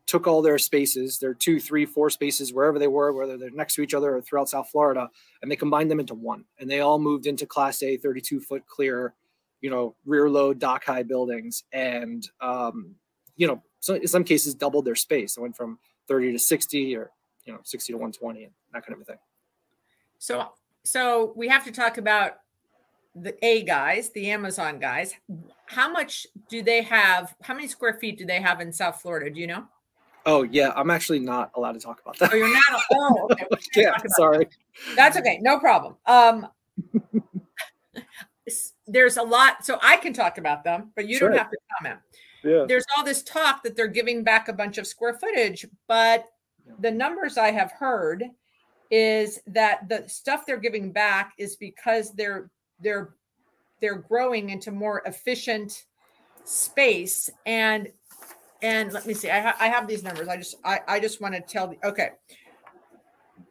took all their spaces their two three four spaces wherever they were whether they're next to each other or throughout south florida and they combined them into one and they all moved into class a 32 foot clear you know rear load dock high buildings and um, you know so in some cases doubled their space. It went from 30 to 60 or you know 60 to 120 and that kind of a thing. So so we have to talk about the A guys, the Amazon guys. How much do they have? How many square feet do they have in South Florida? Do you know? Oh yeah, I'm actually not allowed to talk about that. Oh, you're not. Oh, okay. yeah, sorry. That. That's okay. No problem. Um, there's a lot, so I can talk about them, but you sure. don't have to comment yeah. there's all this talk that they're giving back a bunch of square footage, but the numbers I have heard is that the stuff they're giving back is because they're they're they're growing into more efficient space. And and let me see I, ha- I have these numbers. I just i, I just want to tell the okay.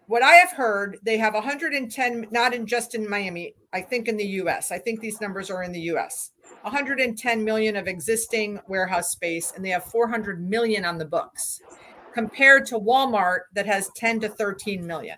What i have heard they have 110 not in just in miami i think in the us i think these numbers are in the us 110 million of existing warehouse space and they have 400 million on the books compared to Walmart that has 10 to 13 million.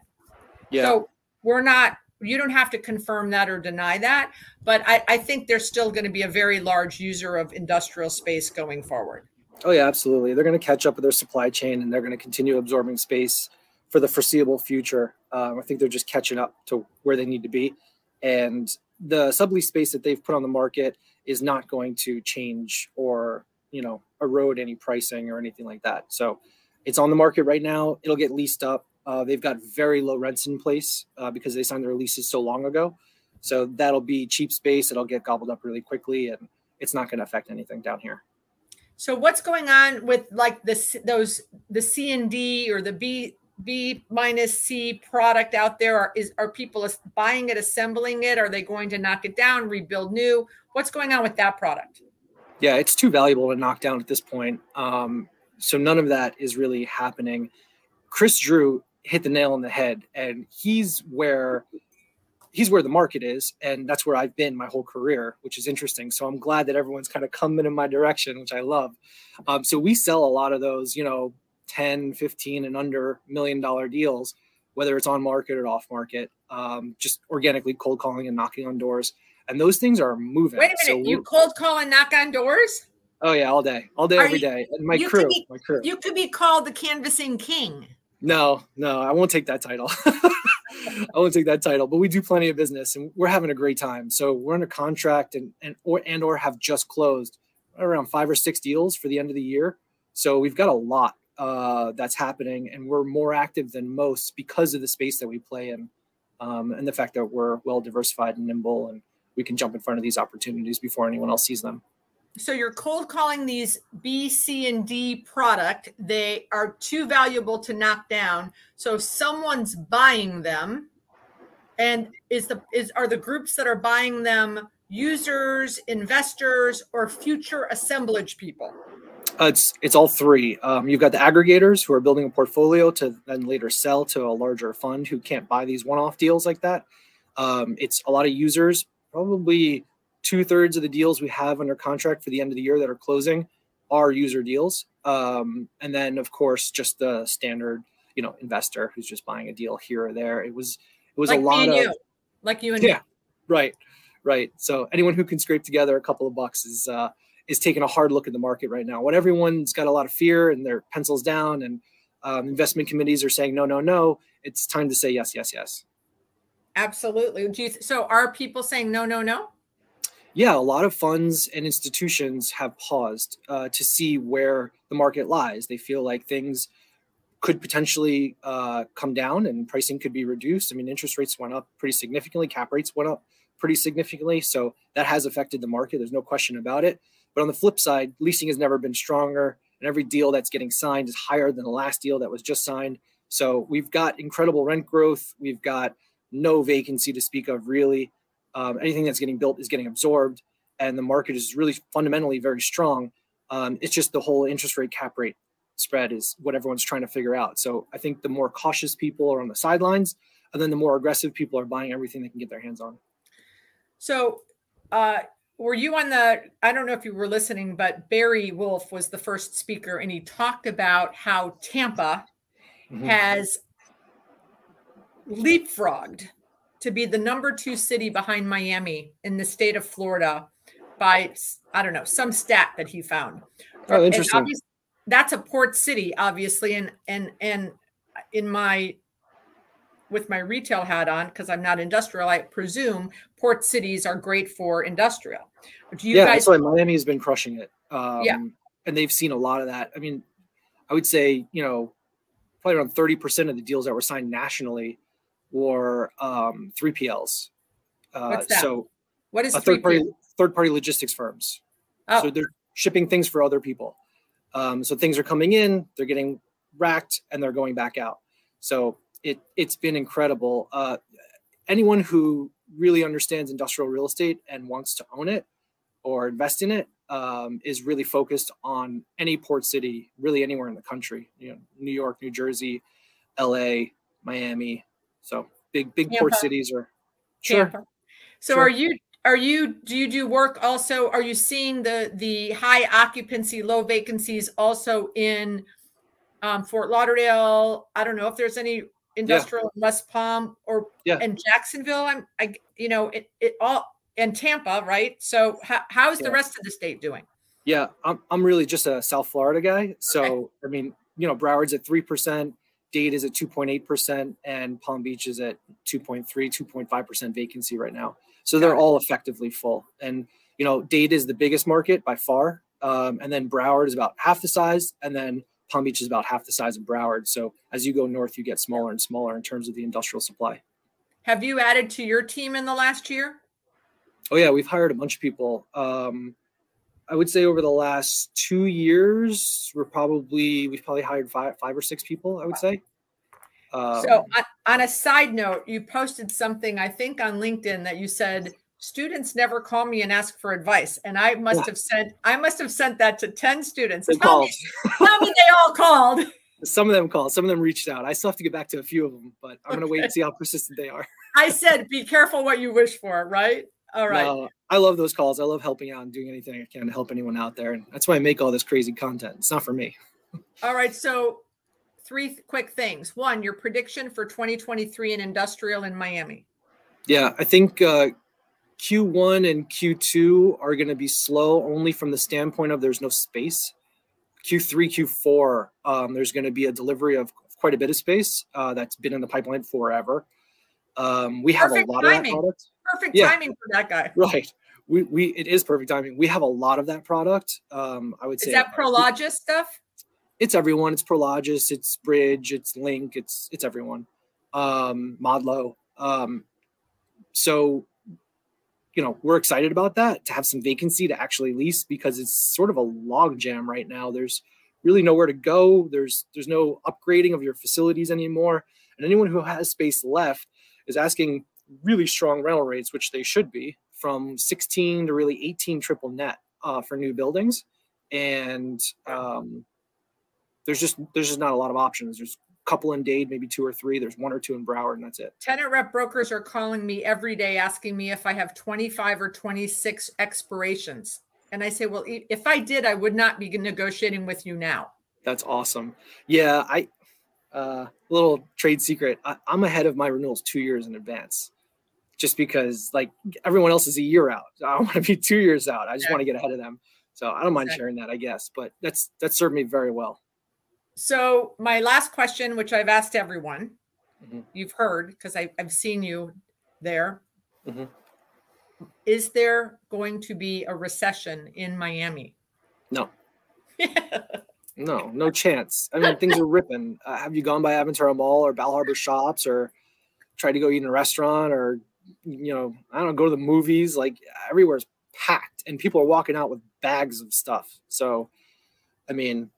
Yeah. So we're not you don't have to confirm that or deny that, but I, I think they're still going to be a very large user of industrial space going forward. Oh yeah, absolutely. They're going to catch up with their supply chain and they're going to continue absorbing space for the foreseeable future. Um, I think they're just catching up to where they need to be, and the sublease space that they've put on the market is not going to change or you know erode any pricing or anything like that. So it's on the market right now. It'll get leased up. Uh, they've got very low rents in place uh, because they signed their leases so long ago. So that'll be cheap space. It'll get gobbled up really quickly, and it's not going to affect anything down here. So what's going on with like this those the C and D or the B B minus C product out there? Are, is are people buying it, assembling it? Are they going to knock it down, rebuild new? What's going on with that product? Yeah, it's too valuable to knock down at this point. Um, so none of that is really happening. Chris Drew hit the nail on the head, and he's where he's where the market is, and that's where I've been my whole career, which is interesting. So I'm glad that everyone's kind of coming in my direction, which I love. Um, so we sell a lot of those, you know, 10, 15 and under million dollar deals, whether it's on market or off market, um, just organically cold calling and knocking on doors. And those things are moving. Wait a minute, so you cold call and knock on doors? Oh yeah, all day, all day, are every you, day. And my crew, be, my crew. You could be called the canvassing king. No, no, I won't take that title. I won't take that title, but we do plenty of business and we're having a great time. So we're under contract and and or and or have just closed around five or six deals for the end of the year. So we've got a lot uh, that's happening, and we're more active than most because of the space that we play in, um, and the fact that we're well diversified and nimble, and we can jump in front of these opportunities before anyone else sees them. So you're cold calling these B, C, and D product. They are too valuable to knock down. So someone's buying them, and is the is are the groups that are buying them users, investors, or future assemblage people? Uh, it's it's all three. Um, you've got the aggregators who are building a portfolio to then later sell to a larger fund who can't buy these one-off deals like that. Um, it's a lot of users, probably two thirds of the deals we have under contract for the end of the year that are closing are user deals. Um, and then of course just the standard, you know, investor who's just buying a deal here or there. It was it was like a lot of you. like you and yeah, me. right, right. So anyone who can scrape together a couple of bucks is uh, is taking a hard look at the market right now. When everyone's got a lot of fear and their pencils down, and um, investment committees are saying no, no, no, it's time to say yes, yes, yes. Absolutely. You so are people saying no, no, no? Yeah, a lot of funds and institutions have paused uh, to see where the market lies. They feel like things could potentially uh, come down and pricing could be reduced. I mean, interest rates went up pretty significantly, cap rates went up pretty significantly. So that has affected the market. There's no question about it. But on the flip side, leasing has never been stronger, and every deal that's getting signed is higher than the last deal that was just signed. So we've got incredible rent growth. We've got no vacancy to speak of, really. Um, anything that's getting built is getting absorbed, and the market is really fundamentally very strong. Um, it's just the whole interest rate cap rate spread is what everyone's trying to figure out. So I think the more cautious people are on the sidelines, and then the more aggressive people are buying everything they can get their hands on. So, uh, were you on the? I don't know if you were listening, but Barry Wolf was the first speaker, and he talked about how Tampa Mhm. has leapfrogged to be the number two city behind Miami in the state of Florida by I don't know some stat that he found. Oh, interesting. that's a port city, obviously, and and and in my with my retail hat on because I'm not industrial, I presume port cities are great for industrial. Do you yeah, guys? that's why Miami has been crushing it. Um, Yeah. and they've seen a lot of that. I mean, I would say you know probably around thirty percent of the deals that were signed nationally were um, 3PLs. Uh, What's that? So what is a third party third party logistics firms. Oh, So they're shipping things for other people. Um, so things are coming in, they're getting racked, and they're going back out. So it it's been incredible. Uh, anyone who really understands industrial real estate and wants to own it or invest in it um, is really focused on any port city, really anywhere in the country. You know, New York, New Jersey, L.A., Miami. So big big port cities are sure. Tampa. So Sure. are you are you do you do work also are you seeing the the high occupancy low vacancies also in um, Fort Lauderdale I don't know if there's any industrial in West Palm or Yeah. and Jacksonville I'm I you know it it all and Tampa right so how, how's the rest of the state doing Yeah, I'm I'm really just a South Florida guy. So I mean, you know, Broward's at three percent, Dade is at two point eight percent, and Palm Beach is at 2.3, 2.5 percent vacancy right now. So they're all effectively full. And you know, Dade is the biggest market by far, um, and then Broward is about half the size, and then Palm Beach is about half the size of Broward. So as you go north, you get smaller and smaller in terms of the industrial supply. have you added to your team in the last year Oh yeah, we've hired a bunch of people. Um, I would say over the last two years, we're probably we've probably hired five five or six people. I would say. Um, so on, a side note you posted something I think on LinkedIn that you said students never call me and ask for advice and I must Yeah. have sent I must have sent that to 10 students they tell called. me, tell me they all called Some of them called. Some of them reached out. I still have to get back to a few of them, but I'm gonna wait and see how persistent they are. I said be careful what you wish for right all right No, I love those calls. I love helping out and doing anything I can to help anyone out there, and that's why I make all this crazy content. It's not for me. all right so three th- quick things one your prediction for 2023 in industrial in Miami Yeah, I think uh, Q1 and Q2 are going to be slow only from the standpoint of there's no space. Q3, Q4, um, there's going to be a delivery of quite a bit of space uh, that's been in the pipeline forever. Um, we have a lot of that product. perfect Yeah. timing for that guy Right. We, we it is perfect timing. We have a lot of that product. Um, I would is say that Prologis stuff it's everyone. It's Prologis, it's Bridge, it's Link, it's it's everyone. Um, Modlo. Um, so you know we're excited about that to have some vacancy to actually lease because it's sort of a log jam right now. There's really nowhere to go. There's there's no upgrading of your facilities anymore, and anyone who has space left is asking really strong rental rates, which they should be, from 16 to really 18 triple net uh, for new buildings, and um, there's just there's just not a lot of options. There's a couple in Dade, maybe two or three. There's one or two in Broward, and that's it. Tenant rep brokers are calling me every day asking me if I have 25 or 26 expirations. And I say, well, if I did, I would not be negotiating with you now. That's awesome. Yeah, I uh, little trade secret. I, I'm ahead of my renewals two years in advance, just because like everyone else is a year out. I want to be two years out. I just want to get ahead of them. So I don't mind sharing that, I guess. But that's that served me very well. So my last question, which I've asked everyone, mm-hmm. you've heard because I've seen you there. Mm-hmm. Is there going to be a recession in Miami? No. no, no chance. I mean, things are ripping. Uh, have you gone by Aventura Mall or Bal Harbour Shops or tried to go eat in a restaurant or, you know, I don't know, go to the movies? Like everywhere's packed and people are walking out with bags of stuff. So, I mean,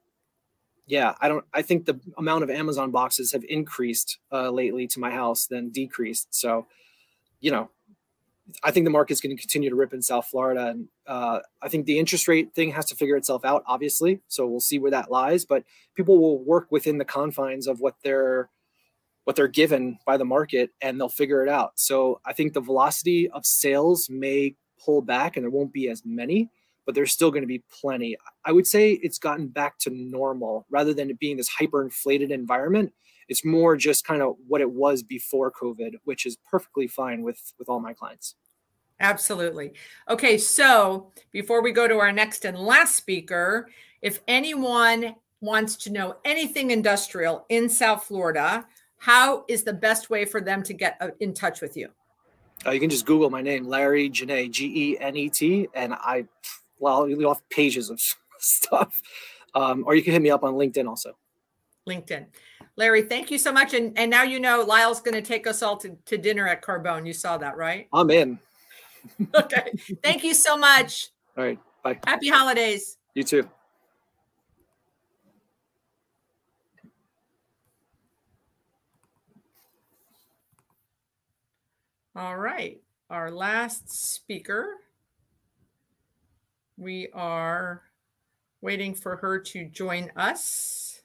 yeah, I don't. I think the amount of Amazon boxes have increased uh, lately to my house than decreased. So, you know, I think the market's going to continue to rip in South Florida, and uh, I think the interest rate thing has to figure itself out, obviously. So we'll see where that lies. But people will work within the confines of what they're what they're given by the market, and they'll figure it out. So I think the velocity of sales may pull back, and there won't be as many but there's still going to be plenty. I would say it's gotten back to normal rather than it being this hyperinflated environment. It's more just kind of what it was before COVID, which is perfectly fine with with all my clients. Absolutely. Okay, so before we go to our next and last speaker, if anyone wants to know anything industrial in South Florida, how is the best way for them to get uh, in touch with you? Uh, you can just Google my name, Larry Genet, G E N E T, and I well, you'll off pages of stuff. Um, or you can hit me up on LinkedIn also. LinkedIn. Larry, thank you so much. And and now you know Lyle's going to take us all to, to dinner at Carbone. You saw that, right? I'm in. okay. Thank you so much. All right. Bye. Happy holidays. You too. All right. Our last speaker we are waiting for her to join us.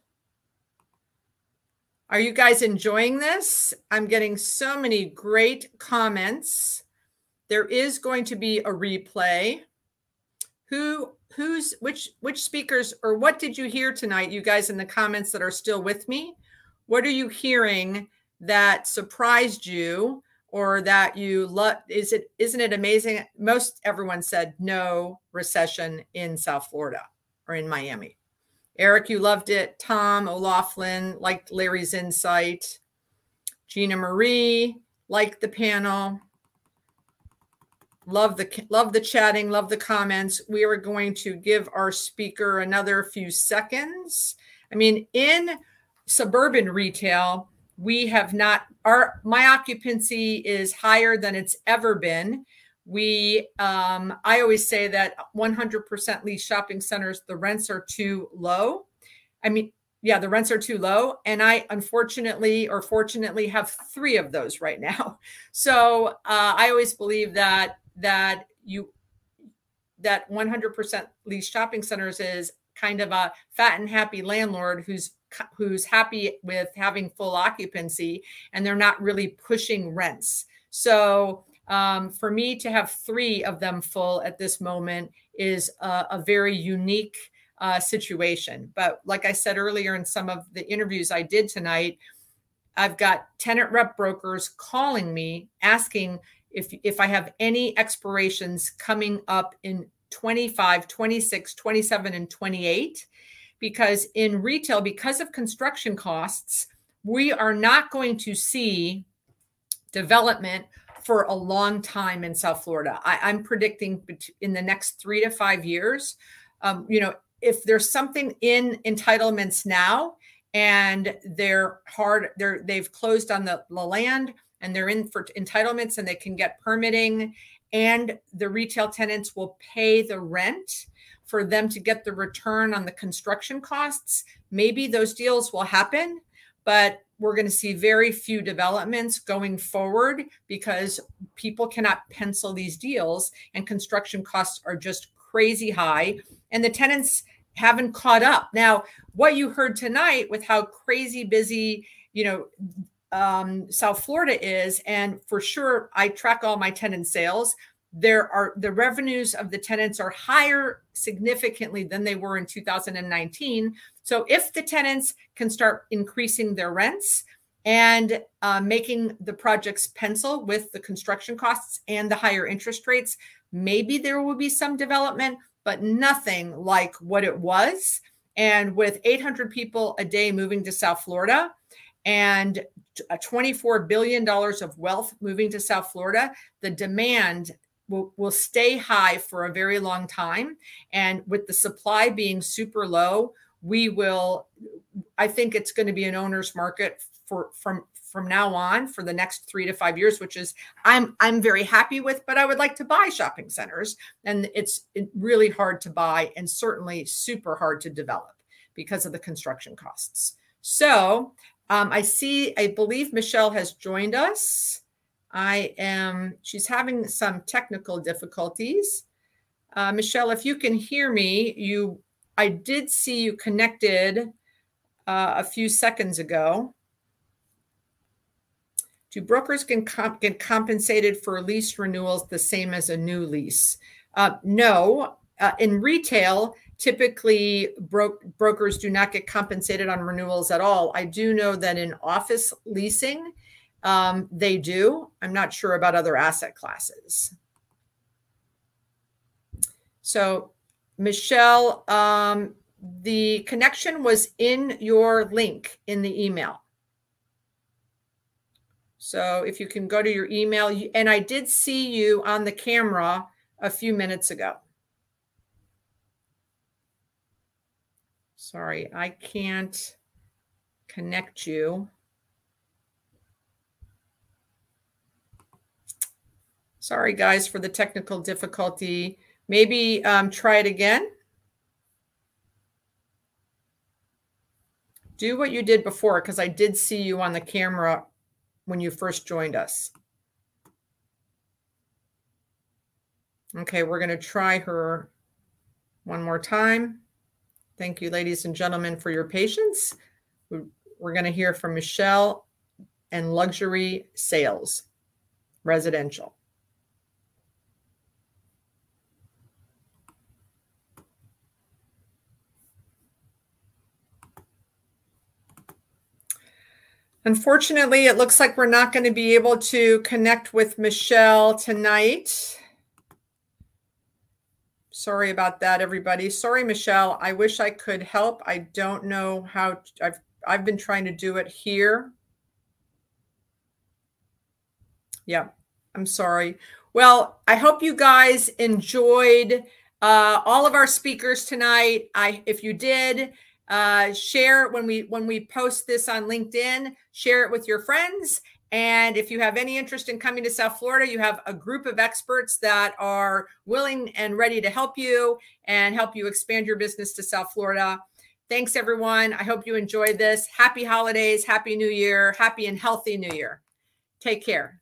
Are you guys enjoying this? I'm getting so many great comments. There is going to be a replay. Who who's which which speakers or what did you hear tonight you guys in the comments that are still with me? What are you hearing that surprised you? Or that you love is it isn't it amazing? Most everyone said no recession in south florida or in miami. Eric you loved it. Tom o'laughlin liked larry's insight. Gina marie liked the panel. Love the love the chatting love the comments. We are going to give our speaker another few seconds. I mean in suburban retail we have not our my occupancy is higher than it's ever been. We um, i always say that 100% lease shopping centers the rents are too low. I mean yeah the rents are too low and i unfortunately or fortunately have three of those right now. So uh, i always believe that that you that 100% lease shopping centers is kind of a fat and happy landlord who's who's happy with having full occupancy and they're not really pushing rents. So um, for me to have three of them full at this moment is a, a very unique uh, situation. But like I said earlier in some of the interviews I did tonight, I've got tenant rep brokers calling me asking if if I have any expirations coming up in 25, 26, 27 and 28 because in retail, because of construction costs, we are not going to see development for a long time in South Florida. I, am predicting in the next three to five years. Um, you know, if there's something in entitlements now and they're hard, they're they've closed on the, the land and they're in for entitlements and they can get permitting and the retail tenants will pay the rent for them to get the return on the construction costs. Maybe those deals will happen, but we're going to see very few developments going forward because people cannot pencil these deals and construction costs are just crazy high. And the tenants haven't caught up. Now, what you heard tonight with how crazy busy, you know, um, South Florida is, and for sure, I track all my tenant sales. There are the revenues of the tenants are higher significantly than they were in 2019. So, if the tenants can start increasing their rents and uh, making the projects pencil with the construction costs and the higher interest rates, maybe there will be some development, but nothing like what it was. And with 800 people a day moving to South Florida, and $24 billion of wealth moving to South Florida, the demand will, will stay high for a very long time. And with the supply being super low, we will, I think it's going to be an owner's market for from from now on for the next three to five years, which is I'm I'm very happy with, but I would like to buy shopping centers. And it's really hard to buy and certainly super hard to develop because of the construction costs. So um, I see, I believe Michelle has joined us. I am, she's having some technical difficulties. Uh, Michelle, if you can hear me, you, I did see you connected uh, a few seconds ago. Do brokers can comp- get compensated for lease renewals the same as a new lease? Uh, no. Uh, in retail, typically bro- brokers do not get compensated on renewals at all. I do know that in office leasing, um, they do. I'm not sure about other asset classes. So, Michelle, um, the connection was in your link in the email. So, if you can go to your email, and I did see you on the camera a few minutes ago. Sorry, I can't connect you. Sorry, guys, for the technical difficulty. Maybe um, try it again. Do what you did before, because I did see you on the camera when you first joined us. Okay, we're going to try her one more time. Thank you, ladies and gentlemen, for your patience. We're going to hear from Michelle and luxury sales, residential. Unfortunately, it looks like we're not going to be able to connect with Michelle tonight. Sorry about that, everybody. Sorry, Michelle. I wish I could help. I don't know how. I've I've been trying to do it here. Yeah, I'm sorry. Well, I hope you guys enjoyed uh, all of our speakers tonight. I, if you did, uh, share when we when we post this on LinkedIn. Share it with your friends and if you have any interest in coming to South Florida, you have a group of experts that are willing and ready to help you and help you expand your business to South Florida. Thanks, everyone. I hope you enjoyed this. Happy holidays, happy new year, happy and healthy new year. Take care.